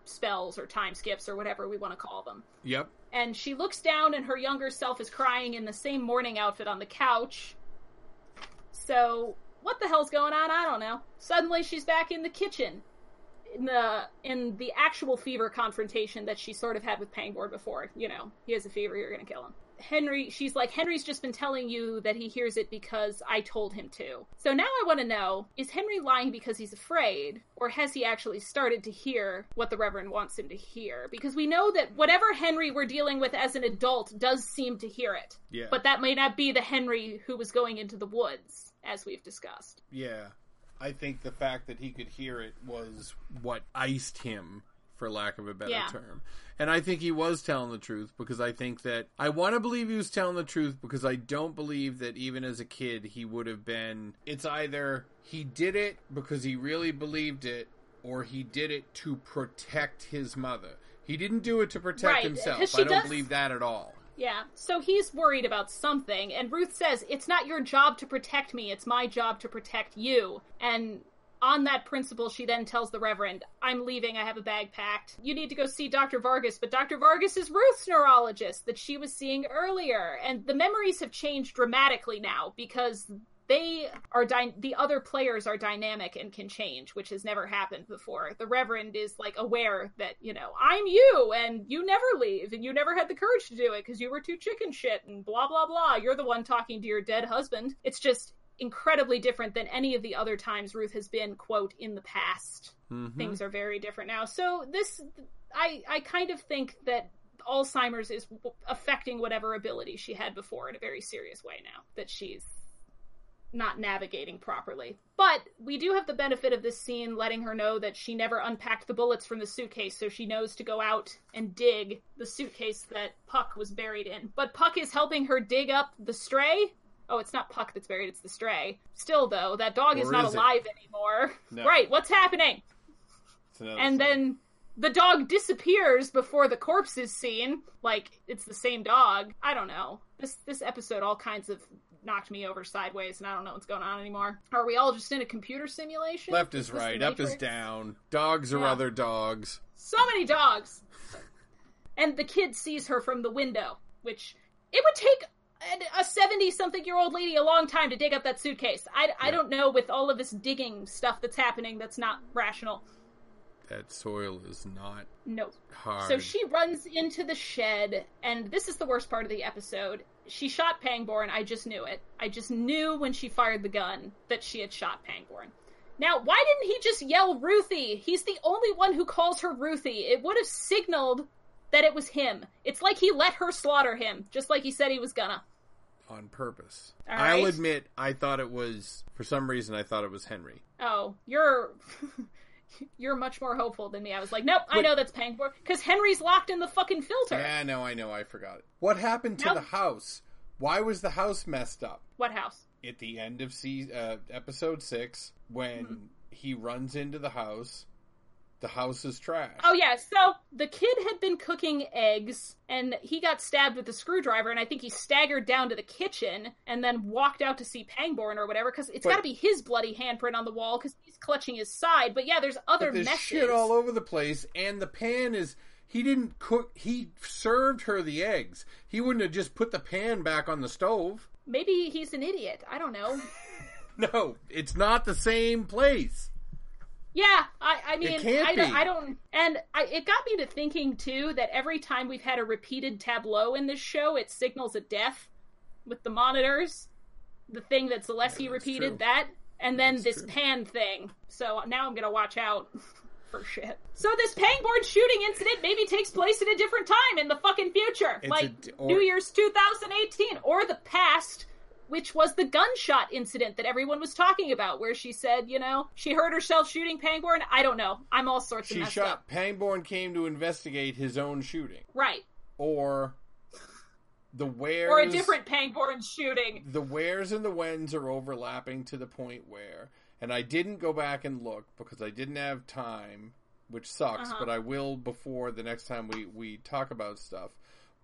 spells or time skips or whatever we want to call them yep. and she looks down and her younger self is crying in the same morning outfit on the couch. So, what the hell's going on? I don't know. Suddenly she's back in the kitchen. In the in the actual fever confrontation that she sort of had with Pangborn before, you know, he has a fever, you're gonna kill him. Henry, she's like, Henry's just been telling you that he hears it because I told him to. So now I want to know is Henry lying because he's afraid, or has he actually started to hear what the Reverend wants him to hear? Because we know that whatever Henry we're dealing with as an adult does seem to hear it. Yeah. But that may not be the Henry who was going into the woods, as we've discussed. Yeah. I think the fact that he could hear it was what iced him, for lack of a better Yeah. term. And I think he was telling the truth because I think that I want to believe he was telling the truth because I don't believe that even as a kid he would have been. It's either he did it because he really believed it or he did it to protect his mother. He didn't do it to protect Right, himself. I don't does- believe that at all. Yeah, so he's worried about something, and Ruth says, It's not your job to protect me, it's my job to protect you. And on that principle, she then tells the Reverend, I'm leaving, I have a bag packed. You need to go see Dr. Vargas, but Dr. Vargas is Ruth's neurologist that she was seeing earlier. And the memories have changed dramatically now because they are dy- the other players are dynamic and can change, which has never happened before. The Reverend is like aware that you know I'm you, and you never leave, and you never had the courage to do it because you were too chicken shit, and blah blah blah. You're the one talking to your dead husband. It's just incredibly different than any of the other times Ruth has been quote in the past. Mm-hmm. Things are very different now. So this, I I kind of think that Alzheimer's is affecting whatever ability she had before in a very serious way now that she's not navigating properly. But we do have the benefit of this scene letting her know that she never unpacked the bullets from the suitcase, so she knows to go out and dig the suitcase that Puck was buried in. But Puck is helping her dig up the stray. Oh, it's not Puck that's buried, it's the stray. Still, though, that dog is not is it? alive anymore. No. Right, what's happening? And thing. then the dog disappears before the corpse is seen like it's the same dog i don't know this this episode all kinds of knocked me over sideways and i don't know what's going on anymore are we all just in a computer simulation left is the right, up is down. Dogs are Yeah. other dogs. so many dogs and the kid sees her from the window which it would take a 70 something year old lady a long time to dig up that suitcase I, I Yeah. don't know with all of this digging stuff that's happening that's not rational That soil is not no hard. So she runs into the shed, and this is the worst part of the episode. She shot Pangborn. I just knew it. I just knew when she fired the gun that she had shot Pangborn. Now, why didn't he just yell Ruthie? He's the only one who calls her Ruthie. It would have signaled that it was him. It's like he let her slaughter him, just like he said he was gonna. on purpose. I'll admit, I thought it was for some reason. I thought it was Henry. Oh, you're. You're much more hopeful than me. I was like, nope, I know that's Pangborn because Henry's locked in the fucking filter. Yeah, no, I know. I forgot. What happened to Nope. the house? Why was the house messed up? What house? At the end of se- uh, episode six, when Mm-hmm. he runs into the house, the house is trash. Oh yeah, so the kid had been cooking eggs and he got stabbed with a screwdriver and I think he staggered down to the kitchen and then walked out to see Pangborn or whatever cuz it's got to be his bloody handprint on the wall cuz he's clutching his side. But yeah, there's other there's messes. shit all over the place, and the pan is. He didn't cook. He served her the eggs. He wouldn't have just put the pan back on the stove. Maybe he's an idiot. I don't know. No, it's not the same place. Yeah, I, I mean, I, don't-. I don't, and I, it got me to thinking too that every time we've had a repeated tableau in this show, it signals a death with the monitors. The thing that Zalewski Yeah, repeated true. that, and then That's this true. pan thing. So now I'm gonna watch out for shit. So this Pangborn shooting incident maybe takes place at a different time in the fucking future, It's like a or- New Year's 2018, or the past which was the gunshot incident that everyone was talking about, where she said, you know, she hurt herself shooting Pangborn. I don't know. I'm all sorts of She shot. up. Pangborn came to investigate his own shooting, Right. or the wheres or a different Pangborn shooting. the wheres and the whens are overlapping to the point where and I didn't go back and look because I didn't have time, which sucks, Uh-huh. but I will before the next time we we talk about stuff.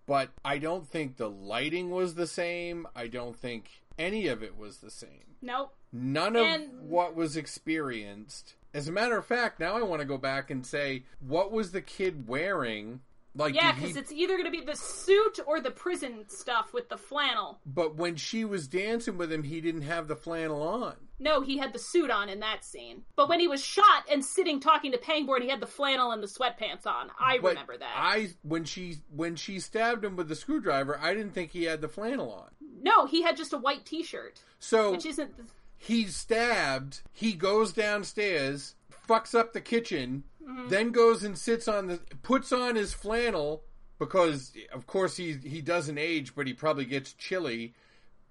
But I don't think the lighting was the same. I don't think any of it was the same. Nope. None of And- what was experienced. As a matter of fact, now I want to go back and say, what was the kid wearing? Like, Yeah, did he- because it's either going to be the suit or the prison stuff with the flannel. but when she was dancing with him, he didn't have the flannel on. No, he had the suit on in that scene. But when he was shot and sitting talking to Pangborn, he had the flannel and the sweatpants on. I But remember that. I when she when she stabbed him with the screwdriver, I didn't think he had the flannel on. No, he had just a white T-shirt, So which isn't. he's stabbed. He goes downstairs, fucks up the kitchen, Mm-hmm. then goes and sits on the puts on his flannel because of course he he doesn't age, but he probably gets chilly.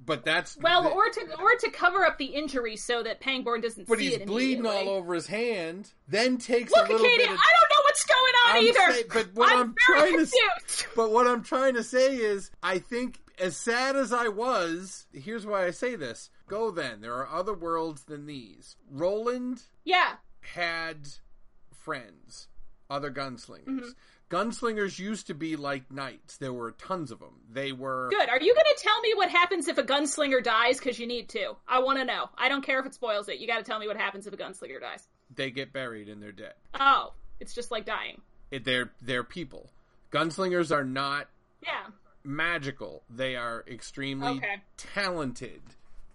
But that's Well, the- or to or to cover up the injury so that Pangborn doesn't but he's bleeding all over his hand. Then takes Look, a little Katie, bit. Of, I don't know what's going on I'm either. saying- but what I'm, I'm trying to s- But what I'm trying to say is, I think as sad as I was, here's why I say this. Go then. There are other worlds than these. Roland Yeah, had friends, other gunslingers. Mm-hmm. Gunslingers used to be like knights. There were tons of them. They were good. Are you going to tell me what happens if a gunslinger dies? Because you need to. I want to know. I don't care if it spoils it. You got to tell me what happens if a gunslinger dies. they get buried and they're dead. Oh, it's just like dying. It, they're they're people. Gunslingers are not Yeah. magical. They are extremely Okay. talented,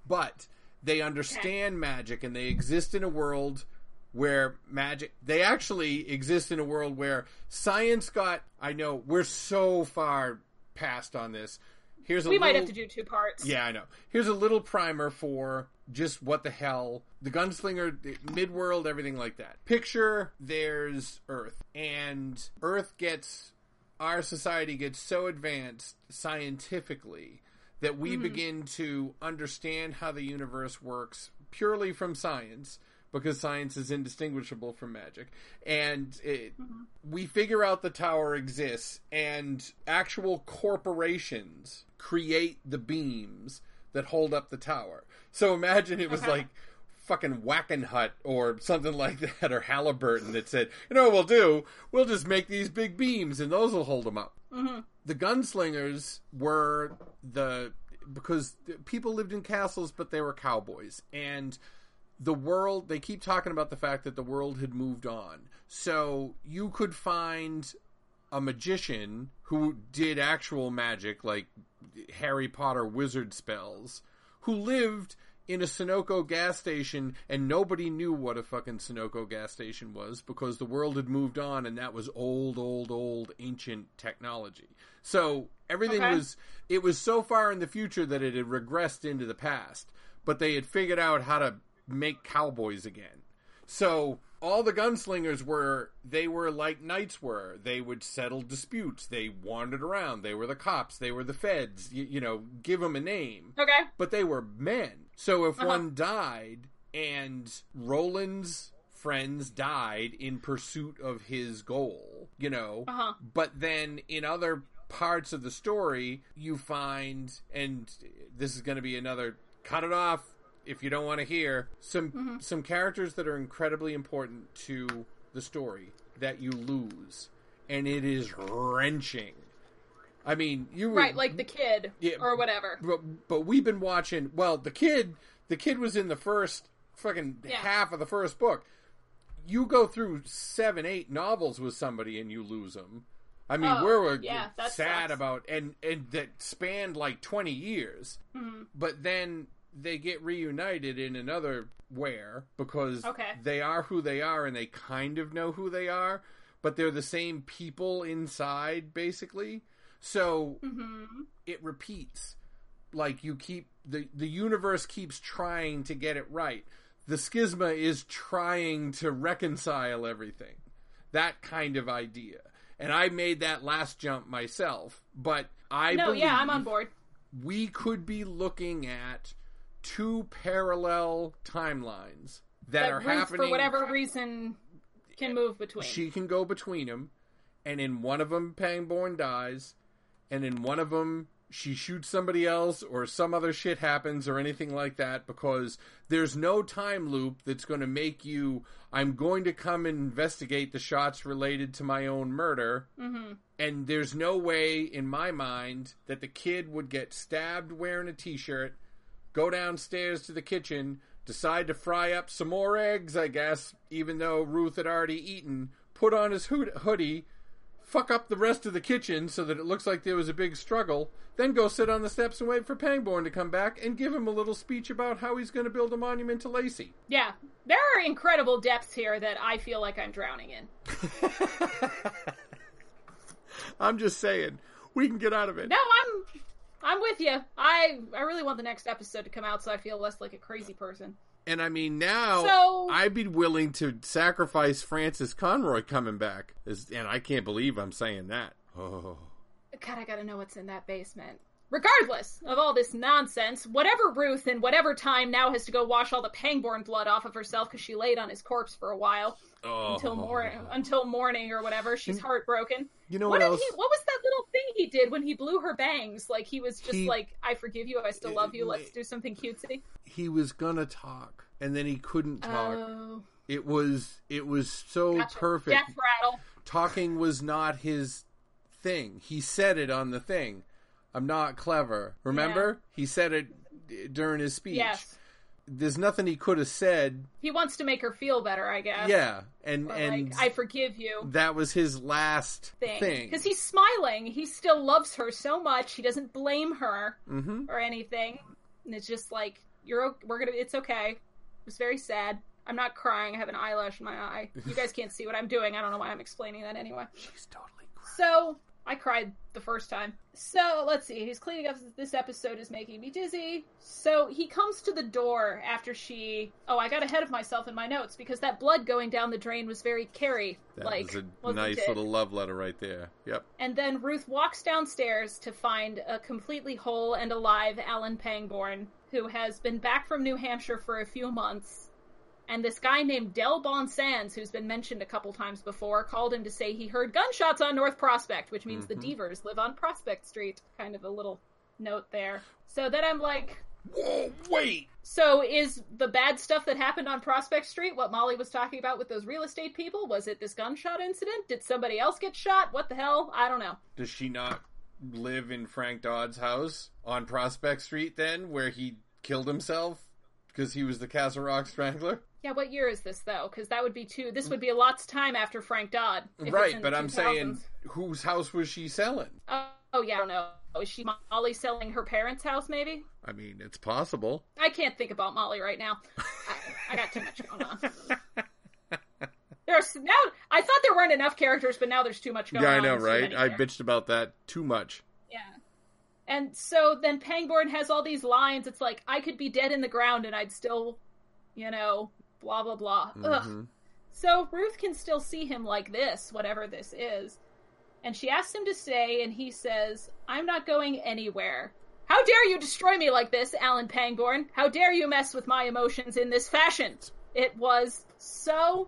but they understand magic and they exist in a world where magic they actually exist in a world where science got I know we're so far past on this. Here's a We might have to do two parts. yeah, I know. Here's a little primer for just what the hell the gunslinger, midworld, everything like that. Picture there's Earth, and Earth gets our society gets so advanced scientifically that we mm-hmm. begin to understand how the universe works purely from science because science is indistinguishable from magic. And it, mm-hmm. we figure out the tower exists and actual corporations create the beams that hold up the tower. So imagine it was Okay. like fucking Wackenhut or something like that or Halliburton that said you know what we'll do? We'll just make these big beams and those will hold them up. Mm-hmm. The gunslingers were the because people lived in castles but they were cowboys. And the world they keep talking about the fact that the world had moved on so you could find a magician who did actual magic like harry potter wizard spells who lived in a Sunoco gas station and nobody knew what a fucking Sunoco gas station was because the world had moved on and that was old, old, old ancient technology. So everything Okay. was, it was so far in the future that it had regressed into the past, but they had figured out how to make cowboys again. So all the gunslingers were they were like knights were. They would settle disputes. They wandered around. They were the cops. They were the feds. You, you know, give them a name Okay. but they were men. So if Uh-huh. one died and Roland's friends died in pursuit of his goal, you know, Uh-huh. but then in other parts of the story, you find, and this is going to be another cut it off if you don't want to hear some Mm-hmm. some characters that are incredibly important to the story that you lose, and it is wrenching. I mean, you were Right, like the kid Yeah. or whatever. but but we've been watching. Well, the kid, the kid was in the first fucking Yeah. half of the first book. You go through seven, eight novels with somebody and you lose them. I mean, Oh, we're yeah, sad sucks. about and and that spanned like twenty years. Mm-hmm. But then they get reunited in another where because Okay. they are who they are and they kind of know who they are, but they're the same people inside, basically. So Mm-hmm. it repeats like you keep the the universe keeps trying to get it right the schisma is trying to reconcile everything that kind of idea and i made that last jump myself but i No, believe yeah, I'm on board. we could be looking at two parallel timelines that, That are happening for whatever reason, can move between. she can go between them, and in one of them, Pangborn dies, and in one of them, she shoots somebody else or some other shit happens or anything like that because there's no time loop that's going to make you I'm going to come and investigate the shots related to my own murder. Mm-hmm. And there's no way in my mind that the kid would get stabbed wearing a t-shirt, go downstairs to the kitchen, decide to fry up some more eggs, I guess, even though Ruth had already eaten, put on his hood- hoodie, fuck up the rest of the kitchen so that it looks like there was a big struggle, then go sit on the steps and wait for Pangborn to come back and give him a little speech about how he's going to build a monument to Lacy. Yeah, there are incredible depths here that I feel like I'm drowning in. I'm just saying, we can get out of it. No, I'm I'm with you. I I really want the next episode to come out so I feel less like a crazy person. And I mean, now So- I'd be willing to sacrifice Frances Conroy coming back. And I can't believe I'm saying that. Oh. God, I gotta know what's in that basement. Regardless of all this nonsense, whatever Ruth in whatever time now has to go wash all the Pangborn blood off of herself because she laid on his corpse for a while oh. until morning, until morning or whatever. She's heartbroken. You know what what, did else? he? What was that little thing he did when he blew her bangs? Like he was just He- like, "I forgive you. I still love you. Let's do something cutesy." He was gonna talk, and then he couldn't talk. Oh, it was it was so gotcha. perfect. Death rattle. Talking was not his thing. He said it on the thing. I'm not clever. Remember? He said it during his speech. Yes, There's nothing he could have said. he wants to make her feel better. I guess. Yeah, and Or and like, I forgive you. that was his last thing because he's smiling. He still loves her so much. He doesn't blame her hmm or anything. And it's just like you're. We're gonna. It's okay. It was very sad. I'm not crying. I have an eyelash in my eye. You guys can't see what I'm doing. I don't know why I'm explaining that anyway. She's totally crazy. So I cried the first time. So let's see. He's cleaning up. This episode is making me dizzy. So he comes to the door after she. Oh, I got ahead of myself in my notes because that blood going down the drain was very Carrie That like. was a nice it? little love letter right there. Yep. And then Ruth walks downstairs to find a completely whole and alive Alan Pangborn, who has been back from New Hampshire for a few months. And this guy named Del Bon Sands, who's been mentioned a couple times before, called him to say he heard gunshots on North Prospect, which means the mm-hmm. Deavers live on Prospect Street. Kind of a little note there. So then I'm like, Whoa, wait. so is the bad stuff that happened on Prospect Street what Molly was talking about with those real estate people? Was it this gunshot incident? Did somebody else get shot? What the hell? I don't know. Does she not live in Frank Dodd's house on Prospect Street then, where he killed himself because he was the Castle Rock Strangler? Yeah, what year is this though? Because that would be two. This would be a mm. lot's time after Frank Dodd. right, but I'm 2000s. saying, whose house was she selling? Oh, oh, yeah, I don't know. Oh, is she Molly selling her parents' house? Maybe. I mean, it's possible. I can't think about Molly right now. I, I got too much going on. There's now. I thought there weren't enough characters, but now there's too much going on. yeah. I know, too right? I bitched about that too much. Yeah. And so then Pangborn has all these lines. It's like I could be dead in the ground and I'd still, you know, blah blah blah. Ugh. Mhm. So Ruth can still see him like this, whatever this is. And she asks him to stay, and he says, I'm not going anywhere. How dare you destroy me like this, Alan Pangborn? How dare you mess with my emotions in this fashion? It was so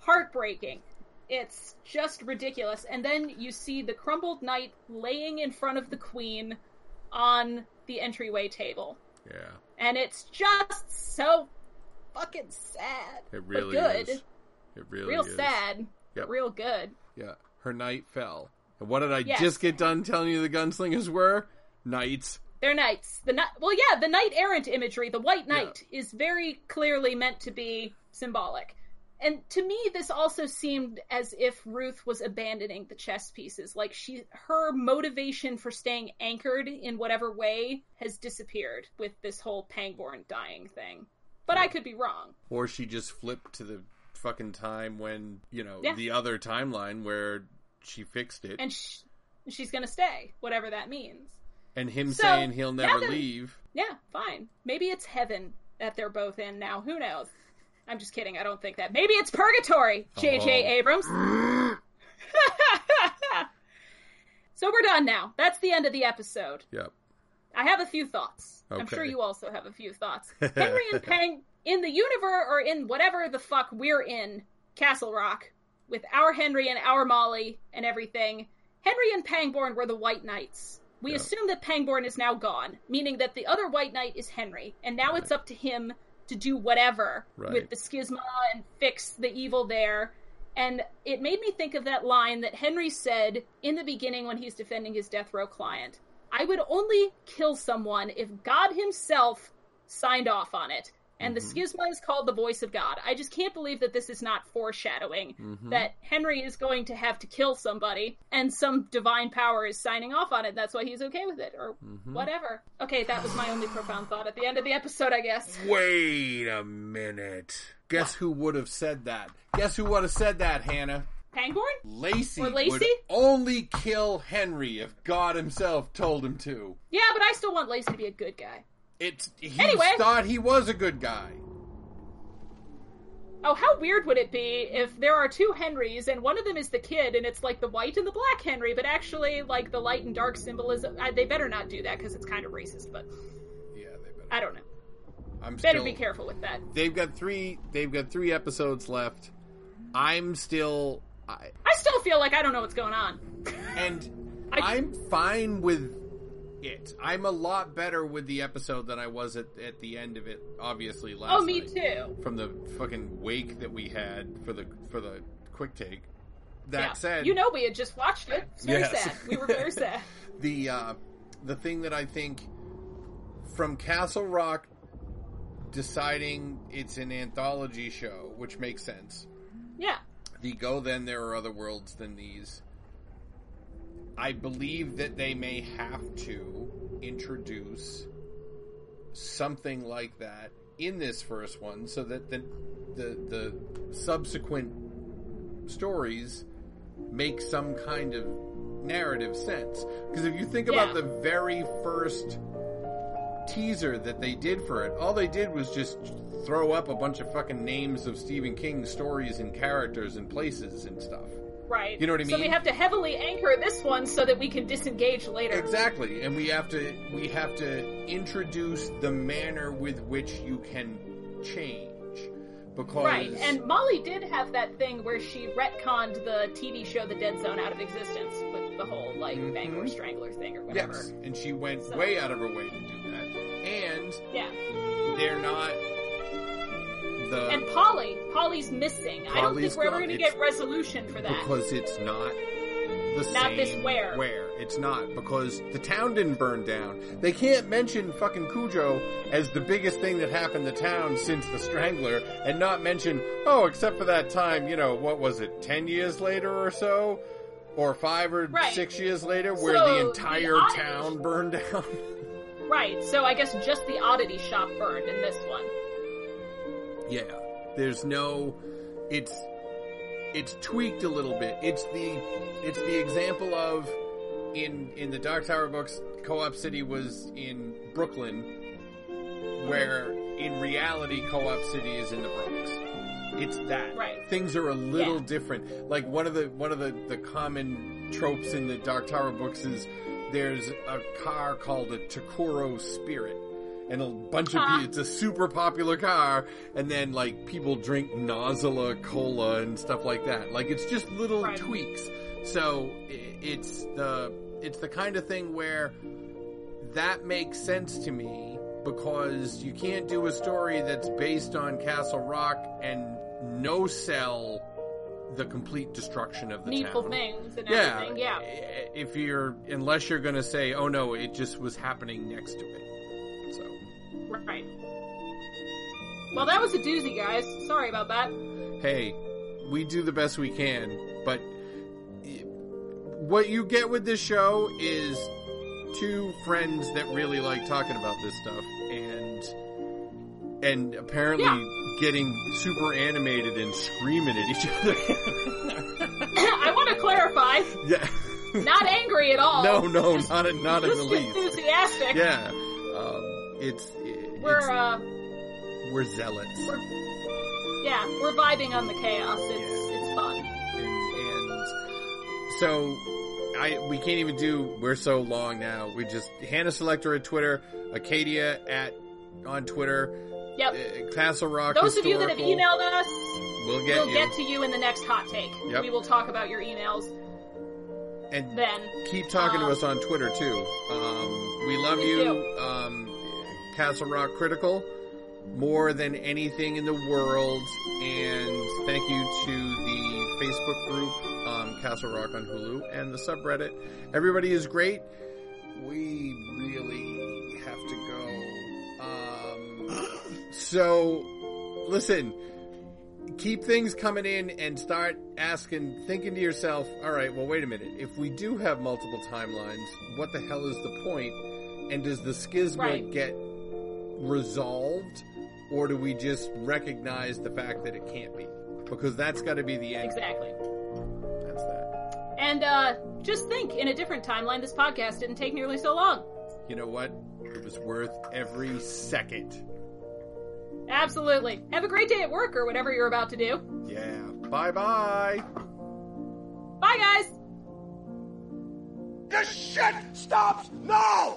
heartbreaking. It's just ridiculous. And then you see the crumbled knight laying in front of the queen on the entryway table. Yeah, And it's just so fucking sad. it really good. is. It really Real is. sad. Yep. Real good. Yeah, her knight fell. And what did I Yes. just get done telling you the gunslingers were? Knights. They're knights. The knight. Well, yeah, the knight errant imagery, the white knight, is very clearly meant to be symbolic. And to me, this also seemed as if Ruth was abandoning the chess pieces. Like she, her motivation for staying anchored in whatever way has disappeared with this whole Pangborn dying thing. But I could be wrong. Or she just flipped to the fucking time when, you know, Yeah. the other timeline where she fixed it. And, sh- she's gonna stay, whatever that means. And him So, saying he'll never leave. Yeah, fine. Maybe it's heaven that they're both in now. Who knows? I'm just kidding. I don't think that. Maybe it's purgatory, J.J. Oh. Abrams. so we're done now. That's the end of the episode. Yep. I have a few thoughts. I'm sure you also have a few thoughts. Henry and Pang in the universe or in whatever the fuck we're in, Castle Rock, with our Henry and our Molly and everything. Henry and Pangborn were the White Knights. We Yeah. assume that Pangborn is now gone, meaning that the other White Knight is Henry, and now it's up to him to do whatever Right. with the schisma and fix the evil there. And it made me think of that line that Henry said in the beginning when he's defending his death row client I would only kill someone if God Himself signed off on it. And the mm-hmm. schisma is called the voice of God. I just can't believe that this is not foreshadowing mm-hmm. that Henry is going to have to kill somebody and some divine power is signing off on it. That's why he's okay with it or mm-hmm. whatever. Okay, that was my only profound thought at the end of the episode, I guess. Wait a minute. Guess who would have said that? Guess who would have said that, Hannah? Pangborn? Lacy, Or Lacy? would only kill Henry if God himself told him to. Yeah, but I still want Lacy to be a good guy. It's he Anyway. thought he was a good guy. Oh, how weird would it be if there are two Henrys and one of them is the kid and it's like the white and the black Henry, but actually like the light and dark symbolism? I, they better not do that because it's kind of racist, but Yeah, they better. I don't know. I'm Better still, be careful with that. They've got three. They've got three episodes left. I'm still. I, I still feel like I don't know what's going on. and I- I'm fine with it. I'm a lot better with the episode than I was at, at the end of it. Obviously, last oh, me night. too. From the fucking wake that we had for the for the quick take. That yeah. said, you know we had just watched it. It's very Yes. sad. We were very sad. the uh, the thing that I think from Castle Rock deciding it's an anthology show, which makes sense. Yeah. The go then there are other worlds than these. I believe that they may have to introduce something like that in this first one so that the the, the subsequent stories make some kind of narrative sense. Because if you think about the very first teaser that they did for it, all they did was just throw up a bunch of fucking names of Stephen King stories and characters and places and stuff. Right. You know what I mean? So we have to heavily anchor this one so that we can disengage later. Exactly, and we have to we have to introduce the manner with which you can change because Right, and Molly did have that thing where she retconned the TV show The Dead Zone out of existence with the whole like Mhm. Bangor Strangler thing or whatever. yes, and she went So- way out of her way to do that, and Yeah, they're not the and Polly, Polly's missing. I don't think we're ever going to get resolution for that. because it's not the Not same this where. where it's not because the town didn't burn down they can't mention fucking cujo as the biggest thing that happened to town since the strangler and not mention oh except for that time you know what was it 10 years later or so or five or Right. six years later where So, the the entire oddity- town burned down Right, so I guess just the oddity shop burned in this one. Yeah. There's no it's it's tweaked a little bit. It's the it's the example of in in the Dark Tower books, Co-op City was in Brooklyn where in reality Co-op City is in the Bronx. It's that. Right. Things are a little Yeah. different. Like one of the one of the, the common tropes in the Dark Tower books is there's a car called a Takuro Spirit. And a bunch of people, it's a super popular car, and then like people drink Nozz-A-La cola and stuff like that. Like it's just little Right. tweaks. So it's the it's the kind of thing where that makes sense to me because you can't do a story that's based on Castle Rock and no sell the complete destruction of the Needful town. things and Yeah, everything. Yeah. If you're unless you're going to say, "Oh no, it just was happening next to it." Right. Well, that was a doozy, guys. Sorry about that. hey, we do the best we can, but what you get with this show is two friends that really like talking about this stuff and and apparently Yeah. getting super animated and screaming at each other. I want to clarify. yeah. Not angry at all. No, no, Just- not in, not in the least. enthusiastic. Yeah. Um, it's, We're uh, we're zealots. we're yeah, we're vibing on the chaos. It's it's fun. and, and so I we can't even do we're so long now. We just Hannah Selector at Twitter, Acadia at on Twitter, Yep. uh, Castle Rock. Those of you that have emailed us, we'll get we'll you. get to you in the next hot take. Yep. We will talk about your emails. and then keep talking to Um, us on Twitter too. Um, we love you, um, Castle Rock Critical, more than anything in the world. And thank you to the Facebook group, um, Castle Rock on Hulu, and the subreddit. Everybody is great. We really have to go. Um, so, listen keep things coming in and start asking, thinking to yourself, all right, well, wait a minute. If we do have multiple timelines, what the hell is the point? And does the schism Right. get resolved? Or do we just recognize the fact that it can't be? Because that's got to be the end. exactly. That's that. And uh, just think, in a different timeline, this podcast didn't take nearly so long. You know what? It was worth every second. Absolutely. Have a great day at work or whatever you're about to do. Yeah. Bye bye. Bye, guys. This shit stops now!